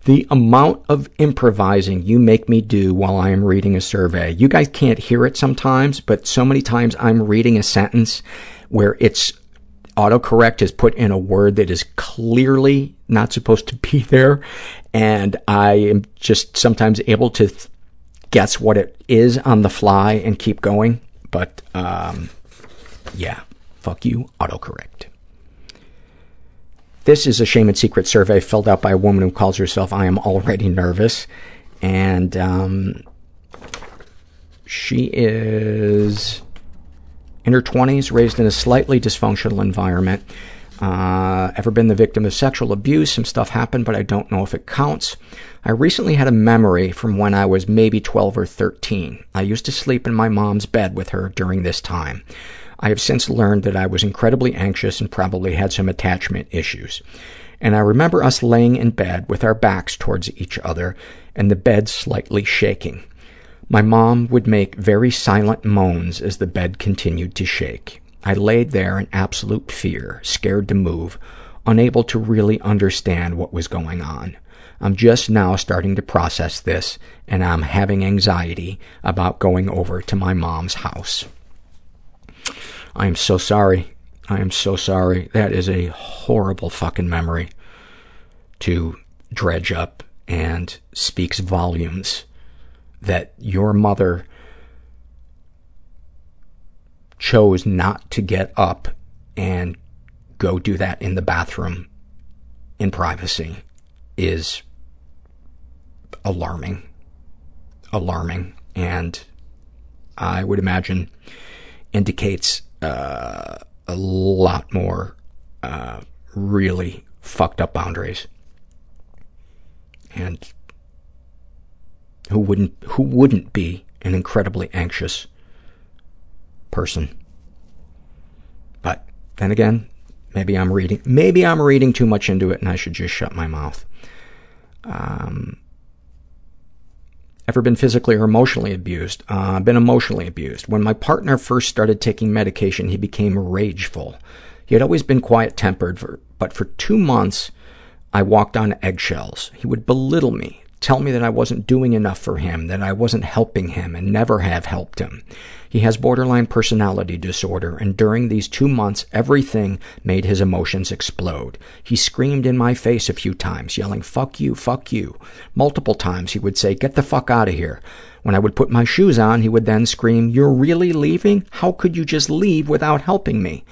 the amount of improvising you make me do while I am reading a survey. You guys can't hear it sometimes, but so many times I'm reading a sentence where it's autocorrect has put in a word that is clearly not supposed to be there, and I am just sometimes able to th- guess what it is on the fly and keep going. But, um, yeah, fuck you, autocorrect. This is a shame and secret survey filled out by a woman who calls herself I am already nervous. And um, she is in her 20s, raised in a slightly dysfunctional environment. Uh, ever been the victim of sexual abuse? Some stuff happened, but I don't know if it counts. I recently had a memory from when I was maybe 12 or 13. I used to sleep in my mom's bed with her during this time. I have since learned that I was incredibly anxious and probably had some attachment issues. And I remember us laying in bed with our backs towards each other and the bed slightly shaking. My mom would make very silent moans as the bed continued to shake. I laid there in absolute fear, scared to move, unable to really understand what was going on. I'm just now starting to process this, and I'm having anxiety about going over to my mom's house. I am so sorry. I am so sorry. That is a horrible fucking memory to dredge up and speaks volumes that your mother chose not to get up and go do that in the bathroom in privacy is alarming. Alarming. And I would imagine indicates uh, a lot more uh, really fucked up boundaries. And who wouldn't who wouldn't be an incredibly anxious person. But then again, maybe I'm reading maybe I'm reading too much into it and I should just shut my mouth. Um ever been physically or emotionally abused? Uh, been emotionally abused. When my partner first started taking medication, he became rageful. He had always been quiet-tempered, but for two months, I walked on eggshells. He would belittle me, tell me that I wasn't doing enough for him, that I wasn't helping him and never have helped him. He has borderline personality disorder, and during these two months, everything made his emotions explode. He screamed in my face a few times, yelling, fuck you, fuck you. Multiple times he would say, get the fuck out of here. When I would put my shoes on, he would then scream, you're really leaving? How could you just leave without helping me?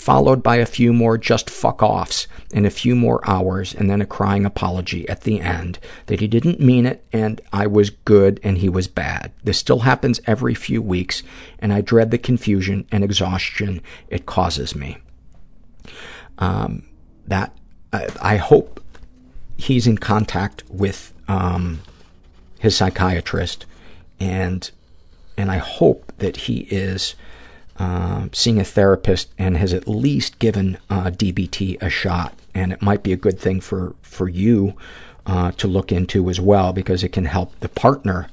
Followed by a few more just fuck-offs and a few more hours and then a crying apology at the end that he didn't mean it and I was good and he was bad. This still happens every few weeks and I dread the confusion and exhaustion it causes me. Um, that, I, I hope he's in contact with um, his psychiatrist and and I hope that he is seeing a therapist and has at least given uh, DBT a shot. And it might be a good thing for, for you uh, to look into as well because it can help the partner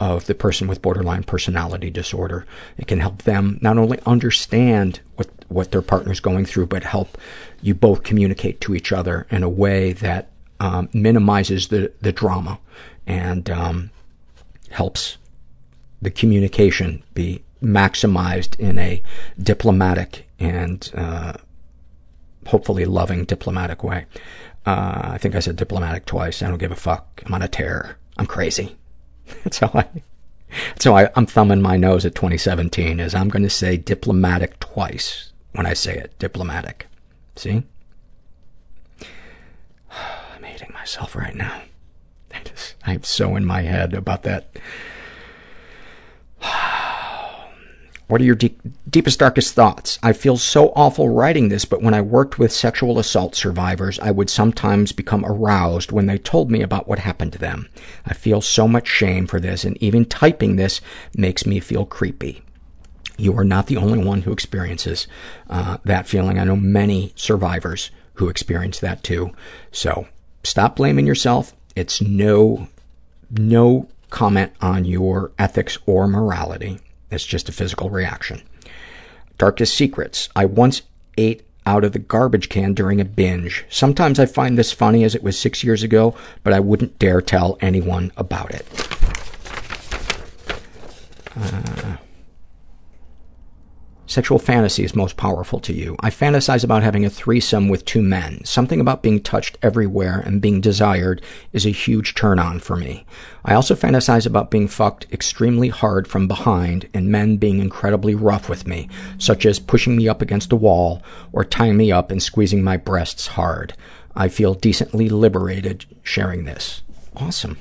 of the person with borderline personality disorder. It can help them not only understand what, what their partner's going through, but help you both communicate to each other in a way that um, minimizes the, the drama and um, helps the communication be maximized in a diplomatic and uh, hopefully loving diplomatic way. Uh, I think I said diplomatic twice. I don't give a fuck. I'm on a tear. I'm crazy. That's how I, how I, I'm thumbing my nose at 2017 is I'm going to say diplomatic twice when I say it. Diplomatic. See? I'm hating myself right now. I just, I'm so in my head about that What are your deep, deepest, darkest thoughts? I feel so awful writing this, but when I worked with sexual assault survivors, I would sometimes become aroused when they told me about what happened to them. I feel so much shame for this, and even typing this makes me feel creepy. You are not the only one who experiences uh, that feeling. I know many survivors who experience that too. So stop blaming yourself. It's no, no comment on your ethics or morality. It's just a physical reaction. Darkest secrets. I once ate out of the garbage can during a binge. Sometimes I find this funny as it was six years ago, but I wouldn't dare tell anyone about it. Uh, Sexual fantasy is most powerful to you. I fantasize about having a threesome with two men. Something about being touched everywhere and being desired is a huge turn-on for me. I also fantasize about being fucked extremely hard from behind and men being incredibly rough with me, such as pushing me up against a wall or tying me up and squeezing my breasts hard. I feel decently liberated sharing this. Awesome.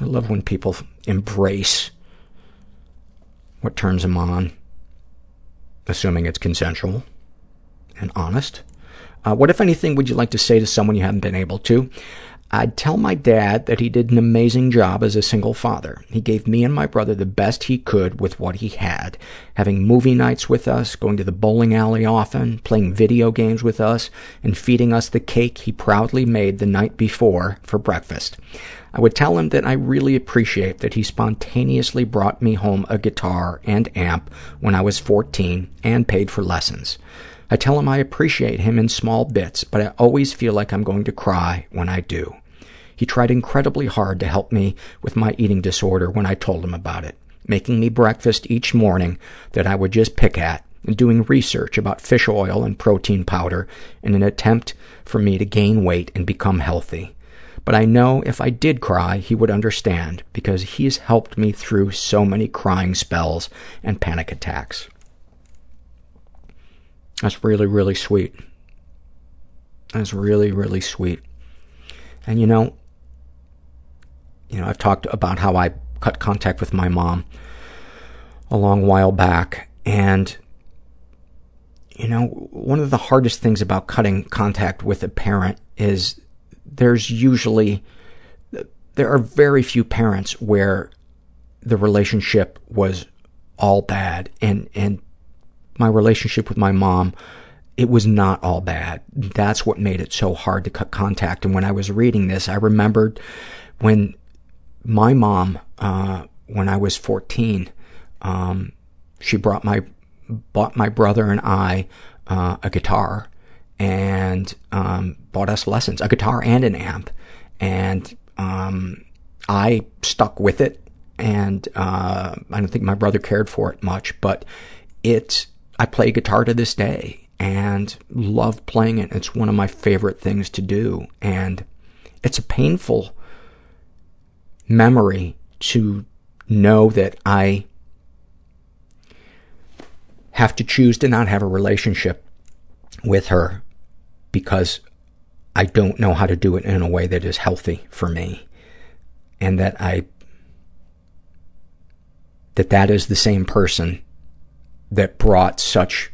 I love when people embrace what turns them on assuming it's consensual and honest. Uh, what, if anything, would you like to say to someone you haven't been able to? I'd tell my dad that he did an amazing job as a single father. He gave me and my brother the best he could with what he had, having movie nights with us, going to the bowling alley often, playing video games with us, and feeding us the cake he proudly made the night before for breakfast. I would tell him that I really appreciate that he spontaneously brought me home a guitar and amp when I was 14 and paid for lessons. I tell him I appreciate him in small bits, but I always feel like I'm going to cry when I do. He tried incredibly hard to help me with my eating disorder when I told him about it, making me breakfast each morning that I would just pick at and doing research about fish oil and protein powder in an attempt for me to gain weight and become healthy. But I know if I did cry, he would understand because he's helped me through so many crying spells and panic attacks. That's really, really sweet. That's really, really sweet. And you know, you know, I've talked about how I cut contact with my mom a long while back, and you know, one of the hardest things about cutting contact with a parent is there's usually there are very few parents where the relationship was all bad and and my relationship with my mom, it was not all bad. That's what made it so hard to cut contact. And when I was reading this, I remembered when my mom, uh, when I was 14, um, she brought my, bought my brother and I, uh, a guitar and, um, bought us lessons, a guitar and an amp. And Um, I stuck with it, and uh, I don't think my brother cared for it much, but it, I play guitar to this day and love playing it. It's one of my favorite things to do, and it's a painful memory to know that I have to choose to not have a relationship with her because I don't know how to do it in a way that is healthy for me and that I that that is the same person that brought such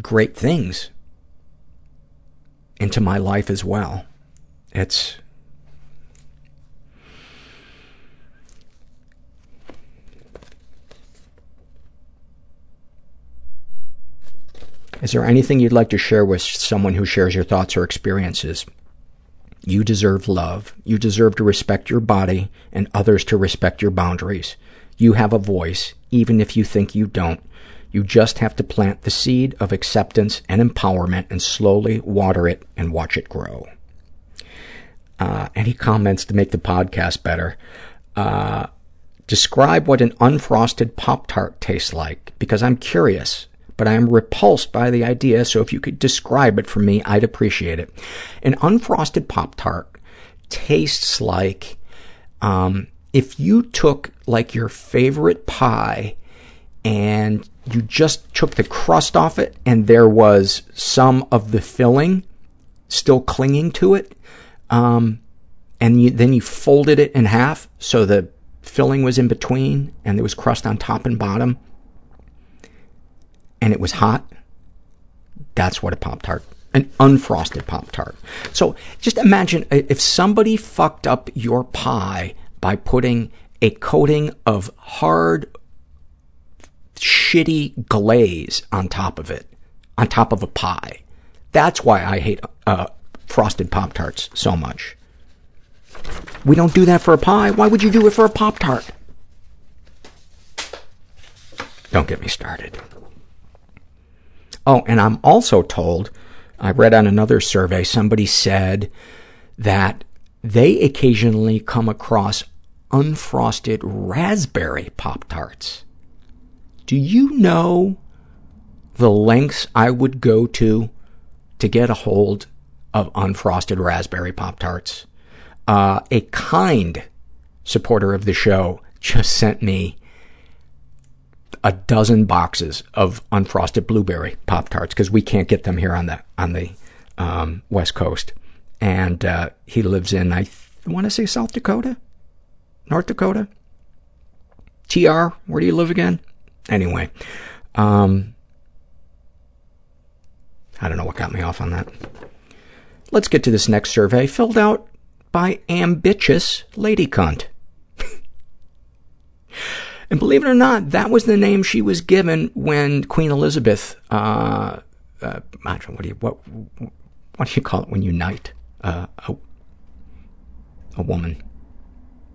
great things into my life as well. It's Is there anything you'd like to share with someone who shares your thoughts or experiences? You deserve love. You deserve to respect your body and others to respect your boundaries. You have a voice, even if you think you don't. You just have to plant the seed of acceptance and empowerment and slowly water it and watch it grow. Uh, any comments to make the podcast better? Uh, describe what an unfrosted Pop Tart tastes like, because I'm curious but I am repulsed by the idea, so if you could describe it for me, I'd appreciate it. An unfrosted Pop-Tart tastes like um, if you took like your favorite pie and you just took the crust off it and there was some of the filling still clinging to it, um, and you, then you folded it in half so the filling was in between and there was crust on top and bottom, and it was hot, that's what a Pop-Tart, an unfrosted Pop-Tart. So just imagine if somebody fucked up your pie by putting a coating of hard, shitty glaze on top of it, on top of a pie. That's why I hate uh, frosted Pop-Tarts so much. We don't do that for a pie. Why would you do it for a Pop-Tart? Don't get me started. Oh, and I'm also told, I read on another survey, somebody said that they occasionally come across unfrosted raspberry Pop-Tarts. Do you know the lengths I would go to to get a hold of unfrosted raspberry Pop-Tarts? Uh, a kind supporter of the show just sent me a dozen boxes of unfrosted blueberry Pop Tarts because we can't get them here on the on the um, West Coast. And uh, he lives in, I want to say South Dakota, North Dakota. TR, where do you live again? Anyway, um, I don't know what got me off on that. Let's get to this next survey filled out by ambitious lady cunt. And believe it or not, that was the name she was given when Queen Elizabeth, uh, uh, what do you, what, what do you call it when you knight uh, a, a woman?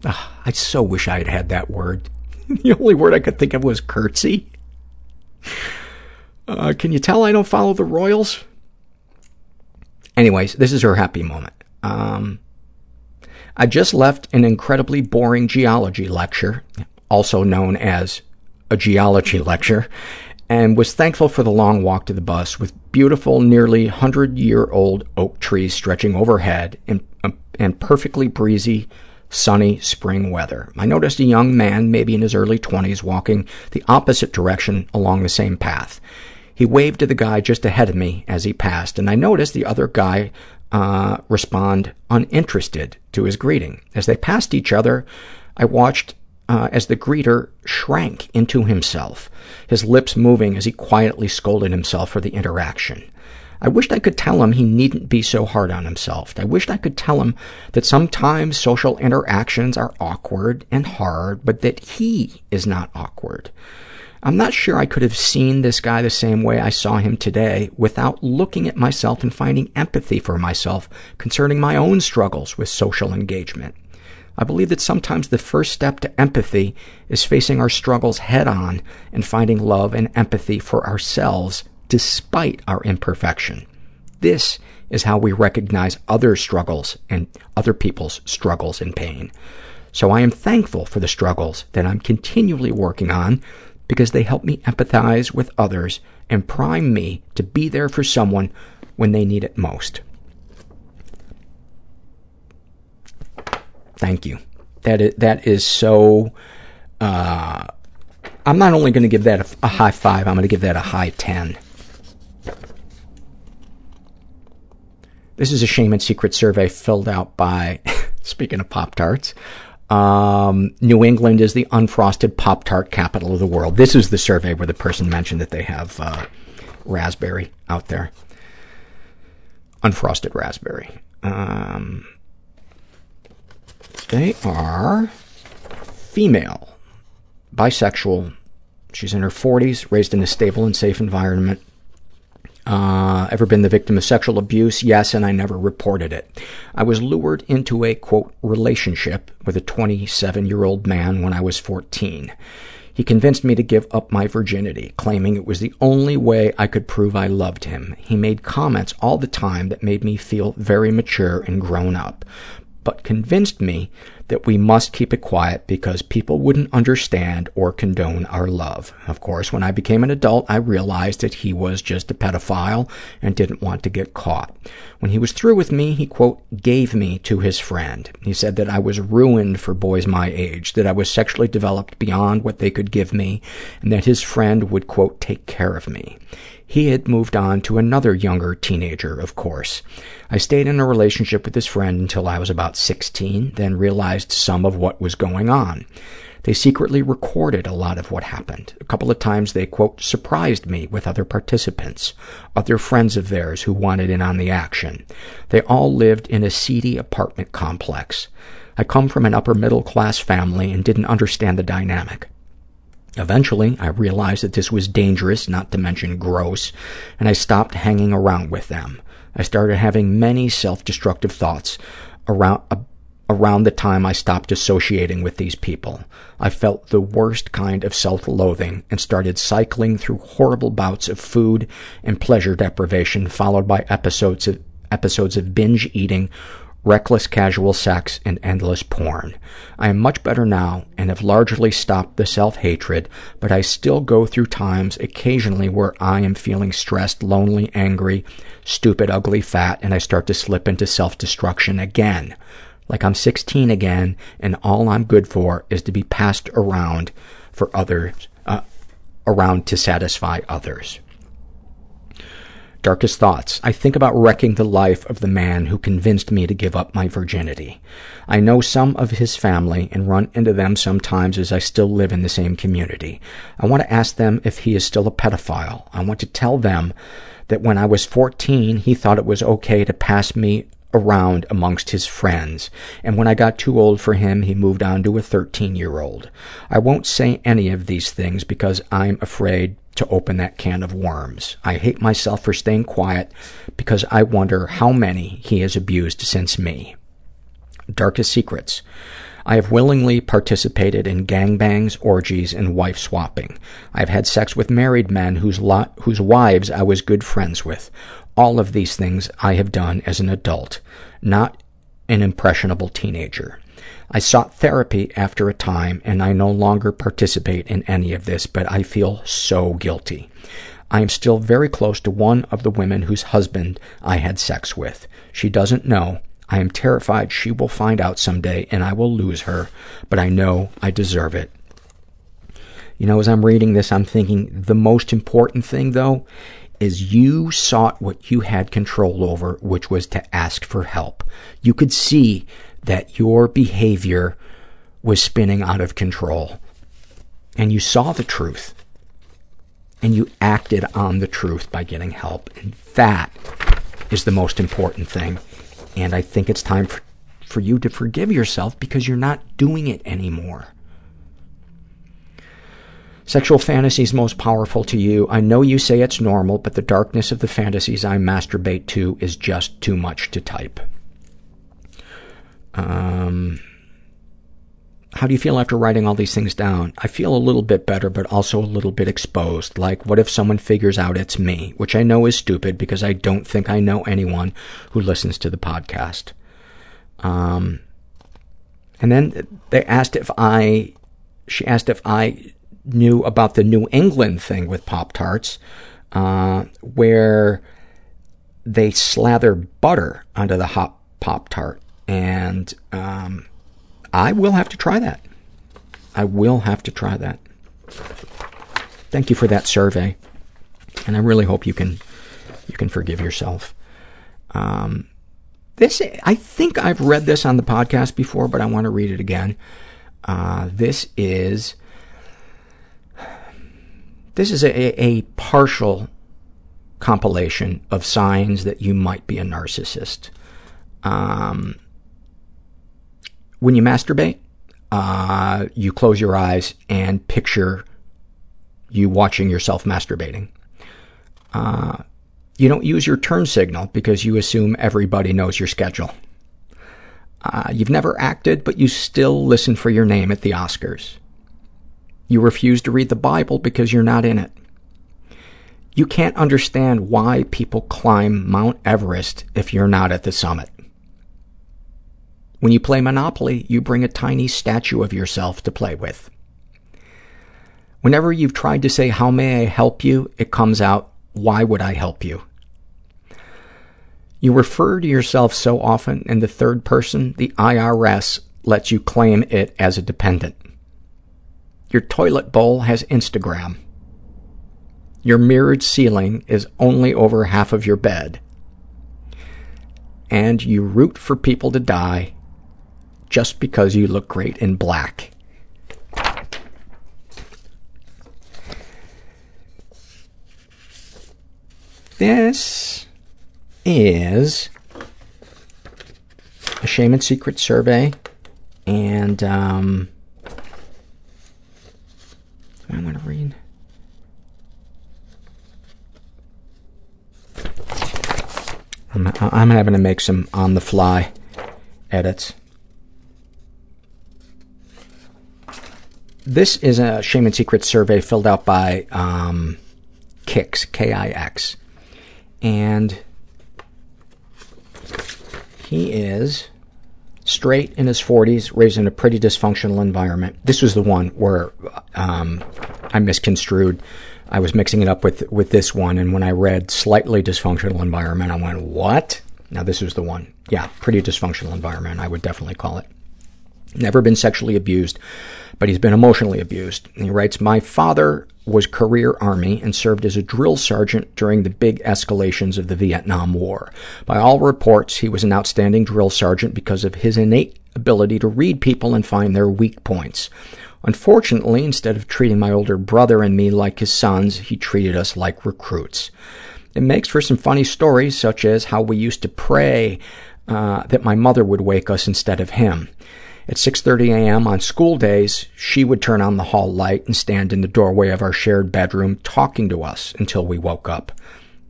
Uh, I so wish I had had that word. the only word I could think of was curtsy. Uh, can you tell I don't follow the royals? Anyways, this is her happy moment. Um, I just left an incredibly boring geology lecture also known as a geology lecture, and was thankful for the long walk to the bus with beautiful, nearly 100-year-old oak trees stretching overhead and, uh, and perfectly breezy, sunny spring weather. I noticed a young man, maybe in his early 20s, walking the opposite direction along the same path. He waved to the guy just ahead of me as he passed, and I noticed the other guy uh, respond uninterested to his greeting. As they passed each other, I watched Uh, as the greeter shrank into himself, his lips moving as he quietly scolded himself for the interaction. I wished I could tell him he needn't be so hard on himself. I wished I could tell him that sometimes social interactions are awkward and hard, but that he is not awkward. I'm not sure I could have seen this guy the same way I saw him today without looking at myself and finding empathy for myself concerning my own struggles with social engagement. I believe that sometimes the first step to empathy is facing our struggles head on and finding love and empathy for ourselves despite our imperfection. this is how we recognize other struggles and other people's struggles and pain. So I am thankful for the struggles that I'm continually working on because they help me empathize with others and prime me to be there for someone when they need it most. Thank you. That is, that is so, uh, I'm not only going to give that a, a high five, I'm going to give that a high 10. This is a shame and secret survey filled out by, speaking of Pop Tarts, um, New England is the unfrosted Pop Tart capital of the world. This is the survey where the person mentioned that they have uh, raspberry out there. Unfrosted raspberry. Um, they are female, bisexual. She's in her 40s, raised in a stable and safe environment. Uh, ever been the victim of sexual abuse? Yes, and I never reported it. I was lured into a, quote, relationship with a 27-year-old man when I was 14. He convinced me to give up my virginity, claiming it was the only way I could prove I loved him. He made comments all the time that made me feel very mature and grown up, but convinced me that we must keep it quiet because people wouldn't understand or condone our love. Of course, when I became an adult, I realized that he was just a pedophile and didn't want to get caught. When he was through with me, he, quote, gave me to his friend. He said that I was ruined for boys my age, that I was sexually developed beyond what they could give me, and that his friend would, quote, take care of me. He had moved on to another younger teenager, of course. I stayed in a relationship with this friend until I was about 16, then realized some of what was going on. They secretly recorded a lot of what happened. A couple of times they, quote, surprised me with other participants, other friends of theirs who wanted in on the action. They all lived in a seedy apartment complex. I come from an upper-middle-class family and didn't understand the dynamic. Eventually, I realized that this was dangerous, not to mention gross, and I stopped hanging around with them. I started having many self-destructive thoughts around, uh, around the time I stopped associating with these people. I felt the worst kind of self-loathing and started cycling through horrible bouts of food and pleasure deprivation, followed by episodes of, episodes of binge eating reckless casual sex, and endless porn. I am much better now and have largely stopped the self-hatred, but I still go through times occasionally where I am feeling stressed, lonely, angry, stupid, ugly, fat, and I start to slip into self-destruction again. Like I'm 16 again, and all I'm good for is to be passed around for others, uh, around to satisfy others. Darkest thoughts. I think about wrecking the life of the man who convinced me to give up my virginity. I know some of his family and run into them sometimes as I still live in the same community. I want to ask them if he is still a pedophile. I want to tell them that when I was 14, he thought it was okay to pass me around amongst his friends, and when I got too old for him, he moved on to a 13-year-old. I won't say any of these things because I'm afraid to open that can of worms. I hate myself for staying quiet because I wonder how many he has abused since me. Darkest secrets. I have willingly participated in gangbangs, orgies, and wife swapping. I have had sex with married men whose, lo- whose wives I was good friends with. All of these things I have done as an adult, not an impressionable teenager. I sought therapy after a time, and I no longer participate in any of this, but I feel so guilty. I am still very close to one of the women whose husband I had sex with. She doesn't know. I am terrified she will find out someday and I will lose her, but I know I deserve it. You know, as I'm reading this, I'm thinking the most important thing, though, is you sought what you had control over, which was to ask for help. You could see that your behavior was spinning out of control. And you saw the truth. And you acted on the truth by getting help. And that is the most important thing. And I think it's time for, for you to forgive yourself because you're not doing it anymore. Sexual fantasies most powerful to you. I know you say it's normal, but the darkness of the fantasies I masturbate to is just too much to type. Um, how do you feel after writing all these things down? I feel a little bit better, but also a little bit exposed. Like, what if someone figures out it's me? Which I know is stupid because I don't think I know anyone who listens to the podcast. Um, and then they asked if I, she asked if I knew about the New England thing with Pop Tarts, uh, where they slather butter onto the hot Pop Tart. And, um, I will have to try that. I will have to try that. Thank you for that survey. And I really hope you can, you can forgive yourself. Um, this, I think I've read this on the podcast before, but I want to read it again. Uh, this is, this is a, a partial compilation of signs that you might be a narcissist. Um, when you masturbate, uh, you close your eyes and picture you watching yourself masturbating. Uh, you don't use your turn signal because you assume everybody knows your schedule. Uh, you've never acted, but you still listen for your name at the Oscars. You refuse to read the Bible because you're not in it. You can't understand why people climb Mount Everest if you're not at the summit. When you play Monopoly, you bring a tiny statue of yourself to play with. Whenever you've tried to say, how may I help you, it comes out, why would I help you? You refer to yourself so often in the third person, the IRS lets you claim it as a dependent. Your toilet bowl has Instagram. Your mirrored ceiling is only over half of your bed. And you root for people to die just because you look great in black. This is a Shame and Secret survey, and um, I want to read. I'm, I'm having to make some on-the-fly edits. This is a Shame and Secret survey filled out by um, Kix, K-I-X. And he is straight in his 40s, raised in a pretty dysfunctional environment. This was the one where um, I misconstrued. I was mixing it up with, with this one, and when I read slightly dysfunctional environment, I went, what? Now, this is the one. Yeah, pretty dysfunctional environment, I would definitely call it. Never been sexually abused, but he's been emotionally abused. And he writes, My father was career Army and served as a drill sergeant during the big escalations of the Vietnam War. By all reports, he was an outstanding drill sergeant because of his innate ability to read people and find their weak points. Unfortunately, instead of treating my older brother and me like his sons, he treated us like recruits. It makes for some funny stories, such as how we used to pray uh, that my mother would wake us instead of him. At 6.30 a.m. on school days, she would turn on the hall light and stand in the doorway of our shared bedroom talking to us until we woke up.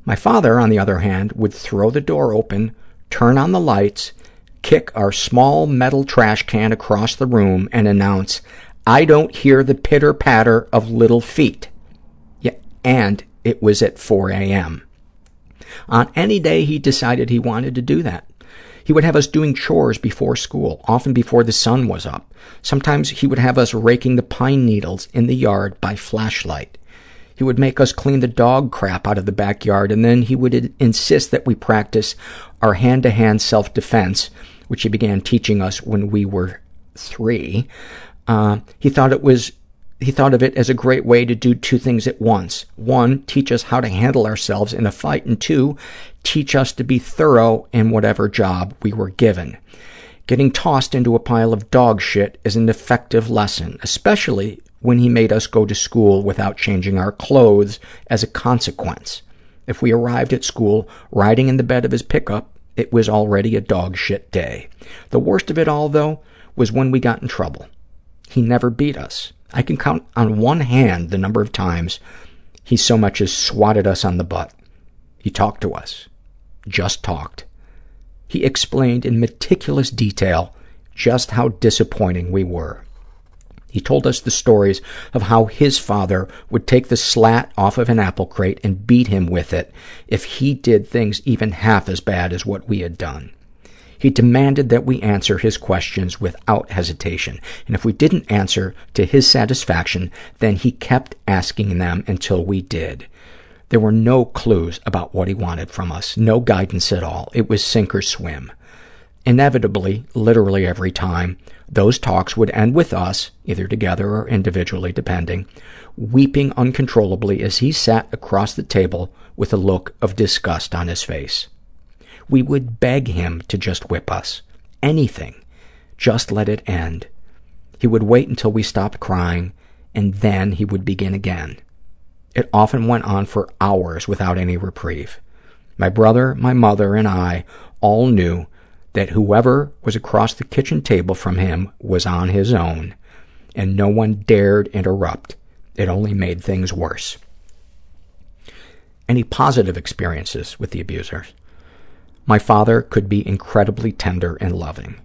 My father, on the other hand, would throw the door open, turn on the lights, kick our small metal trash can across the room, and announce, I don't hear the pitter-patter of little feet. Yeah, and it was at 4 a.m. On any day he decided he wanted to do that. He would have us doing chores before school, often before the sun was up. Sometimes he would have us raking the pine needles in the yard by flashlight. He would make us clean the dog crap out of the backyard, and then he would insist that we practice our hand-to-hand self-defense, which he began teaching us when we were three. Uh, he thought it was he thought of it as a great way to do two things at once. One, teach us how to handle ourselves in a fight, and two, teach us to be thorough in whatever job we were given. Getting tossed into a pile of dog shit is an effective lesson, especially when he made us go to school without changing our clothes as a consequence. If we arrived at school riding in the bed of his pickup, it was already a dog shit day. The worst of it all, though, was when we got in trouble. He never beat us. I can count on one hand the number of times he so much as swatted us on the butt. He talked to us. Just talked. He explained in meticulous detail just how disappointing we were. He told us the stories of how his father would take the slat off of an apple crate and beat him with it if he did things even half as bad as what we had done. He demanded that we answer his questions without hesitation, and if we didn't answer to his satisfaction, then he kept asking them until we did. There were no clues about what he wanted from us, no guidance at all. It was sink or swim. Inevitably, literally every time, those talks would end with us, either together or individually, depending, weeping uncontrollably as he sat across the table with a look of disgust on his face. We would beg him to just whip us. Anything. Just let it end. He would wait until we stopped crying, and then he would begin again. It often went on for hours without any reprieve. My brother, my mother, and I all knew that whoever was across the kitchen table from him was on his own, and no one dared interrupt. It only made things worse. Any positive experiences with the abusers? My father could be incredibly tender and loving.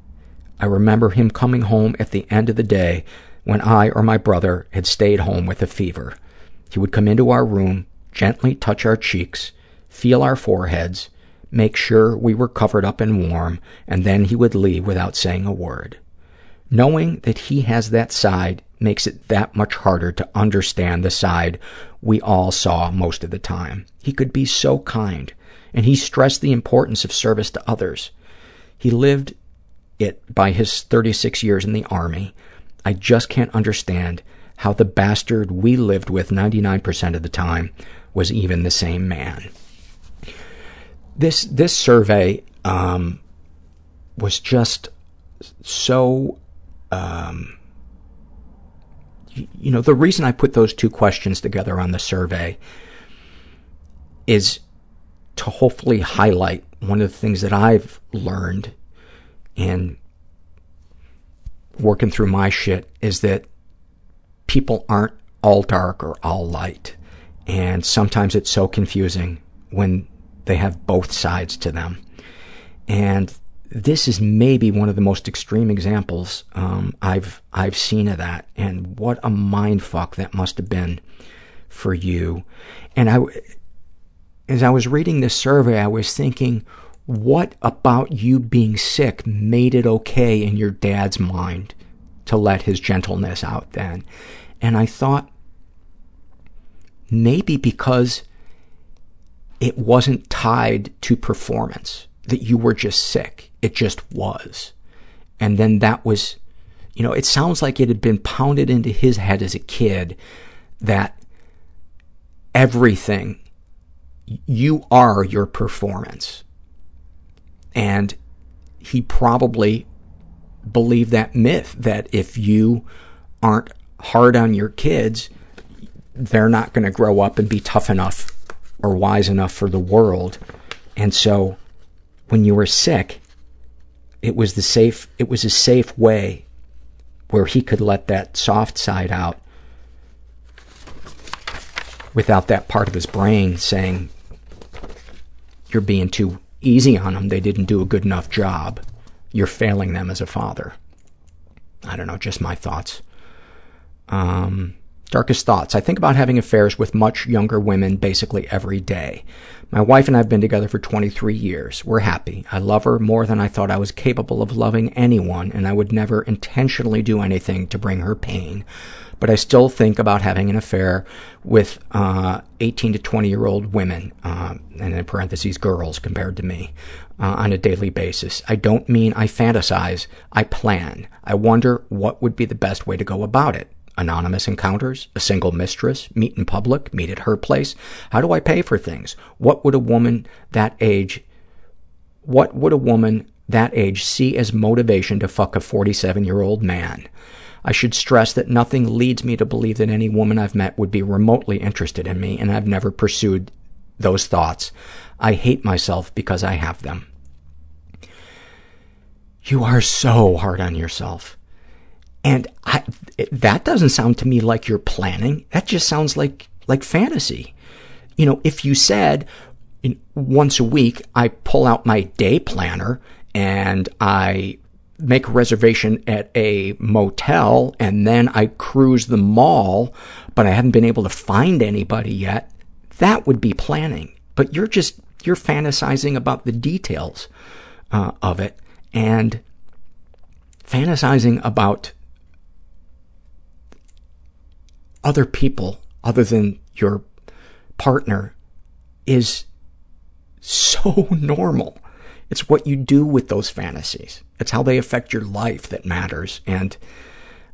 I remember him coming home at the end of the day when I or my brother had stayed home with a fever. He would come into our room, gently touch our cheeks, feel our foreheads, make sure we were covered up and warm, and then he would leave without saying a word. Knowing that he has that side makes it that much harder to understand the side we all saw most of the time. He could be so kind, and he stressed the importance of service to others. He lived it by his 36 years in the Army. I just can't understand how the bastard we lived with 99% of the time was even the same man. This this survey um, was just so, um, you, you know, the reason I put those two questions together on the survey is to hopefully highlight one of the things that I've learned in working through my shit is that people aren't all dark or all light. And sometimes it's so confusing when they have both sides to them. And this is maybe one of the most extreme examples um, I've I've seen of that. And what a mind fuck that must have been for you. And I, as I was reading this survey, I was thinking, what about you being sick made it okay in your dad's mind to let his gentleness out then? And I thought, maybe because it wasn't tied to performance, that you were just sick. It just was. And then that was, you know, it sounds like it had been pounded into his head as a kid that everything, you are your performance. And he probably believed that myth that if you aren't hard on your kids, they're not going to grow up and be tough enough or wise enough for the world. And so when you were sick, it was the safe, it was a safe way where he could let that soft side out without that part of his brain saying, you're being too easy on them. They didn't do a good enough job. You're failing them as a father. I don't know, just my thoughts. Um, darkest thoughts. I think about having affairs with much younger women basically every day. My wife and I have been together for 23 years. We're happy. I love her more than I thought I was capable of loving anyone, and I would never intentionally do anything to bring her pain. But I still think about having an affair with uh, 18 to 20 year old women, uh, and in parentheses, girls compared to me, uh, on a daily basis. I don't mean I fantasize, I plan. I wonder what would be the best way to go about it anonymous encounters, a single mistress, meet in public, meet at her place. How do I pay for things? What would a woman that age, what would a woman that age see as motivation to fuck a 47-year-old man? I should stress that nothing leads me to believe that any woman I've met would be remotely interested in me, and I've never pursued those thoughts. I hate myself because I have them. You are so hard on yourself. And I, that doesn't sound to me like you're planning. That just sounds like like fantasy. You know, if you said once a week I pull out my day planner and I make a reservation at a motel and then I cruise the mall, but I haven't been able to find anybody yet, that would be planning. But you're just, you're fantasizing about the details uh, of it and fantasizing about other people other than your partner is so normal. It's what you do with those fantasies. It's how they affect your life that matters. And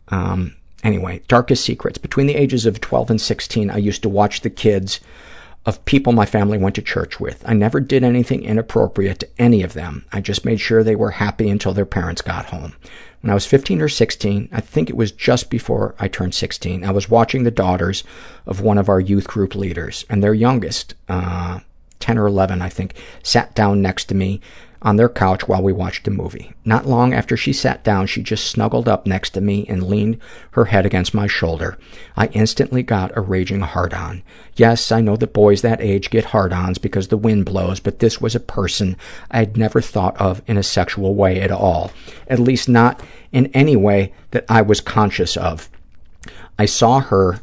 um, anyway, darkest secrets. Between the ages of 12 and 16, I used to watch the kids of people my family went to church with. I never did anything inappropriate to any of them. I just made sure they were happy until their parents got home. When I was 15 or 16, I think it was just before I turned 16, I was watching the daughters of one of our youth group leaders, and their youngest, uh, 10 or 11, I think, sat down next to me on their couch while we watched a movie. Not long after she sat down, she just snuggled up next to me and leaned her head against my shoulder. I instantly got a raging hard-on. Yes, I know that boys that age get hard-ons because the wind blows, but this was a person I had never thought of in a sexual way at all, at least not in any way that I was conscious of. I saw her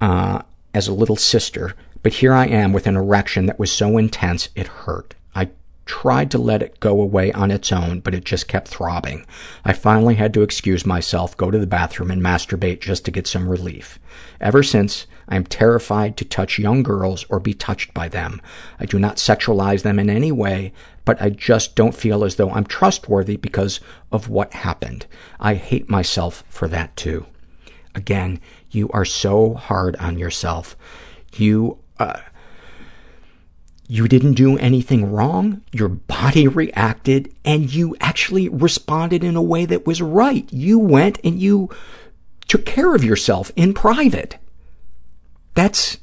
uh, as a little sister, but here I am with an erection that was so intense it hurt. I tried to let it go away on its own, but it just kept throbbing. I finally had to excuse myself, go to the bathroom, and masturbate just to get some relief. Ever since, I am terrified to touch young girls or be touched by them. I do not sexualize them in any way, but I just don't feel as though I'm trustworthy because of what happened. I hate myself for that, too. Again, you are so hard on yourself. You, uh, you didn't do anything wrong, your body reacted, and you actually responded in a way that was right. You went and you took care of yourself in private. That's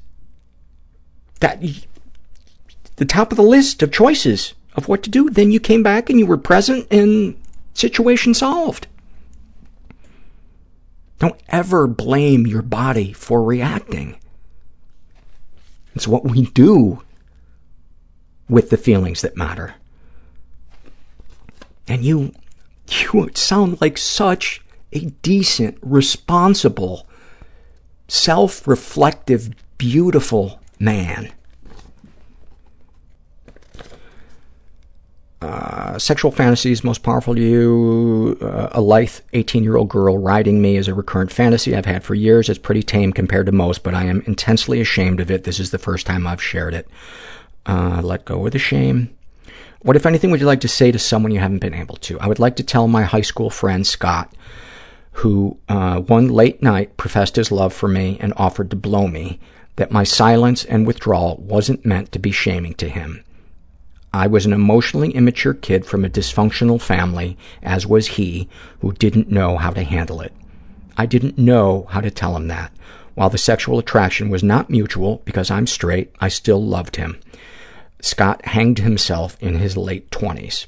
that the top of the list of choices of what to do. Then you came back and you were present and situation solved. Don't ever blame your body for reacting. It's what we do with the feelings that matter. And you, you sound like such a decent, responsible, self-reflective, beautiful man. Uh, sexual fantasies most powerful to you. Uh, a lithe 18-year-old girl riding me is a recurrent fantasy I've had for years. It's pretty tame compared to most, but I am intensely ashamed of it. This is the first time I've shared it. Uh, let go of the shame. What, if anything, would you like to say to someone you haven't been able to? I would like to tell my high school friend, Scott, who uh, one late night professed his love for me and offered to blow me, that my silence and withdrawal wasn't meant to be shaming to him. I was an emotionally immature kid from a dysfunctional family, as was he, who didn't know how to handle it. I didn't know how to tell him that. While the sexual attraction was not mutual because I'm straight, I still loved him. Scott hanged himself in his late 20s.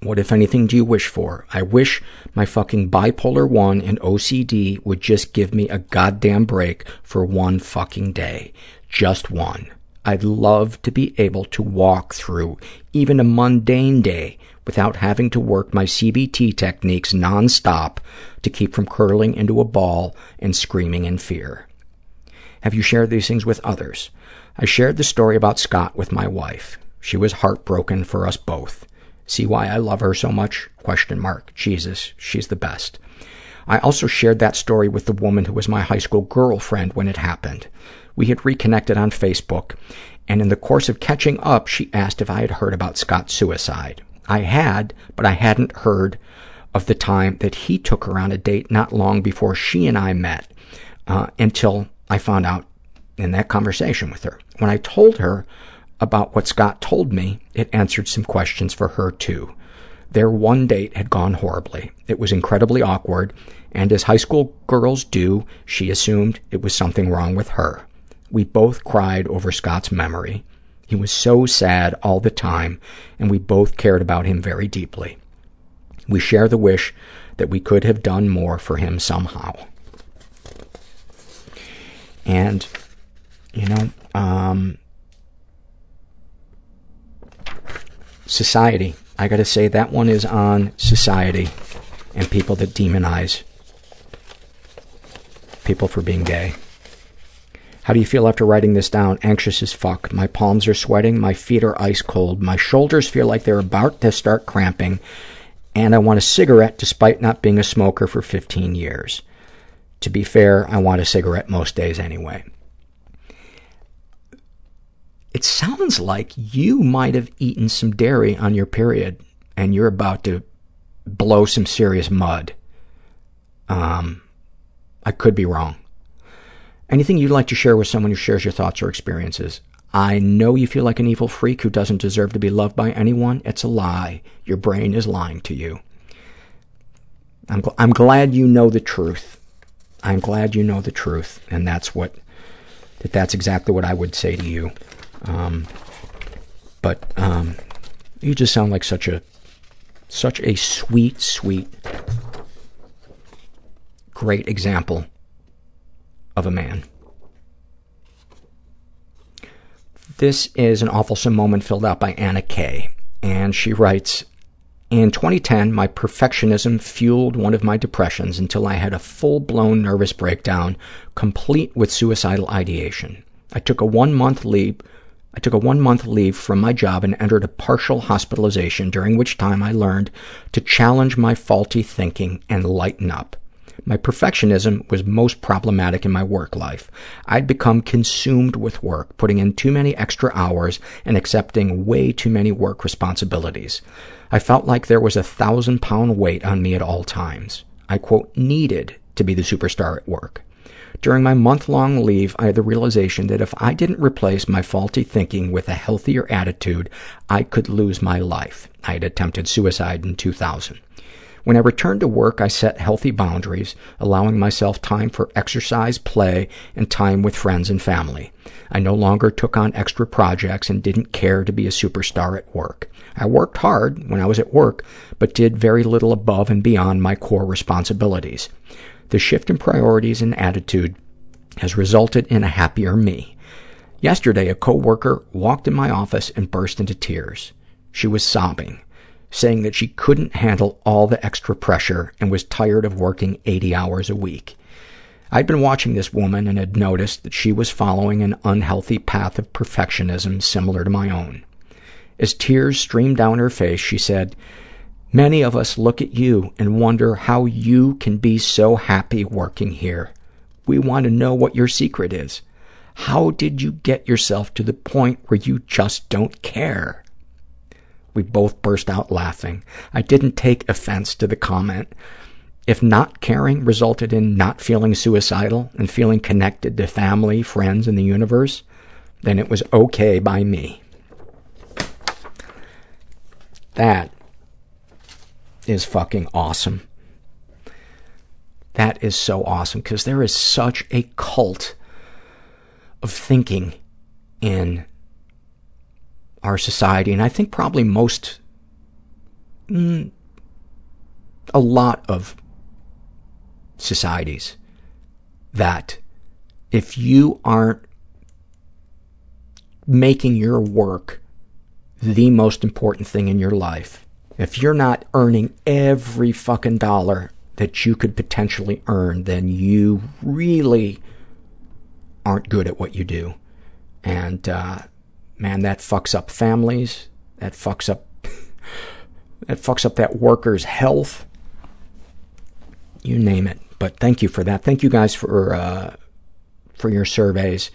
What, if anything, do you wish for? I wish my fucking bipolar 1 and OCD would just give me a goddamn break for one fucking day. Just one. I'd love to be able to walk through even a mundane day without having to work my CBT techniques nonstop to keep from curling into a ball and screaming in fear. Have you shared these things with others? I shared the story about Scott with my wife. She was heartbroken for us both. See why I love her so much? Question mark. Jesus, she's the best. I also shared that story with the woman who was my high school girlfriend when it happened. We had reconnected on Facebook, and in the course of catching up, she asked if I had heard about Scott's suicide. I had, but I hadn't heard of the time that he took her on a date not long before she and I met uh, until I found out in that conversation with her. When I told her about what Scott told me, it answered some questions for her, too. Their one date had gone horribly. It was incredibly awkward, and as high school girls do, she assumed it was something wrong with her. We both cried over Scott's memory. He was so sad all the time, and we both cared about him very deeply. We share the wish that we could have done more for him somehow. And you know, um, society I got to say that one is on society and people that demonize people for being gay. How do you feel after writing this down? Anxious as fuck. My palms are sweating. My feet are ice cold. My shoulders feel like they're about to start cramping. And I want a cigarette despite not being a smoker for 15 years. To be fair, I want a cigarette most days anyway. It sounds like you might have eaten some dairy on your period and you're about to blow some serious mud. Um, I could be wrong. Anything you'd like to share with someone who shares your thoughts or experiences? I know you feel like an evil freak who doesn't deserve to be loved by anyone. It's a lie. Your brain is lying to you. I'm, gl- I'm glad you know the truth. I'm glad you know the truth, and that's what that that's exactly what I would say to you. Um, but um, you just sound like such a such a sweet, sweet, great example of a man. This is an awful moment filled out by Anna Kay, and she writes, in 2010, my perfectionism fueled one of my depressions until I had a full-blown nervous breakdown, complete with suicidal ideation. I took a one-month leave I took a one-month leave from my job and entered a partial hospitalization, during which time I learned to challenge my faulty thinking and lighten up. My perfectionism was most problematic in my work life. I'd become consumed with work, putting in too many extra hours and accepting way too many work responsibilities. I felt like there was a thousand-pound weight on me at all times. I, quote, needed to be the superstar at work. During my month-long leave, I had the realization that if I didn't replace my faulty thinking with a healthier attitude, I could lose my life. I had attempted suicide in 2000. When I returned to work, I set healthy boundaries, allowing myself time for exercise, play, and time with friends and family. I no longer took on extra projects and didn't care to be a superstar at work. I worked hard when I was at work, but did very little above and beyond my core responsibilities. The shift in priorities and attitude has resulted in a happier me. Yesterday, a coworker walked in my office and burst into tears. She was sobbing, saying that she couldn't handle all the extra pressure and was tired of working 80 hours a week. I'd been watching this woman and had noticed that she was following an unhealthy path of perfectionism similar to my own. As tears streamed down her face, she said, Many of us look at you and wonder how you can be so happy working here. We want to know what your secret is. How did you get yourself to the point where you just don't care? We both burst out laughing. I didn't take offense to the comment. If not caring resulted in not feeling suicidal and feeling connected to family, friends, and the universe, then it was okay by me. That is fucking awesome. That is so awesome because there is such a cult of thinking in our society, and I think probably most, mm, a lot of societies, that if you aren't making your work the most important thing in your life, if you're not earning every fucking dollar that you could potentially earn, then you really aren't good at what you do. And, uh, man, that fucks up families. That fucks up, that fucks up that worker's health. You name it. But thank you for that. Thank you guys for, uh, for your surveys.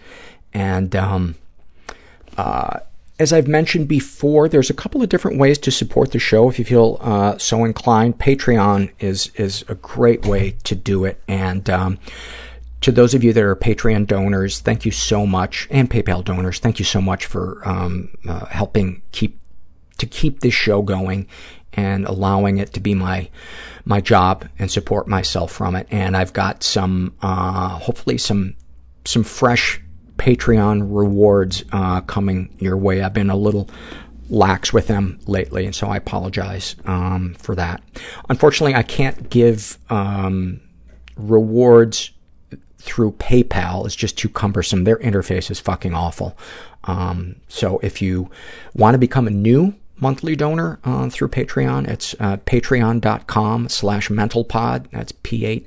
And, um, uh, as I've mentioned before, there's a couple of different ways to support the show if you feel uh, so inclined. Patreon is is a great way to do it, and um, to those of you that are Patreon donors, thank you so much, and PayPal donors, thank you so much for um, uh, helping keep to keep this show going and allowing it to be my my job and support myself from it. And I've got some, uh, hopefully, some some fresh Patreon rewards uh, coming your way. I've been a little lax with them lately, and so I apologize um, for that. Unfortunately, I can't give um, rewards through PayPal. is just too cumbersome. Their interface is fucking awful. Um, so if you want to become a new monthly donor uh, through Patreon. It's uh, patreon.com slash mentalpod. That's P-A-T-R-E-O-N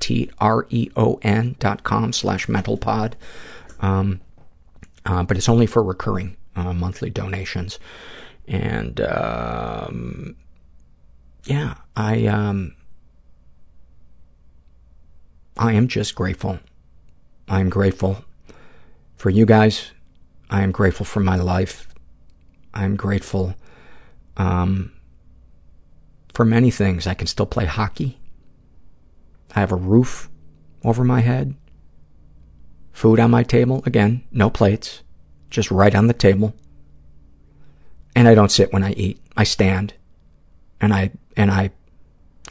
dot com slash mentalpod. Um, uh, but it's only for recurring uh, monthly donations. And, um, yeah, I, um, I am just grateful. I am grateful for you guys. I am grateful for my life. I am grateful um, for many things. I can still play hockey. I have a roof over my head. Food on my table. Again, no plates. Just right on the table. And I don't sit when I eat. I stand. And I, and I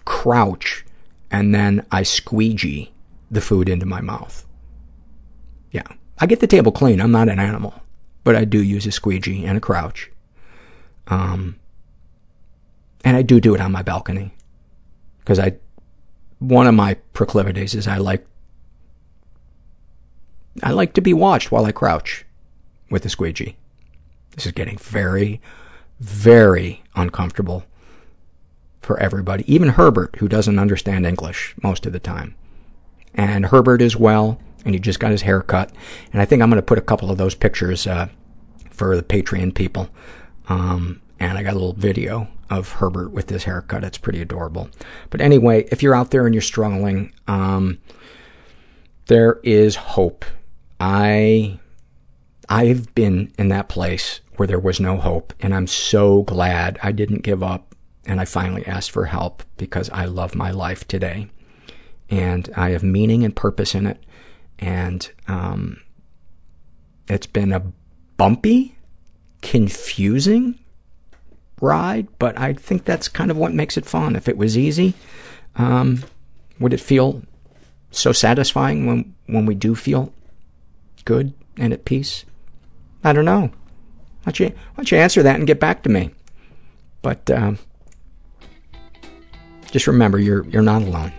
crouch. And then I squeegee the food into my mouth. Yeah. I get the table clean. I'm not an animal. But I do use a squeegee and a crouch. Um, and I do do it on my balcony. Because I, one of my proclivities is I like, I like to be watched while I crouch with a squeegee. This is getting very, very uncomfortable for everybody. Even Herbert, who doesn't understand English most of the time. And Herbert as well, and he just got his hair cut. And I think I'm going to put a couple of those pictures uh, for the Patreon people. Um, and I got a little video of Herbert with his haircut. It's pretty adorable. But anyway, if you're out there and you're struggling, um, there is hope. I, I've been in that place where there was no hope, and I'm so glad I didn't give up and I finally asked for help because I love my life today. And I have meaning and purpose in it. And um, it's been a bumpy, confusing ride, but I think that's kind of what makes it fun. If it was easy, um, would it feel so satisfying when, when we do feel good and at peace? I don't know. Why don't you, why don't you answer that and get back to me? But um, just remember, you're you're not alone.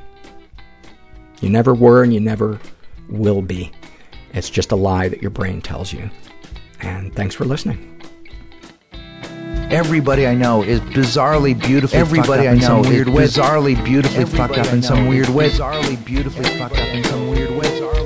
You never were and you never will be. It's just a lie that your brain tells you. And thanks for listening. Everybody I know is bizarrely beautifully Everybody fucked up I know in some weird is bizarrely beautifully Everybody fucked up in some weird way. Bizarrely beautifully fucked up in some weird way.